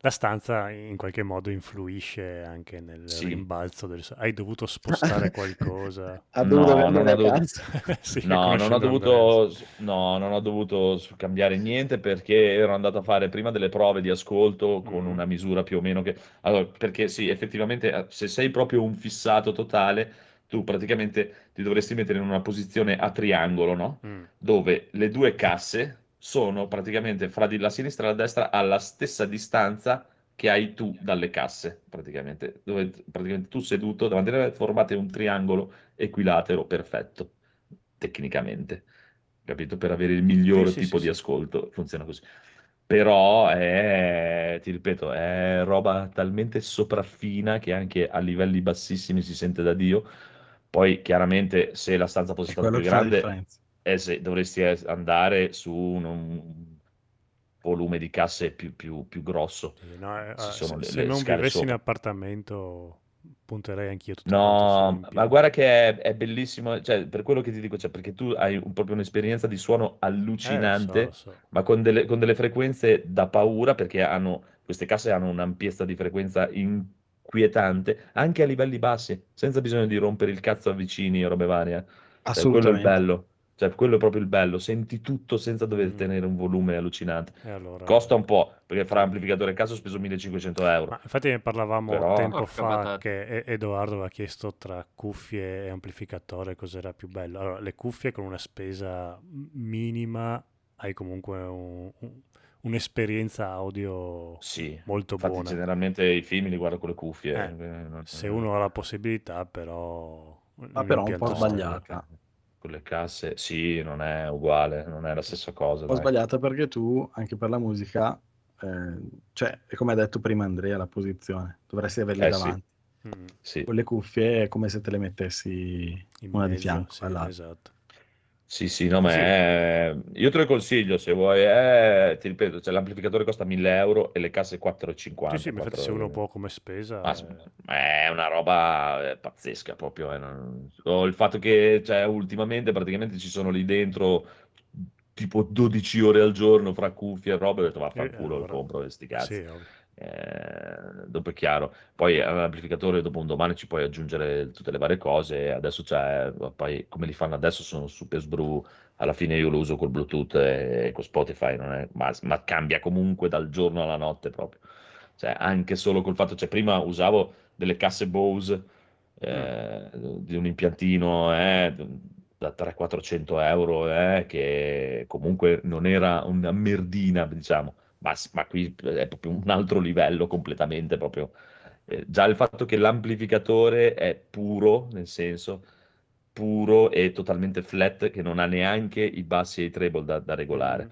La stanza in qualche modo influisce anche nel Sì. rimbalzo del... Hai dovuto spostare qualcosa? Ha dovuto No, non ho dovuto-. Sì, No, non ho dovuto, no, non ho dovuto cambiare niente perché ero andato a fare prima delle prove di ascolto con Mm. una misura più o meno che... Allora, perché sì, effettivamente eh, se sei proprio un fissato totale, tu praticamente ti dovresti mettere in una posizione a triangolo, no? Mm. Dove le due casse sono praticamente fra la sinistra e la destra alla stessa distanza che hai tu dalle casse, praticamente. Dove praticamente tu seduto davanti a te formate un triangolo equilatero perfetto, tecnicamente, capito? Per avere il miglior Sì, tipo sì, di sì. ascolto, funziona così. Però è, ti ripeto, è roba talmente sopraffina che anche a livelli bassissimi si sente da Dio. Poi chiaramente se la stanza fosse stata più grande, se dovresti es- andare su un, un volume di casse più, più- più grosso. No, eh, eh, se, le- se le non vivessi in sopra. appartamento punterei anch'io No, in ma guarda che è, è bellissimo, cioè, per quello che ti dico, cioè, perché tu hai un- proprio un'esperienza di suono Eh, lo so, allucinante, lo so. ma con delle, con delle frequenze da paura, perché hanno, queste casse hanno un'ampiezza di frequenza inquietante, anche a livelli bassi, senza bisogno di rompere il cazzo a vicini e robe varie. eh. Cioè, quello è Assolutamente. bello, cioè, quello è proprio il bello, senti tutto senza dover Mm. tenere un volume allucinante. E allora... Costa un po', perché fra amplificatore e caso ho speso 1500 euro. Ma infatti ne parlavamo Però- tempo Porca fa patata. che Edoardo aveva chiesto tra cuffie e amplificatore cos'era più bello. Allora, le cuffie con una spesa minima hai comunque un- un- un'esperienza audio Sì, molto infatti buona. generalmente i film li guardo con le cuffie. Eh, eh, non- Se uno ha la possibilità, però... Ma però un po' impianto sbagliato. Con le casse, sì, non è uguale, non è la stessa cosa. Po' dai. sbagliata perché tu, anche per la musica, eh, cioè, è come ha detto prima Andrea, la posizione. Dovresti averle Eh, sì. davanti. Mm, Sì, Con le cuffie è come se te le mettessi in una di mezzo, fianco sì, all'altra. esatto. Sì, sì, no, ma Sì. è- io te lo consiglio se vuoi. eh, ti ripeto, cioè, l'amplificatore costa 1000 euro e le casse 4,50. Sì, sì, ma infatti se 4 uno può come spesa... Ma eh, s- è una roba eh, pazzesca proprio. eh, non- o il fatto che cioè, ultimamente praticamente ci sono lì dentro tipo 12 ore al giorno fra cuffie e robe. Ho detto vaffanculo, allora- lo compro questi cazzi. sì, ovvio. Eh, dopo è chiaro. Poi all'amplificatore dopo un domani ci puoi aggiungere tutte le varie cose. Adesso c'è, poi come li fanno adesso sono super sbru. Alla fine io lo uso col Bluetooth e con Spotify, non è- ma, ma cambia comunque dal giorno alla notte proprio. Cioè, anche solo col fatto, cioè, prima usavo delle casse Bose eh, di un impiantino eh, da 300-400 euro, eh, che comunque non era una merdina, diciamo, ma, ma qui è proprio un altro livello completamente, proprio. Eh, già il fatto che l'amplificatore è puro, nel senso puro e totalmente flat, che non ha neanche i bassi e i treble da, da regolare, Mm.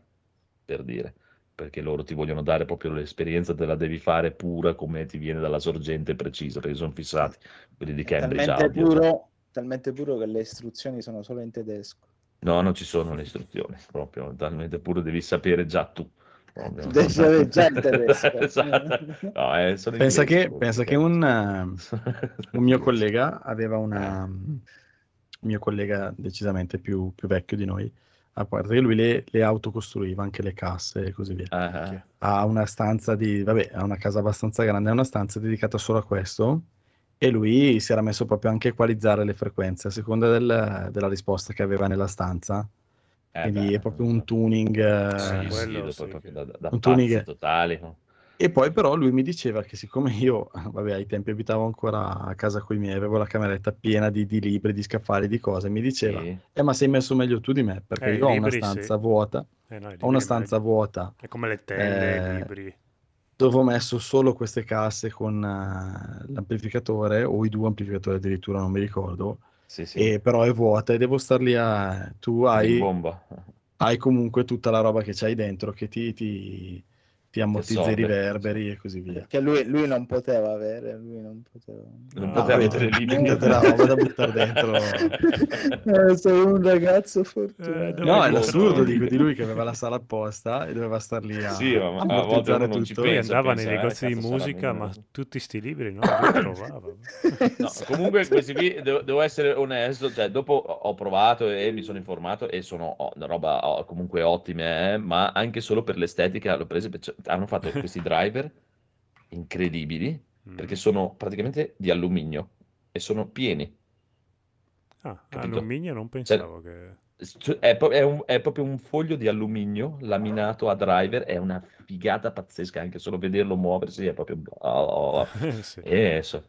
per dire perché loro ti vogliono dare proprio l'esperienza, te la devi fare pura come ti viene dalla sorgente precisa, perché sono fissati quelli di Cambridge talmente Audio. puro, talmente puro che le istruzioni sono solo in tedesco. No, non ci sono le istruzioni, proprio talmente puro, devi sapere già tu. Proprio. Devi sapere già il tedesco. Esatto. No, eh, Pensa che, pensa che un, eh, un mio collega aveva una... un mio collega decisamente più, più vecchio di noi, a parte che lui le, le autocostruiva, anche le casse e così via. Ah. Ha una stanza di... vabbè, ha una casa abbastanza grande, ha una stanza dedicata solo a questo e lui si era messo proprio anche a equalizzare le frequenze a seconda del- della risposta che aveva nella stanza. Eh, Quindi beh, è proprio un tuning... eh, Sì, sì, quello dopo sì proprio che- da, da un tuning- totali. no? E poi però lui mi diceva che siccome io, vabbè, ai tempi abitavo ancora a casa con i miei, avevo la cameretta piena di, di libri, di scaffali, di cose, mi diceva, Sì. eh ma sei messo meglio tu di me, perché Eh, io ho una libri, sì. stanza vuota, Eh, no, ho una stanza vuota, È come le tende, Eh, i libri. dove ho messo solo queste casse con eh, l'amplificatore o i due amplificatori addirittura, non mi ricordo, Sì, sì. e però è vuota e devo star lì a... Tu hai, hai comunque tutta la roba che c'hai dentro che ti, ti, ti ammortizza i riverberi e così via. Che lui, lui non poteva avere, lui non poteva. Non Ah, poteva mettere lì. tutta la roba da buttare dentro. Eh, sono un ragazzo Eh, fortunato. dove No, è l'assurdo visto? di, di lui che aveva la sala apposta e doveva star lì a, Sì, ma a volte ammortizzare uno non ci tutto. Lui pensa, andava nei eh, negozi di musica, ma tutti sti libri no, lui trovava. No, comunque questi qui devo, devo essere onesto, cioè dopo ho provato e mi sono informato e sono oh, una roba oh, comunque ottime, eh, ma anche solo per l'estetica l'ho preso, perché hanno fatto questi driver incredibili Mm. perché sono praticamente di alluminio e sono pieni. Ah, capito? alluminio non pensavo che... Cioè, È, pro- è un- è proprio un foglio di alluminio laminato a driver, è una figata pazzesca, anche solo vederlo muoversi è proprio... oh, oh. Sì. E so-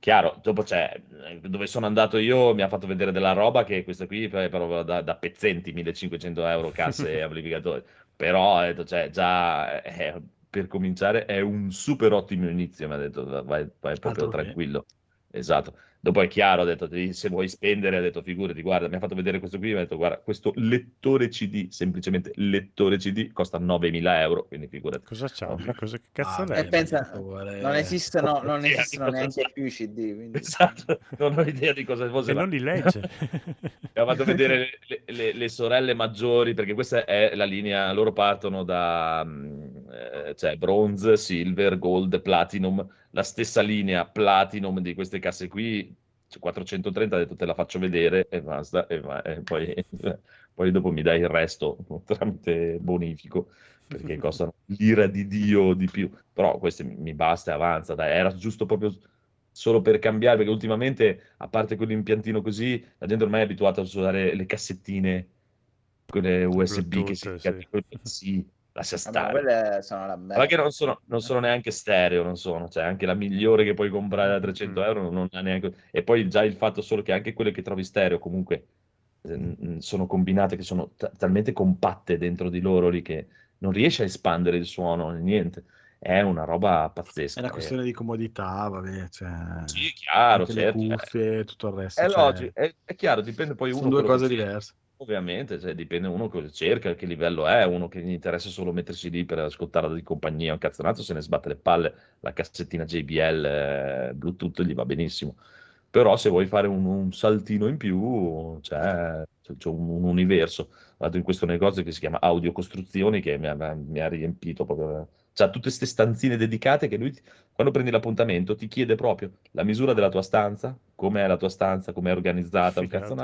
Chiaro, dopo c'è, dove sono andato io mi ha fatto vedere della roba che questa qui è proprio da, da pezzenti, 1500 euro casse e amplificatori, però ho detto, cioè, già è- per cominciare è un super ottimo inizio, mi ha detto, vai, vai proprio Altro che. tranquillo, esatto. Dopo è chiaro, ho detto, "Devi- se vuoi spendere, ha detto, figurati, guarda, mi ha fatto vedere questo qui, mi ha detto, guarda, questo lettore CD, semplicemente lettore CD, costa 9000 euro, quindi figurati. Cosa c'ha? Che cosa, che cazzo Ah? E pensa, non esistono, non esistono neanche più i CD, quindi... Esatto, non ho idea di cosa fosse. Ma- non li legge. Mi ha fatto vedere le, le- le sorelle maggiori, perché questa è la linea, loro partono da mm, eh, cioè bronze, silver, gold, platinum, la stessa linea platinum di queste casse qui, cioè 430, ha detto te la faccio vedere e basta, e, va- e poi, poi dopo mi dai il resto tramite bonifico, perché costano l'ira di Dio di più, però queste mi, basta e avanza, dai, era giusto proprio solo per cambiare, perché ultimamente, a parte quell'impiantino così, la gente ormai è abituata a usare le cassettine, quelle USB che si Bluetooth, sì. sì, lascia Vabbè, stare. quelle sono la merda. Ma che non sono, non sono neanche stereo, non sono, cioè anche la migliore che puoi comprare da 300 Mm. euro non ha neanche... E poi già il fatto solo che anche quelle che trovi stereo comunque eh, sono combinate, che sono ta- talmente compatte dentro di loro lì che non riesci a espandere il suono, niente. È una roba pazzesca. È una eh. questione di comodità, vabbè, cioè, Sì, chiaro, certo. le eh. cuffie e tutto il resto. È cioè, logico, è, è chiaro, dipende poi uno sono due cose diverse. Ovviamente, cioè, dipende uno cosa cerca, che livello è, uno che gli interessa solo mettersi lì per ascoltarla di compagnia, un cazzonato se ne sbatte le palle, la cassettina JBL, eh, Bluetooth gli va benissimo. Però se vuoi fare un, un saltino in più, c'è, c'è- c'è un, un universo. Vado in questo negozio che si chiama Audio Costruzioni che mi ha, mi ha riempito proprio. C'ha tutte queste stanzine dedicate che lui, quando prendi l'appuntamento, ti chiede proprio la misura della tua stanza, com'è la tua stanza, com'è organizzata, un Figata.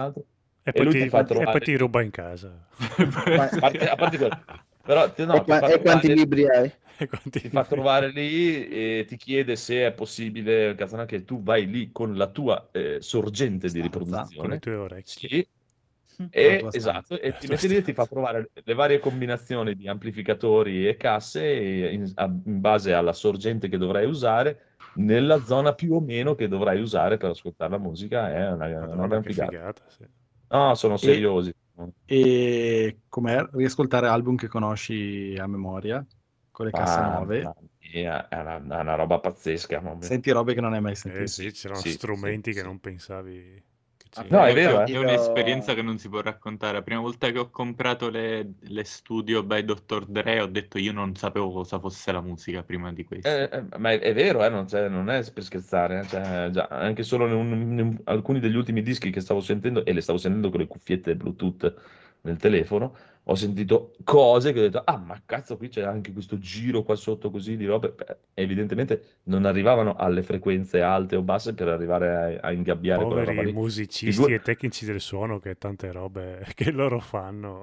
E E poi, ti, ti fa e trovare- poi ti ruba in casa. A parte, a parte quello. Però no, e, qua- fa e quanti trovare- libri hai? E quanti- ti fa trovare lì e ti chiede se è possibile, cazzo, che tu vai lì con la tua eh, sorgente di Stanza, con le riproduzione. tue orecchie. Sì, La e, stanza. esatto, e ti metti lì e ti fa stanza. provare le varie combinazioni di amplificatori e casse e in, a- in base alla sorgente che dovrai usare nella zona più o meno che dovrai usare per ascoltare la musica. È una, una Madonna, gran che figata. figata. sì. No, sono seriosi. E com'è? Riascoltare album che conosci a memoria, con le casse Ah, nuove. mia, è una, è una roba pazzesca. Senti robe che non hai mai sentito. Eh sì, c'erano Sì, strumenti sì, che sì. non pensavi c'erano. No, è vero, eh. È un'esperienza che non si può raccontare. La prima volta che ho comprato le, le studio by Dr. Dre ho detto io non sapevo cosa fosse la musica prima di questo. Eh, eh, ma è, è vero, eh, non, non è per scherzare, eh, cioè, già, anche solo in, un- in alcuni degli ultimi dischi che stavo sentendo, e le stavo sentendo con le cuffiette Bluetooth nel telefono, ho sentito cose che ho detto, ah, ma cazzo, qui c'è anche questo giro qua sotto così di robe. Beh, evidentemente non arrivavano alle frequenze alte o basse per arrivare a, a ingabbiare quella roba Poveri lì. musicisti Figu- e tecnici del suono che tante robe che loro fanno.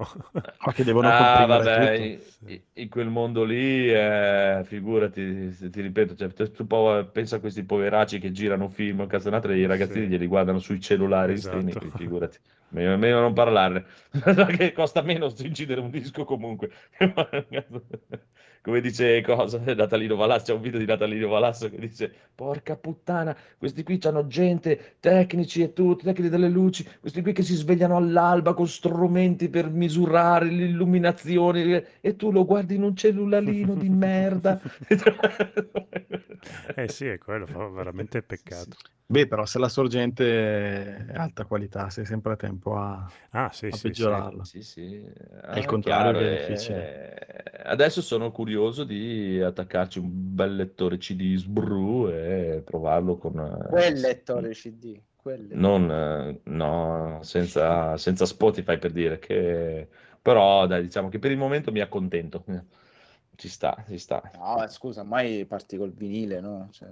Ma che devono Ah, comprimere vabbè, tutto. in, in quel mondo lì, eh, figurati, se ti ripeto, cioè, tu- po- pensa a questi poveracci che girano film, cazzonate, e i ragazzini Sì. glieli guardano sui cellulari Esatto. streaming, figurati, meglio, meglio non parlarne, che costa meno incidere un disco comunque. Come dice cosa? Natalino Valasso, c'è un video di Natalino Valasso che dice porca puttana, questi qui hanno gente, tecnici e tutto, tecnici delle luci, questi qui che si svegliano all'alba con strumenti per misurare l'illuminazione e tu lo guardi in un cellularino di merda. Eh sì, è quello, fa veramente peccato. Beh, però se la sorgente è alta qualità, sei sempre a tempo a, Ah, sì, a sì, peggiorarla. Sì, sì, È il ah, contrario chiaro, è eh, difficile. Adesso sono curioso di attaccarci un bel lettore CD Sbru e provarlo con... eh, Quel lettore CD. Quel lettore. Non, eh, no, senza, senza Spotify per dire che... Però dai, diciamo che per il momento mi accontento. Ci sta, ci sta. No, scusa, mai parti col vinile, no? Cioè,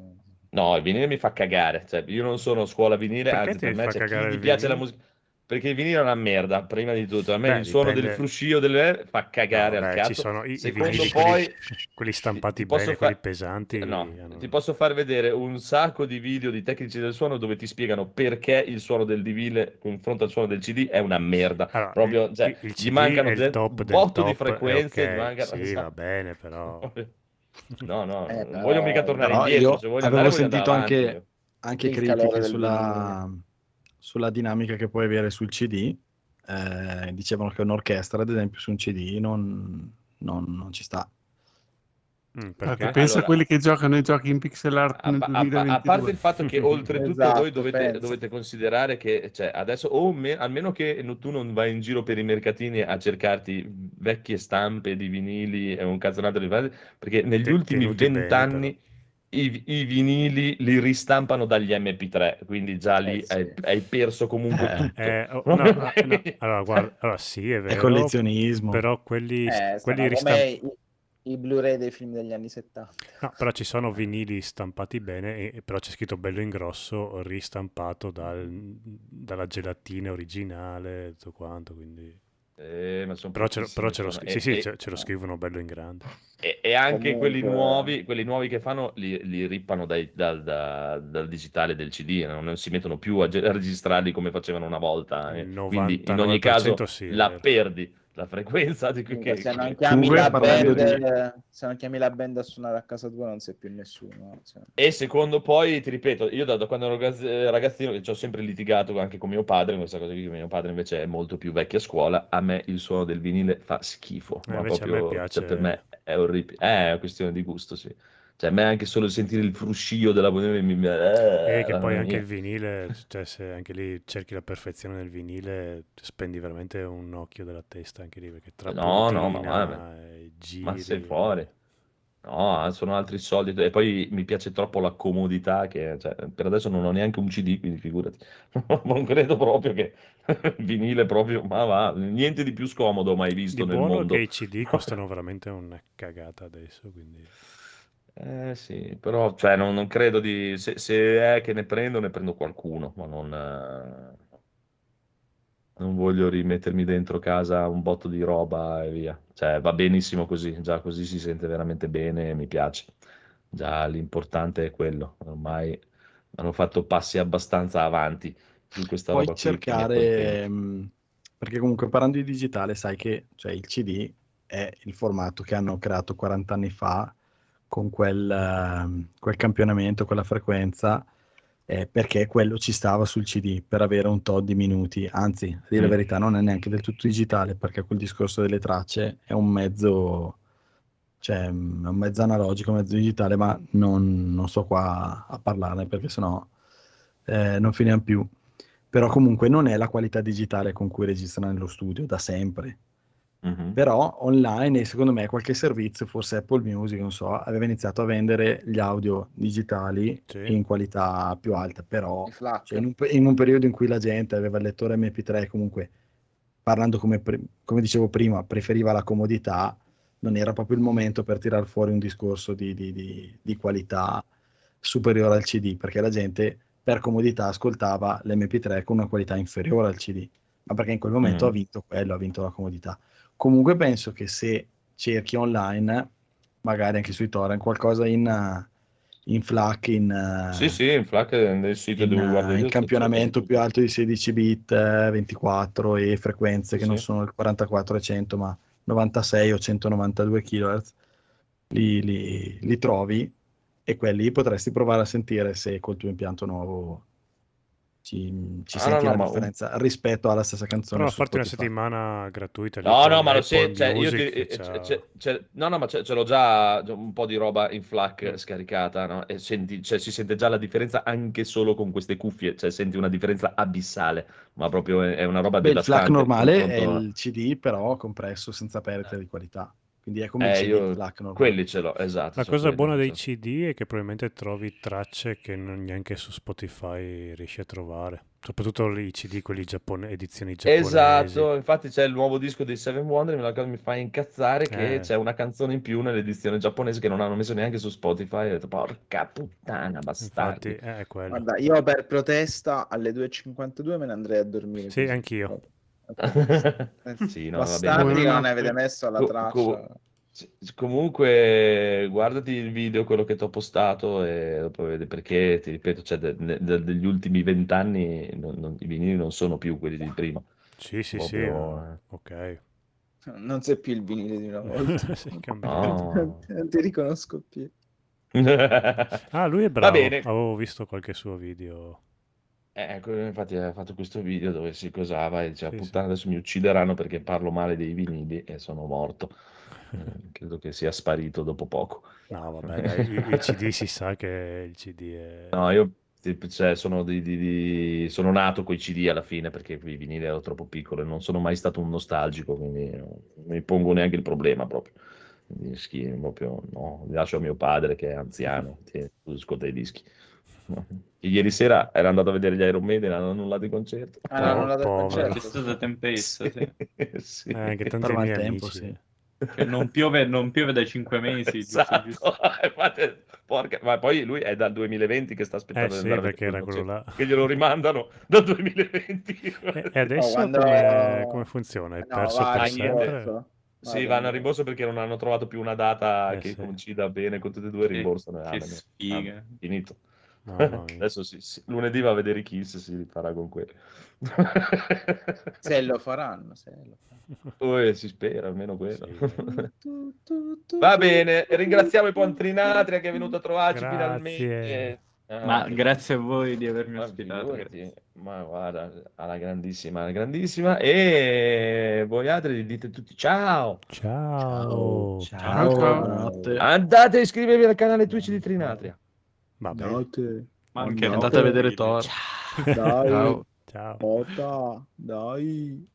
No, il vinile mi fa cagare. Cioè, io non sono scuola vinile, Perché anzi per me c'è chi gli piace la musica. Perché il vinile è una merda, prima di tutto. A me Beh, il suono dipende- del fruscio delle fa cagare No, al cazzo. ci sono i, i vinili, poi quelli, quelli stampati bene, fa- quelli pesanti. No, hanno- ti posso far vedere un sacco di video di tecnici del suono dove ti spiegano perché il suono del vinile confronto al suono del CD è una merda. Allora, Proprio, cioè, il, il gli CD mancano è il de- top del di top, è frequenze, ok, gli mancano- Sì, va bene, però... No, no, Eh, non voglio mica tornare Però indietro, io se voglio avevo sentito avanti. anche, anche critiche sulla, sulla dinamica che puoi avere sul CD. Eh, dicevano che un'orchestra, ad esempio, su un CD non, non- non ci sta. Mm, Ah, perché? pensa Allora- a quelli che giocano ai giochi in pixel art A, nel a- a- a 2022. parte il fatto che oltretutto Esatto, voi dovete, dovete considerare che cioè, adesso o me- almeno che tu non vai in giro per i mercatini a cercarti vecchie stampe di vinili e un cazzonato di perché negli Te- ultimi vent'anni i, i vinili li ristampano dagli MP3 quindi già lì Eh, sì. hai, hai perso comunque Eh. tutto Eh, oh, no, no, no, allora, guarda, allora sì, è È vero, collezionismo. però quelli, eh, quelli sono ristam- come i, Blu-ray dei film degli anni 70. no, però ci sono vinili stampati bene, e, però c'è scritto bello in grosso, ristampato dal- dalla gelatina originale, tutto quanto, quindi... Eh, ma sono Però ce lo, però ce lo pochissimi, scri- sì, sono- sì, ce, ce lo scrivono bello in grande. E, e anche quelli Comunque- nuovi, quelli nuovi che fanno li, li rippano dai- dal, da- dal digitale del CD, non, non si mettono più a, ge- a registrarli come facevano una volta. eh. Quindi in ogni caso 99% sì, la vero. perdi, la frequenza di cui che, se, non chiami la band, di- se non chiami la band a suonare a casa tua non sei più nessuno. cioè. E secondo poi, ti ripeto, io da, da quando ero eh, ragazzino, che ci ho sempre litigato anche con mio padre, questa cosa qui, mio padre invece è molto più vecchio a scuola, a me il suono del vinile fa schifo, Eh, ma a me proprio, piace- cioè, per me è orribile, Eh, è una questione di gusto, sì. Cioè, a me anche solo sentire il fruscio della vinile mi... mi- E eh, che poi anche mia. il vinile, cioè se anche lì cerchi la perfezione nel vinile, spendi veramente un occhio della testa anche lì, perché tra No, no, ma guarda, giri... Ma sei fuori. No, sono altri soldi. E poi mi piace troppo la comodità che, cioè, per adesso non ho neanche un CD, quindi figurati. Non credo proprio che il vinile proprio, ma va, niente di più scomodo mai visto Di nel buono mondo. che i CD costano veramente una cagata adesso, quindi... Eh sì, però cioè, non, non credo di... Se, se è che ne prendo, ne prendo qualcuno, ma non... eh, Non voglio rimettermi dentro casa un botto di roba e via. Cioè, va benissimo così, già così si sente veramente bene e mi piace. Già l'importante è quello. Ormai hanno fatto passi abbastanza avanti su questa Puoi roba mi cercare, mh, perché comunque parlando di digitale, sai che cioè, il CD è il formato che hanno creato 40 anni fa con quel, ehm, quel campionamento, quella frequenza, eh, perché quello ci stava sul CD per avere un tot di minuti. Anzi, a dire la Mm. verità, non è neanche del tutto digitale, perché quel discorso delle tracce è un mezzo, cioè, è un mezzo analogico, un mezzo digitale, ma non, non sto qua a parlarne perché sennò eh, non finiamo più però comunque non è la qualità digitale con cui registrano nello studio da sempre. Mhm. Però online e secondo me qualche servizio, forse Apple Music, non so, aveva iniziato a vendere gli audio digitali Sì. in qualità più alta, però cioè, in, un, in un periodo in cui la gente aveva il lettore MP3, comunque parlando come, come dicevo prima, preferiva la comodità, non era proprio il momento per tirar fuori un discorso di, di- di- di qualità superiore al CD, perché la gente per comodità ascoltava l'MP3 con una qualità inferiore al CD, ma perché in quel momento Mm. ha vinto quello, ha vinto la comodità. Comunque penso che se cerchi online, magari anche sui torrent, qualcosa in, eh, in FLAC, in, eh, Sì, sì, in FLAC nel sito in, dove eh, guardo in io, campionamento più alto di 16 bit, eh, 24 e frequenze che Sì, non sono il 44 e 100 ma 96 o 192 kHz, li, li- li trovi e quelli potresti provare a sentire se col tuo impianto nuovo ci, ci Ah, senti no, no, la ma un- differenza rispetto alla stessa canzone Però farti una settimana gratuita lì No, con no, ma lo sai, cioè, io Music, ti- c'ha- c'è- c'è- c'è- no, no, ma ce l'ho già un po' di roba in FLAC scaricata, no? E senti, cioè, si sente già la differenza anche solo con queste cuffie, cioè senti una differenza abissale, ma proprio è, è una roba Beh, il devastante. FLAC normale è il CD però compresso senza perdite di qualità, quindi è come il Eh, CD io il FLAC normale. quelli ce l'ho, esatto. La cosa buona dei. CD è che probabilmente trovi tracce che non neanche su Spotify riesci a trovare. Soprattutto i CD, quelli giappone- edizioni giapponesi. Esatto, infatti c'è il nuovo disco dei Seven Wonder, la cosa mi fa incazzare che Eh. c'è una canzone in più nell'edizione giapponese che non hanno messo neanche su Spotify, ho detto porca puttana, bastardi. Infatti, eh, è quello. Guarda, io per protesta alle 2.52 me ne andrei a dormire. Sì, così. anch'io. Sì, no, Bastardi non avete messo alla Co- traccia. co- sì, comunque, guardati il video, quello che ti ho postato, e dopo vedi perché, ti ripeto, cioè, de- de- de- degli ultimi vent'anni i vinili non sono più quelli di prima. Sì, sì, sì, Proprio, eh, ok. Non sei più il vinile di una volta. No. Non ti riconosco più. Ah, lui è Va bravo. bene. Avevo visto qualche suo video. Eh, Ecco, infatti ha fatto questo video dove si cosava e diceva, Sì, sì. puttana, adesso mi uccideranno perché parlo male dei vinili e sono morto. Eh, credo che sia sparito dopo poco. No, vabbè, dai, il, CD si sa che il CD è... No, io cioè, sono, di- di- di- sono nato con i CD alla fine perché i vinili ero troppo piccolo e non sono mai stato un nostalgico, quindi non mi pongo neanche il problema proprio. I dischi proprio no, li lascio a mio padre che è anziano, ti tu ascolta i dischi. No. Ieri sera era andato a vedere gli Iron Maiden, hanno annullato il concerto. Ah, no, non l'ha dato il povero. C'è concerto. stata tempesta, sì. Sì. Eh, miei maltempo, amici. sì. Cioè, non, piove, non piove da cinque mesi. giusto, Esatto, giusto. infatti, porca- ma poi lui è dal 2020 che sta aspettando Eh sì, perché era quel quello là. concerto, che glielo rimandano dal 2020. E, e adesso Oh, quando- come, come funziona? È No, perso va, per sempre? rimborso. Sì, Va, vanno a rimborso perché non hanno trovato più una data Eh, che sì. coincida bene con tutte e due, Che- rimborsano. e che amen. sfiga. Ah, finito. Adesso sì, sì, lunedì va a vedere i Kiss, si rifarà con quelli. Se lo faranno, se lo faranno. Oh, si spera, almeno quello. Sì. Va bene, ringraziamo i Pontrinatria che è venuto a trovarci Grazie. finalmente. Ah, Ma grazie a voi di avermi Ma ospitato. ma guarda, alla grandissima, alla grandissima. E voi altri dite tutti ciao. Ciao. Ciao, Ciao. buonanotte. Andate a iscrivervi al canale Twitch di Trinatria. Vabbè. Date, Ma anche Andate a vedere Thor. dai, Ciao. Ciao. Ota, dai.